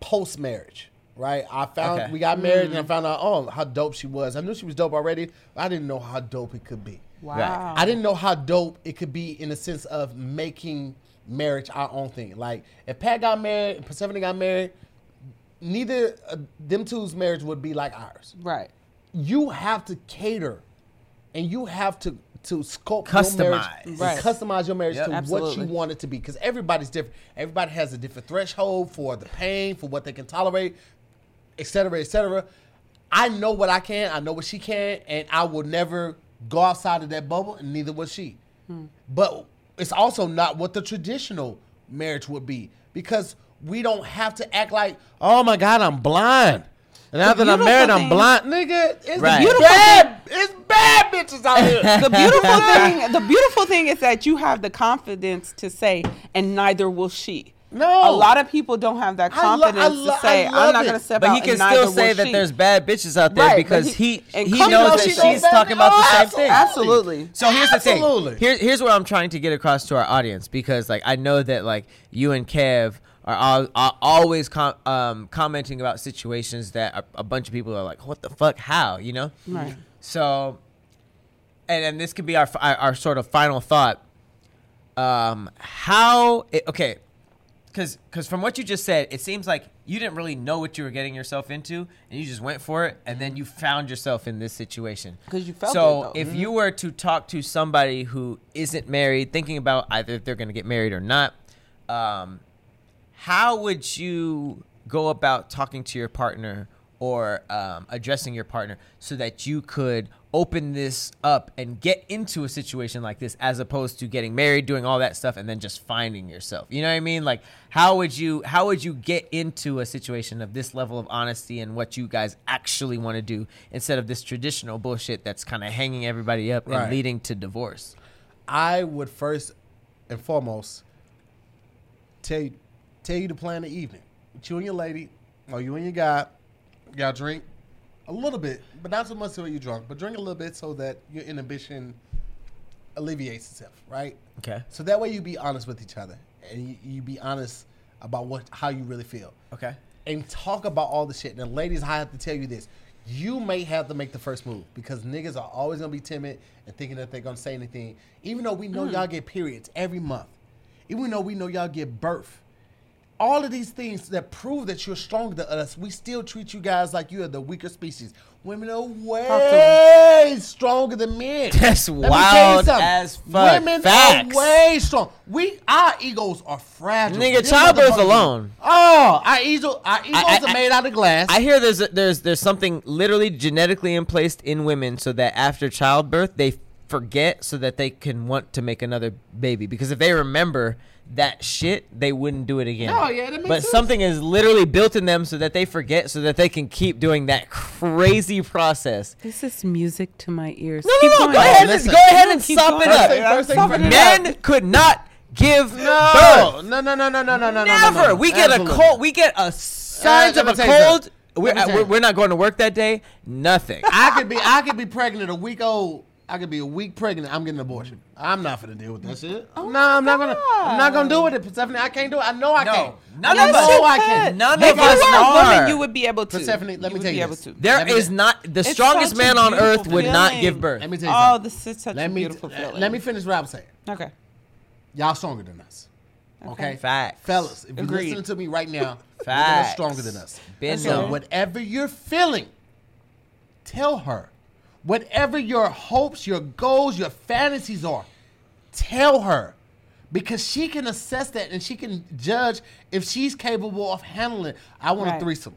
post marriage. Right, I found Okay. we got married and I found out oh how dope she was. I knew she was dope already. But I didn't know how dope it could be. wow. I didn't know how dope it could be in the sense of making marriage our own thing. Like if Pat got married and Persephone got married, neither uh, them two's marriage would be like ours. Right. You have to cater, and you have to to sculpt your marriage, Customize. Right. customize your marriage Yep. to what you want it to be. Because everybody's different. Everybody has a different threshold for the pain, for what they can tolerate, et cetera, et cetera. I know what I can. I know what she can, and I will never go outside of that bubble, and neither will she. Hmm. But it's also not what the traditional marriage would be because we don't have to act like, oh my God, I'm blind. And now that I'm beautiful married, I'm thing- blind. Nigga, it's Right. Beautiful bad. It's bad bitches out here. The beautiful thing, the beautiful thing is that you have the confidence to say, and neither will she. No. A lot of people don't have that I lo- I confidence lo- to say, I "I'm not going to step But out." But he can still say that she. there's bad bitches out there Right, because he- he he, knows that she she's talking about the same thing. Absolutely. So here's the Absolutely. thing. Here, here's what I'm trying to get across to our audience because like I know that like you and Kev are, are always com- um, commenting about situations that a, a bunch of people are like, "What the fuck? How?" You know. Right. So, and and this could be our our, our sort of final thought. Um, how? It, okay, because because from what you just said, it seems like you didn't really know what you were getting yourself into, and you just went for it, and then you found yourself in this situation. Because you felt so it, though. Mm-hmm. if you were to talk to somebody who isn't married, thinking about either if they're going to get married or not, um, how would you go about talking to your partner or um, addressing your partner so that you could open this up and get into a situation like this as opposed to getting married doing all that stuff and then just finding yourself? You know what i mean? Like how would you how would you get into a situation of this level of honesty and what you guys actually want to do instead of this traditional bullshit that's kind of hanging everybody up Right. and leading to divorce? I would first and foremost tell you, tell you to plan the evening. With you and your lady, or you and your guy, y'all drink a little bit, but not so much so you're drunk, but drink a little bit so that your inhibition alleviates itself, right? okay So that way you be honest with each other and you, you be honest about what how you really feel. okay and talk about all the shit. Now, ladies, I have to tell you this. You may have to make the first move because niggas are always gonna be timid and thinking that they're gonna say anything. Even though we know hmm. y'all get periods every month, even though we know y'all get birth all of these things that prove that you're stronger than us, we still treat you guys like you are the weaker species. Women are way stronger than men. That's Let wild as fuck. Women Facts. are way strong. We our egos are fragile. Nigga, childbirth alone. Oh, our ego, our egos I- are I- made out of glass. I hear there's a, there's there's something literally genetically in placed in women so that after childbirth they forget so that they can want to make another baby because if they remember that shit they wouldn't do it again. Oh, yeah, that makes but sense. something is literally built in them so that they forget so that they can keep doing that crazy process. This is music to my ears. No, no, Keep no, going. go ahead, Listen. go ahead and Keep sop it up. First thing- first thing Sop it up. Men could not give no, birth. no, no, no, no, no, no, no, Never. no, no. We get Absolutely. a cold. We get a signs let of a cold. We're, Let uh, we're, we're not going to work that day. Nothing. I could be I could be pregnant a week old. I could be a week pregnant. I'm getting an abortion. I'm not gonna deal with that shit. Oh no, I'm not gonna. I'm not gonna do it, Persephone. I can't do it. I know I No, can't. none I of know us- I can. none If of you us were a are. woman, you would be able to. Persephone, let me would tell be you able this. to. There Let me is not the It's strongest such a man on earth beautiful would not feeling. give birth. Let me tell you Oh, something. this is such let a me beautiful feeling. let me finish what I'm saying. Okay. Y'all stronger than us. Okay. Facts. Fellas, if you're Agreed. listening to me right now, you're Facts. stronger than us. Been so there. whatever you're feeling, tell her. Whatever your hopes, your goals, your fantasies are, tell her. Because she can assess that and she can judge if she's capable of handling it. I want Right. a threesome.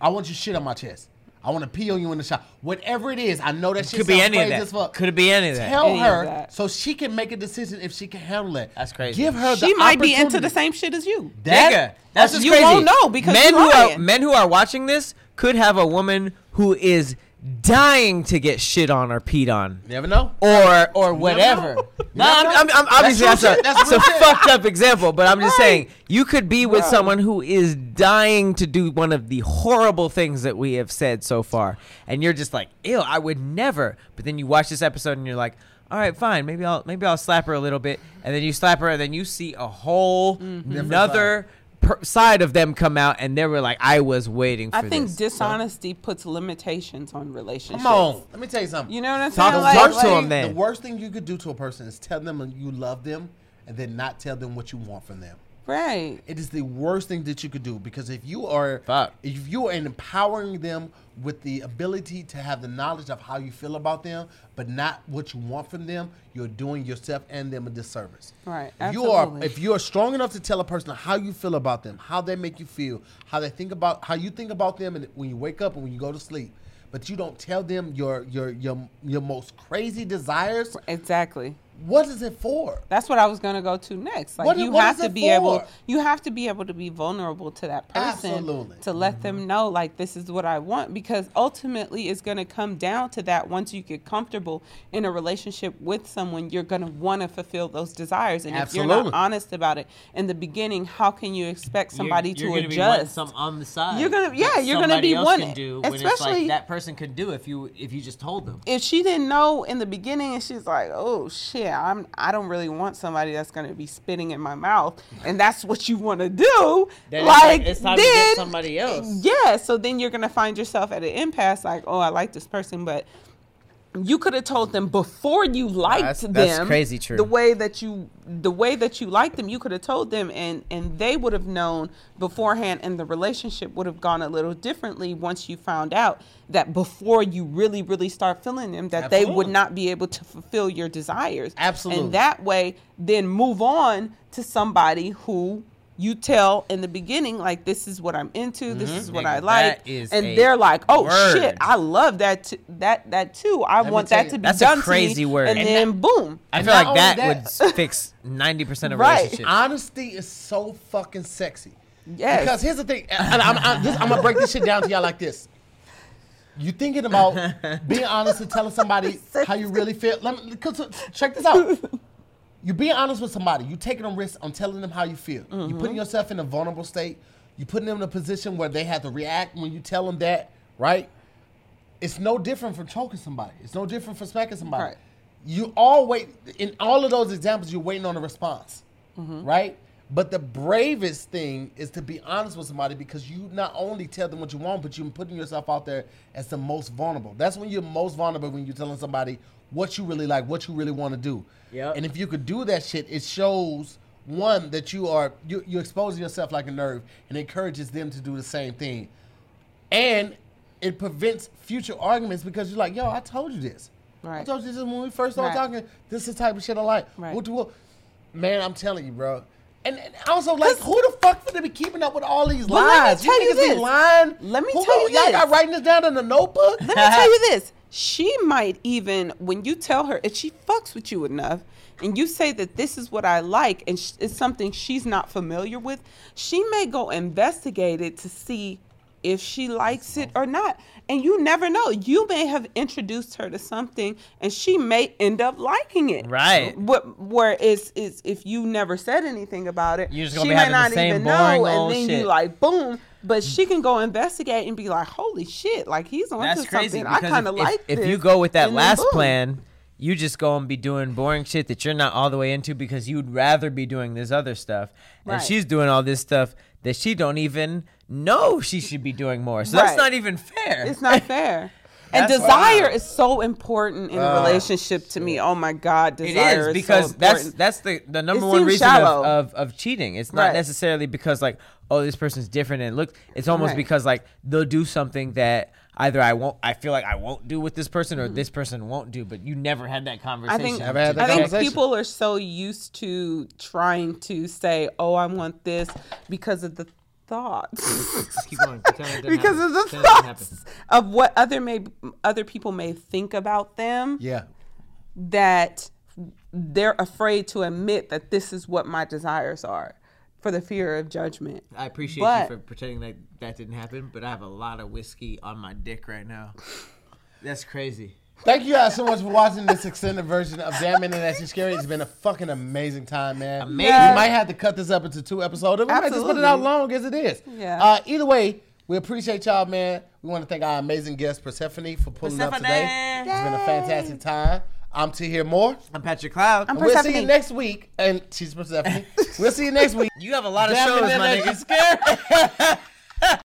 I want you shit on my chest. I want to pee on you in the shower. Whatever it is, I know that shit Could be sounds any of that. fuck. Could it be any of that. Tell Any her that. so she can make a decision if she can handle it. That's crazy. Give her the She might be into the same shit as you. That- Nigga, that's you just crazy. won't know because men who are men who are watching this could have a woman who is dying to get shit on or peed on. Never know. or or whatever. No, I'm, I'm. I'm obviously That's that's, a. That's a fucked up example, but I'm just saying you could be with Right. someone who is dying to do one of the horrible things that we have said so far, and you're just like, ew, I would never. But then you watch this episode and you're like, all right, fine, maybe I'll maybe I'll slap her a little bit, and then you slap her, and then you see a whole Mm-hmm. another per- side of them come out, and they were like, I was waiting for I think this. dishonesty puts limitations on relationships. Come on. Let me tell you something. You know what I'm Talk saying? to- Like, talk to like- him then. The worst thing you could do to a person is tell them you love them and then not tell them what you want from them. Right. It is the worst thing that you could do because if you are Fuck. if you are empowering them with the ability to have the knowledge of how you feel about them, but not what you want from them, you're doing yourself and them a disservice. Right, If you are if you are strong enough to tell a person how you feel about them, how they make you feel, how they think about how you think about them and when you wake up and when you go to sleep, but you don't tell them your your your your most crazy desires, Exactly. What is it for? That's what I was gonna go to next. Like What- you what have is to it be able you have to be able to be vulnerable to that person Absolutely. to let them mm-hmm. know like this is what I want because ultimately it's gonna come down to that once you get comfortable in a relationship with someone, you're gonna wanna fulfill those desires. And if you're not honest about it in the beginning, how can you expect somebody You're- you're to gonna be adjust? some on the side. You're gonna- yeah, you're gonna be else wanting- can do when it's like especially- that person could do if you if you just told them. if she didn't know in the beginning and she's like, "Oh shit, I'm I don't really want somebody that's going to be spitting in my mouth." And that's what you want to do. Then it's like it's time to get then somebody else. Yeah, so then you're going to find yourself at an impasse like, "Oh, I like this person, but you could have told them before you liked That's- them. that's crazy true. The way that you the way that you liked them, you could have told them and and they would have known beforehand and the relationship would have gone a little differently once you found out that before you really really start feeling them that they would not be able to fulfill your desires. Absolutely. And that way then move on to somebody who you tell in the beginning like this is what I'm into, this is what Nigga, I like, that is and they're like, "Oh word. shit, I love that t- that that too. I me want that you, to be that's a crazy to me." word. And, And then boom. I feel like that, only would fix ninety percent of Right. relationships. Honesty is so fucking sexy. Yes. Because here's the thing, and I'm, I'm, this, I'm gonna break this shit down to y'all like this. You thinking about being honest and telling somebody how you really feel? Let me 'cause, uh, check this out. You being honest with somebody. You taking a risk on telling them how you feel. You Mm-hmm. putting yourself in a vulnerable state. You putting them in a position where they have to react when you tell them that. Right? It's no different from choking somebody. It's no different from smacking somebody. Right. You all wait in all of those examples. You're waiting on a response, Mm-hmm. right? But the bravest thing is to be honest with somebody because you not only tell them what you want, but you're putting yourself out there as the most vulnerable. That's when you're most vulnerable when you're telling somebody what you really like, what you really want to do. Yep. And if you could do that shit, it shows one that you are you you expose yourself like a nerve and encourages them to do the same thing, and it prevents future arguments because you're like, yo, I told you this. I told you this when we first started Right. talking. This is the type of shit I like. Right. What do what- man, I'm telling you, bro. And, and also, like, who the fuck finna be keeping up with all these But let me lies? tell you niggas be this. lying. Let me Who tell go- you y'all this. got writing this down in a notebook. Let me tell you this. She might even, when you tell her, if she fucks with you enough, and you say that this is what I like, and sh- it's something she's not familiar with, she may go investigate it to see if she likes it or not. And you never know. You may have introduced her to something, and she may end up liking it. Right. What, where is is if you never said anything about it, You're just gonna she be may having the not same even boring know, and then shit. you like boom. But she can go investigate and be like, "Holy shit! Like he's on That's to crazy something. I kind of if, if- like if, you go with that last plan, you just go and be doing boring shit that you're not all the way into because you'd rather be doing this other stuff, and Right. she's doing all this stuff that she don't even know she should be doing more. So that's not even fair. It's not fair. And That's desire wild. is so important in a relationship to me. Oh my God, It desire is is because so that's that's the the number It one reason of, of, of cheating. It's not Right. necessarily because like oh this person's different and look. It's almost Right. because like they'll do something that either I won't I feel like I won't do with this person Mm-hmm. or this person won't do. But you never had that conversation. I conversation. think Never had that I think people are so used to trying to say, "Oh, I want this," because of the thoughts. Keep going. Pretend it didn't because happen. of the Pretend it didn't happen. thoughts of what other may other people may think about them. Yeah. that they're afraid to admit that this is what my desires are for the fear of judgment. I appreciate But- you for pretending that that didn't happen, but I have a lot of whiskey on my dick right now. That's crazy. Thank you guys so much for watching this extended version of Damn Internet Too Scary. It's been a fucking amazing time, man. Amazing. We might have to cut this up into two episodes. or We might just put it Absolutely. out long as it is. Yeah. Uh, either way, we appreciate y'all, man. We want to thank our amazing guest, Persephone, for pulling up today. Persephone. It's been a fantastic time. I'm to hear more. I'm Patrick Cloud. I'm We'll see you next week. And she's Persephone. we'll see you next week. you have a lot of Damn shows, my nigga. Scary.